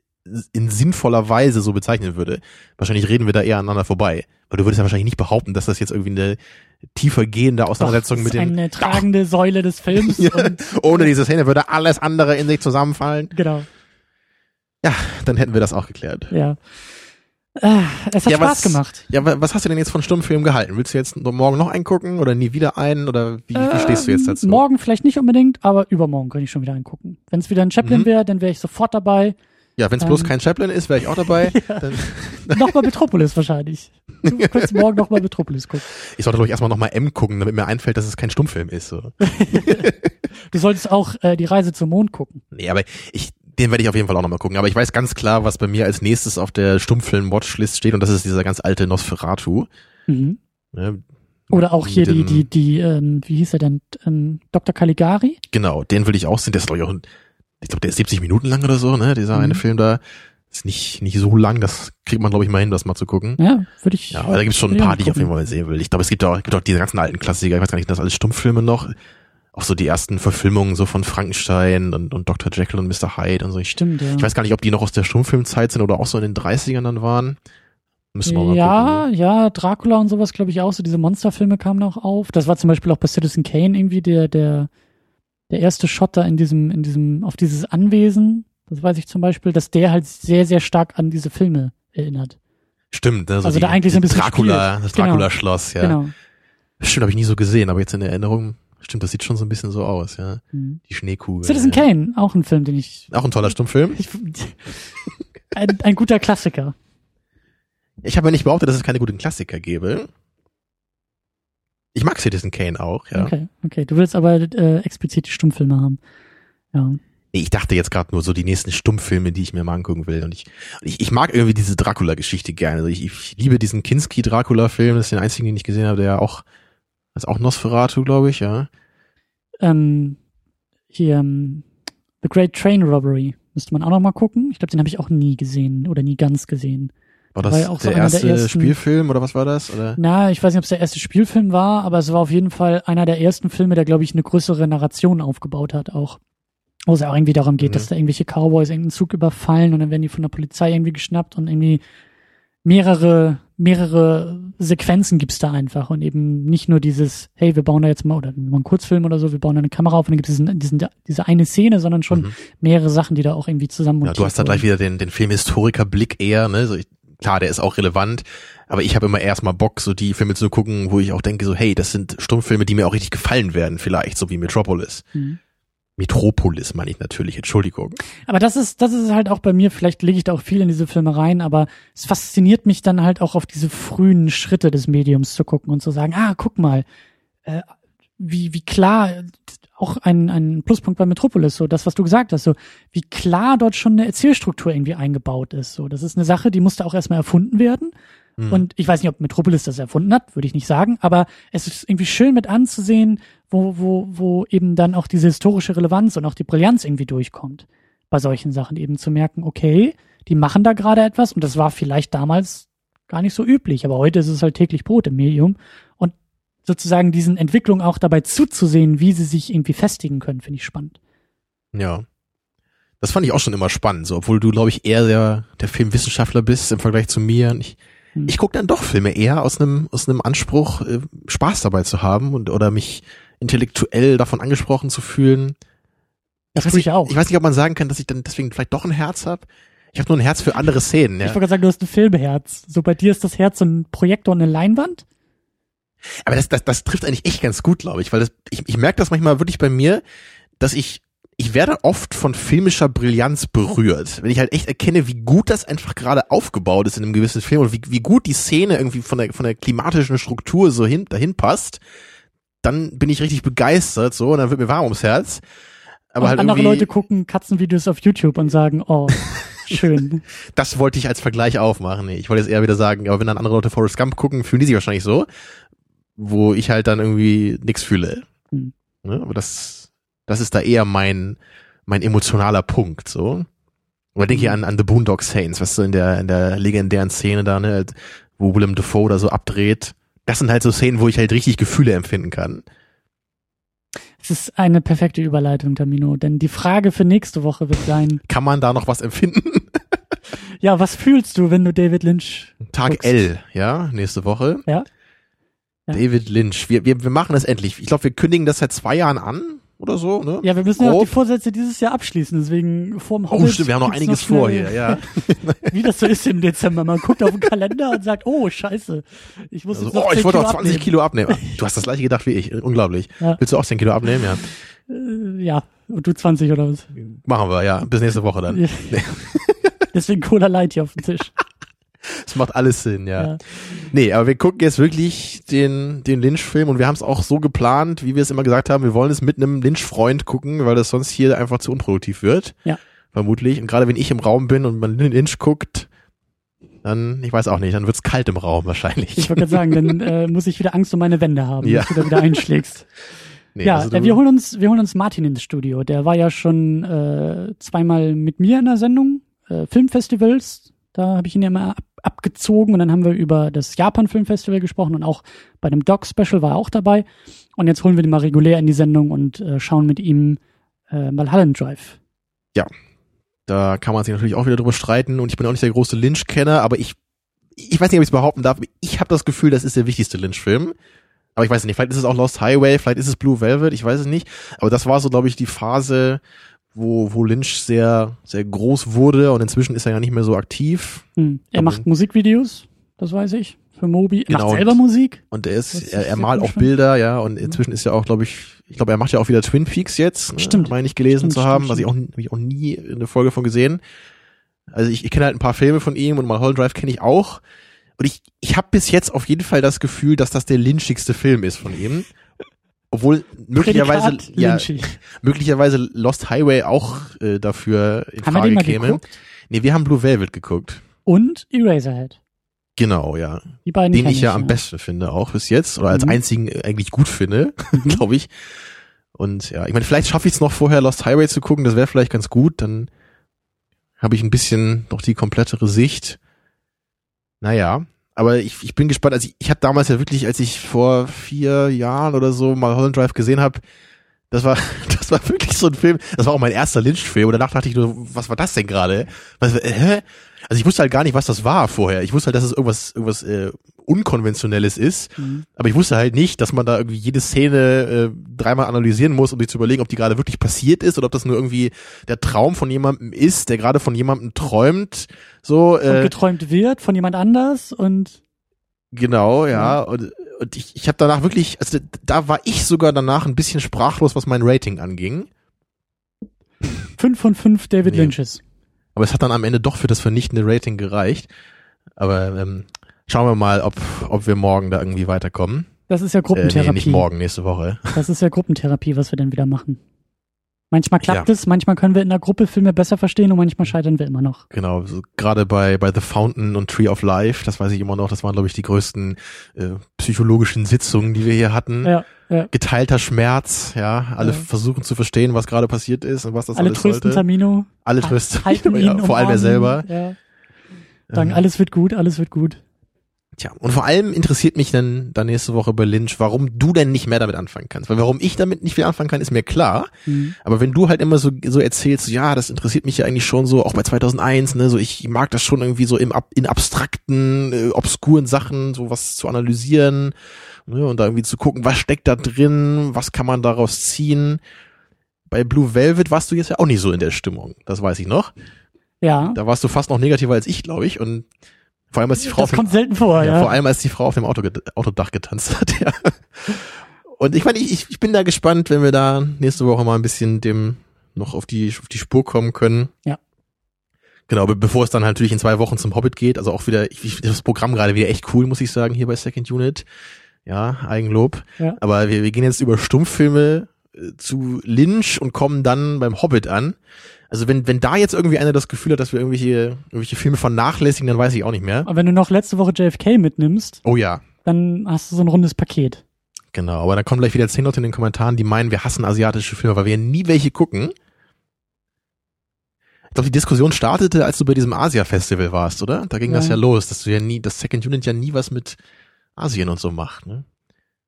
in sinnvoller Weise so bezeichnen würde. Wahrscheinlich reden wir da eher aneinander vorbei. Weil du würdest ja wahrscheinlich nicht behaupten, dass das jetzt irgendwie eine tiefer gehende Auseinandersetzung mit dem. eine tragende Säule des Films. (laughs) Ja, ohne diese Szene würde alles andere in sich zusammenfallen. genau, Ja, dann hätten wir das auch geklärt. ja. Äh, es hat Ja, Spaß was- gemacht. Ja, wa- was hast du denn jetzt von Stummfilmen gehalten? Willst du jetzt morgen noch einen gucken oder nie wieder einen? Oder wie, wie stehst du jetzt dazu? Ähm, Morgen vielleicht nicht unbedingt, aber übermorgen kann ich schon wieder reingucken. Wenn es wieder ein Chaplin Mhm. wäre, dann wäre ich sofort dabei. Ja, wenn es bloß Ähm, kein Chaplin ist, wäre ich auch dabei. (laughs) Dann, (laughs) Nochmal Metropolis wahrscheinlich. Du (laughs) könntest morgen nochmal Metropolis gucken. ich sollte, glaube ich, erstmal nochmal M gucken, damit mir einfällt, dass es kein Stummfilm ist. So. Du solltest auch äh, die Reise zum Mond gucken. Nee, aber ich, den werde ich auf jeden Fall auch nochmal gucken. Aber ich weiß ganz klar, was bei mir als nächstes auf der Stummfilm-Watchlist steht und das ist dieser ganz alte Nosferatu. Mhm. Ne? Oder auch hier die, die, die, ähm, wie hieß er denn? Ähm, Dr. Caligari? Genau, den will ich auch sehen. Der ist, glaube ich, auch, ein- ich glaube, der ist 70 Minuten lang oder so, ne? Dieser Mhm. eine Film da. Ist nicht, nicht so lang, das kriegt man, glaube ich, mal hin, das mal zu gucken. Ja, würde ich. Ja, aber da gibt's schon ein paar, die ich auf jeden Fall sehen will. Ich glaube, es gibt auch, gibt auch diese ganzen alten Klassiker, ich weiß gar nicht, sind das alles Stummfilme noch. Auch so die ersten Verfilmungen so von Frankenstein und, und Dr. Jekyll und Mr. Hyde und so. Ich, Stimmt, ja. ich weiß gar nicht, ob die noch aus der Stummfilmzeit sind oder auch so in den 30ern dann waren. Müssen wir mal ja, gucken. ja, Dracula und sowas, glaube ich auch. So diese Monsterfilme kamen noch auf. Das war zum Beispiel auch bei Citizen Kane irgendwie der, der, der erste Shot da in diesem, in diesem, auf dieses Anwesen. Das weiß ich zum Beispiel, dass der halt sehr, sehr stark an diese Filme erinnert. Stimmt, ne? So Also die, da eigentlich so ein bisschen Dracula, spielt. das Genau. Dracula-Schloss, ja. Genau. Stimmt, habe ich nie so gesehen, aber jetzt in der Erinnerung, stimmt, das sieht schon so ein bisschen so aus, ja. Mhm. Die Schneekugel. Citizen ja. Kane, auch ein Film, den ich, Auch ein toller Stummfilm. ich (laughs) ein, ein guter Klassiker. Ich habe ja nicht behauptet, dass es keine guten Klassiker gäbe. Ich mag Citizen Kane auch, ja. Okay, okay. Du willst aber äh, explizit die Stummfilme haben. Ja. Nee, ich dachte jetzt gerade nur so die nächsten Stummfilme, die ich mir mal angucken will. Und ich, ich, ich mag irgendwie diese Dracula-Geschichte gerne. Also ich, ich liebe diesen Kinski-Dracula-Film. Das ist der einzige, den ich gesehen habe, der ja auch, das ist auch Nosferatu, glaube ich, ja. Ähm, hier, ähm, The Great Train Robbery. Müsste man auch noch mal gucken. Ich glaube, den habe ich auch nie gesehen oder nie ganz gesehen. War War das ja auch so der der erste ersten- Spielfilm oder was war das? Oder? Na, ich weiß nicht, ob es der erste Spielfilm war, aber es war auf jeden Fall einer der ersten Filme, der, glaube ich, eine größere Narration aufgebaut hat auch. Wo es auch irgendwie darum geht, Mhm. dass da irgendwelche Cowboys irgendeinen Zug überfallen und dann werden die von der Polizei irgendwie geschnappt und irgendwie mehrere, mehrere Sequenzen gibt's da einfach und eben nicht nur dieses, hey, wir bauen da jetzt mal, oder mal einen Kurzfilm oder so, wir bauen da eine Kamera auf und dann gibt es diesen, diesen, diese eine Szene, sondern schon Mhm. mehrere Sachen, die da auch irgendwie zusammen Ja, du hast da gleich wieder den, den Filmhistoriker-Blick eher, ne? So ich, klar, der ist auch relevant, aber ich habe immer erstmal Bock, so die Filme zu gucken, wo ich auch denke, so, hey, das sind Stummfilme, die mir auch richtig gefallen werden, vielleicht, so wie Metropolis. Mhm. Metropolis meine ich natürlich, Entschuldigung. Aber das ist, das ist halt auch bei mir, vielleicht lege ich da auch viel in diese Filme rein, aber es fasziniert mich dann halt auch auf diese frühen Schritte des Mediums zu gucken und zu sagen, ah, guck mal, äh, wie, wie klar, auch ein, ein Pluspunkt bei Metropolis, so das, was du gesagt hast, so wie klar dort schon eine Erzählstruktur irgendwie eingebaut ist. So, das ist eine Sache, die musste auch erstmal erfunden werden. Hm. Und ich weiß nicht, ob Metropolis das erfunden hat, würde ich nicht sagen, aber es ist irgendwie schön mit anzusehen, wo, wo, wo eben dann auch diese historische Relevanz und auch die Brillanz irgendwie durchkommt. Bei solchen Sachen eben zu merken, okay, die machen da gerade etwas und das war vielleicht damals gar nicht so üblich, aber heute ist es halt täglich Brot im Medium sozusagen diesen Entwicklungen auch dabei zuzusehen, wie sie sich irgendwie festigen können, finde ich spannend. Ja. Das fand ich auch schon immer spannend, so, obwohl du, glaube ich, eher der, der Filmwissenschaftler bist im Vergleich zu mir. Ich, Hm. ich gucke dann doch Filme eher aus einem aus einem Anspruch, äh, Spaß dabei zu haben und oder mich intellektuell davon angesprochen zu fühlen. Das tue ich nicht, auch. Ich weiß nicht, ob man sagen kann, dass ich dann deswegen vielleicht doch ein Herz habe. Ich habe nur ein Herz für andere Szenen. Ich Ja. wollte gerade sagen, du hast ein Filmherz. So bei dir ist das Herz so ein Projektor und eine Leinwand? Aber das, das, das trifft eigentlich echt ganz gut, glaube ich, weil das, ich, ich merke das manchmal wirklich bei mir, dass ich ich werde oft von filmischer Brillanz berührt. Wenn ich halt echt erkenne, wie gut das einfach gerade aufgebaut ist in einem gewissen Film und wie, wie gut die Szene irgendwie von der, von der klimatischen Struktur so hin, dahin passt, dann bin ich richtig begeistert so und dann wird mir warm ums Herz. Aber und halt andere Leute gucken Katzenvideos auf YouTube und sagen, oh, (laughs) schön. das wollte ich als Vergleich aufmachen. Nee, ich wollte jetzt eher wieder sagen, aber wenn dann andere Leute Forrest Gump gucken, fühlen die sich wahrscheinlich so, wo ich halt dann irgendwie nix fühle. Hm. Ne? Aber das, das ist da eher mein, mein emotionaler Punkt, so. Oder denke ich Mhm. an, an The Boondock Saints, was so in der, in der legendären Szene da, ne, wo Willem Dafoe da so abdreht. Das sind halt so Szenen, wo ich halt richtig Gefühle empfinden kann. Es ist eine perfekte Überleitung, Tamino, denn die Frage für nächste Woche wird sein, Kann man da noch was empfinden? (laughs) ja, was fühlst du, wenn du David Lynch Tag Guckst. L, ja, nächste Woche. Ja. Ja. David Lynch. Wir, wir, wir machen das endlich. Ich glaube, wir kündigen das seit zwei Jahren an. oder so, ne? Ja, wir müssen ja auch Grob. die Vorsätze dieses Jahr abschließen, deswegen vorm Oh, Hobbit stimmt, wir haben noch einiges schnell- vor hier, ja. (laughs) Wie das so ist im Dezember. Man guckt auf den Kalender und sagt, oh, scheiße. Ich muss Also, jetzt noch oh, 10 ich wollte auch 20 abnehmen. Kilo abnehmen. Du hast das gleiche gedacht wie ich. Unglaublich. Ja. Willst du auch 10 Kilo abnehmen? Ja. Äh, ja, und du 20 oder was? Machen wir, ja. Bis nächste Woche dann. Ja. (laughs) Deswegen Cola Light hier auf dem Tisch. (laughs) Das macht alles Sinn, ja. Ja. Nee, aber wir gucken jetzt wirklich den, den Lynch-Film und wir haben es auch so geplant, wie wir es immer gesagt haben, wir wollen es mit einem Lynch-Freund gucken, weil das sonst hier einfach zu unproduktiv wird. Ja. Vermutlich. Und gerade wenn ich im Raum bin und man Lynch guckt, dann, ich weiß auch nicht, dann wird's kalt im Raum wahrscheinlich. Ich wollte gerade sagen, dann (laughs) äh, muss ich wieder Angst um meine Wände haben, Ja. dass du da wieder einschlägst. (laughs) Nee, ja, also äh, wir holen uns, wir holen uns Martin ins Studio. Der war ja schon äh, zweimal mit mir in der Sendung, äh, Filmfestivals. Da habe ich ihn ja mal ab, abgezogen und dann haben wir über das Japan Filmfestival gesprochen und auch bei dem Dog Special war er auch dabei. Und jetzt holen wir ihn mal regulär in die Sendung und äh, schauen mit ihm äh, mal Hallen Drive. Da kann man sich natürlich auch wieder drüber streiten und ich bin auch nicht der große Lynch-Kenner, aber ich, ich weiß nicht, ob ich es behaupten darf. Ich habe das Gefühl, das ist der wichtigste Lynch-Film. Aber ich weiß nicht, vielleicht ist es auch Lost Highway, vielleicht ist es Blue Velvet, ich weiß es nicht. Aber das war so, glaube ich, die Phase, wo, wo Lynch sehr, sehr groß wurde und inzwischen ist er ja nicht mehr so aktiv. Hm. Er macht Musikvideos, das weiß ich, für Mobi. Er Genau. macht selber Musik. Und er ist, ist er, er malt auch schon. Bilder, ja, und inzwischen ist er auch, glaube ich, ich glaube, er macht ja auch wieder Twin Peaks jetzt, ne, Stimmt. meine ich gelesen Stimmt, zu haben, stimmt, was ich auch, hab ich auch nie eine Folge von gesehen. Also ich, ich kenne halt ein paar Filme von ihm und Mulholland Drive kenne ich auch. Und ich, ich habe bis jetzt auf jeden Fall das Gefühl, dass das der lynchigste Film ist von ihm. Obwohl möglicherweise, ja, möglicherweise Lost Highway auch äh, dafür in Haben Frage käme. geguckt? Nee, wir haben Blue Velvet geguckt. Und Eraserhead. Genau, ja. Die beiden Den kenn ich ja am besten finde, auch bis jetzt, oder als Mhm. einzigen eigentlich gut finde, (laughs) Mhm. glaube ich. Und ja, ich meine, vielleicht schaffe ich es noch vorher Lost Highway zu gucken, das wäre vielleicht ganz gut, dann habe ich ein bisschen noch die komplettere Sicht. Naja, aber ich, ich bin gespannt, also ich, ich habe damals ja wirklich, als ich vor vier Jahren oder so mal Holland Drive gesehen habe, das war, (laughs) das war wirklich so ein Film, das war auch mein erster Lynch-Film und danach dachte ich nur, was war das denn gerade? Also ich wusste halt gar nicht, was das war vorher. Ich wusste halt, dass es irgendwas, irgendwas äh, Unkonventionelles ist, Mhm. aber ich wusste halt nicht, dass man da irgendwie jede Szene äh, dreimal analysieren muss, um sich zu überlegen, ob die gerade wirklich passiert ist oder ob das nur irgendwie der Traum von jemandem ist, der gerade von jemandem träumt. So, Und äh, geträumt wird von jemand anders und genau, ja. Und, und ich, ich habe danach wirklich, also da, da war ich sogar danach ein bisschen sprachlos, was mein Rating anging. fünf von fünf David Nee. Lynches. Aber es hat dann am Ende doch für das vernichtende Rating gereicht. Aber ähm, schauen wir mal, ob, ob wir morgen da irgendwie weiterkommen. Das ist ja Äh, nee, Gruppentherapie. nicht morgen, nächste Woche. (laughs) Das ist ja Gruppentherapie, was wir denn wieder machen. Manchmal klappt Ja. es, manchmal können wir in der Gruppe Filme besser verstehen und manchmal scheitern wir immer noch. Genau, so, gerade bei, bei The Fountain und Tree of Life, das weiß ich immer noch, das waren, glaube ich, die größten äh, psychologischen Sitzungen, die wir hier hatten. Ja, ja. Geteilter Schmerz, ja, alle Ja. versuchen zu verstehen, was gerade passiert ist und was das Alle alles trösten sollte. Tamino. Alle trösten, (laughs) ihn, ja, vor allem er selber. Ja. Sagen, Ähm, alles wird gut, alles wird gut. Tja, und vor allem interessiert mich dann, dann nächste Woche bei Lynch, warum du denn nicht mehr damit anfangen kannst. Weil warum ich damit nicht viel anfangen kann, ist mir klar. Mhm. Aber wenn du halt immer so, so erzählst, ja, das interessiert mich ja eigentlich schon so, auch bei 2001, ne, so ich mag das schon irgendwie so im Ab- in abstrakten, äh, obskuren Sachen, so was zu analysieren ne, und da irgendwie zu gucken, was steckt da drin, was kann man daraus ziehen. Bei Blue Velvet warst du jetzt ja auch nicht so in der Stimmung, das weiß ich noch. Ja, Da warst du fast noch negativer als ich, glaube ich, und vor allem als die Frau das auf dem kommt selten vor, ja, ja. vor allem als die Frau auf dem Auto, Autodach getanzt hat, (laughs) ja. Und ich meine, ich, ich- bin da gespannt, wenn wir da nächste Woche mal ein bisschen dem noch auf die, auf die Spur kommen können. Ja. Genau, be bevor es dann halt natürlich in zwei Wochen zum Hobbit geht. Also auch wieder, ich, ich das Programm gerade wieder echt cool, muss ich sagen, hier bei Second Unit. Ja, Eigenlob. Ja. Aber wir, wir gehen jetzt über Stummfilme zu Lynch und kommen dann beim Hobbit an. Also wenn, wenn da jetzt irgendwie einer das Gefühl hat, dass wir irgendwelche, irgendwelche Filme vernachlässigen, dann weiß ich auch nicht mehr. Aber wenn du noch letzte Woche JFK mitnimmst, Oh ja, dann hast du so ein rundes Paket. Genau, aber da kommen gleich wieder zehn Leute in den Kommentaren, die meinen, wir hassen asiatische Filme, weil wir nie welche gucken. Ich glaube, die Diskussion startete, als du bei diesem Asia-Festival warst, oder? Da ging Ja. das ja los, dass du ja nie, das Second Unit ja nie was mit Asien und so macht, ne?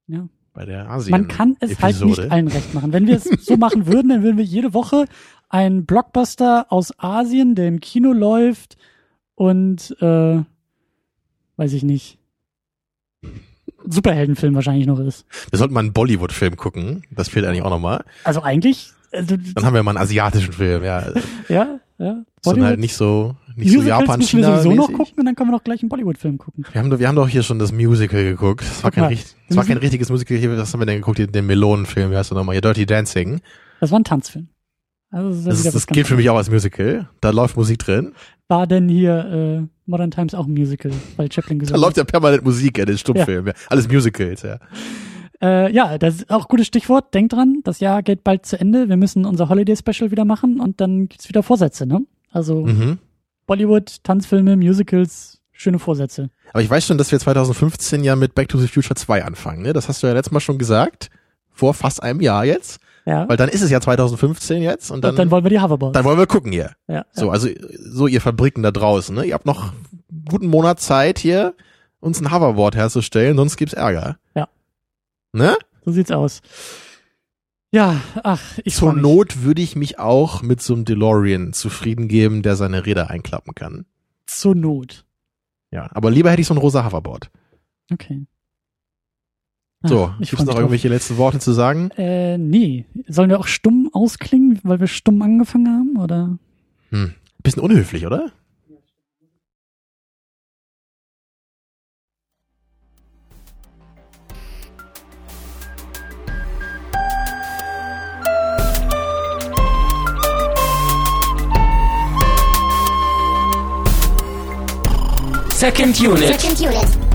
Ja. Bei der Asien. Man kann es halt Episode. nicht allen recht machen. Wenn wir es so machen würden, dann würden wir jede Woche einen Blockbuster aus Asien, der im Kino läuft und äh, weiß ich nicht. Superheldenfilm wahrscheinlich noch ist. Wir sollten mal einen Bollywood-Film gucken. Das fehlt eigentlich auch nochmal. Also eigentlich, also, Dann haben wir mal einen asiatischen Film, ja. (laughs) ja, ja. Sondern halt nicht so, nicht so Musicals Japan, müssen wir China. sowieso noch gucken und dann können wir noch gleich einen Bollywood-Film gucken. Wir haben, doch- wir haben doch hier schon das Musical geguckt. Das war kein, wir das war kein richtiges Musical. Hier, was haben wir denn geguckt? Den Melonenfilm, wie heißt der nochmal? Hier, Dirty Dancing. Das war ein Tanzfilm. Also das, ja Das, ist, das gilt für mich auch als Musical. Da läuft Musik drin. War denn hier äh, Modern Times auch ein Musical, weil Chaplin Da gesagt läuft ja permanent Musik in den Stummfilmen. Ja. Alles Musicals, ja. Äh, ja, das ist auch ein gutes Stichwort. Denkt dran, das Jahr geht bald zu Ende. Wir müssen unser Holiday Special wieder machen und dann gibt's wieder Vorsätze, ne? Also Mhm. Bollywood, Tanzfilme, Musicals, schöne Vorsätze. Aber ich weiß schon, dass wir 2015 ja mit Back to the Future 2 anfangen. Ne? Das hast du ja letztes Mal schon gesagt. Vor fast einem Jahr jetzt. Ja. Weil dann ist es ja 2015 jetzt. Und dann, und dann wollen wir die Hoverboards. dann wollen wir gucken hier. ja, So, ja. also so ihr Fabriken da draußen. Ne? Ihr habt noch einen guten Monat Zeit hier, uns ein Hoverboard herzustellen, sonst gibt's Ärger. Ja. Ne? so sieht's aus. Ja, ach, ich Zur. Not würde ich mich auch mit so einem DeLorean zufrieden geben, der seine Räder einklappen kann. Zur Not. Ja, aber lieber hätte ich so ein rosa Hoverboard. Okay. So, ich gibt's noch irgendwelche letzten Worte zu sagen? drauf. Äh, nee. Sollen wir auch stumm ausklingen, weil wir stumm angefangen haben, oder? Hm. Bisschen unhöflich, oder? Second unit. Second unit.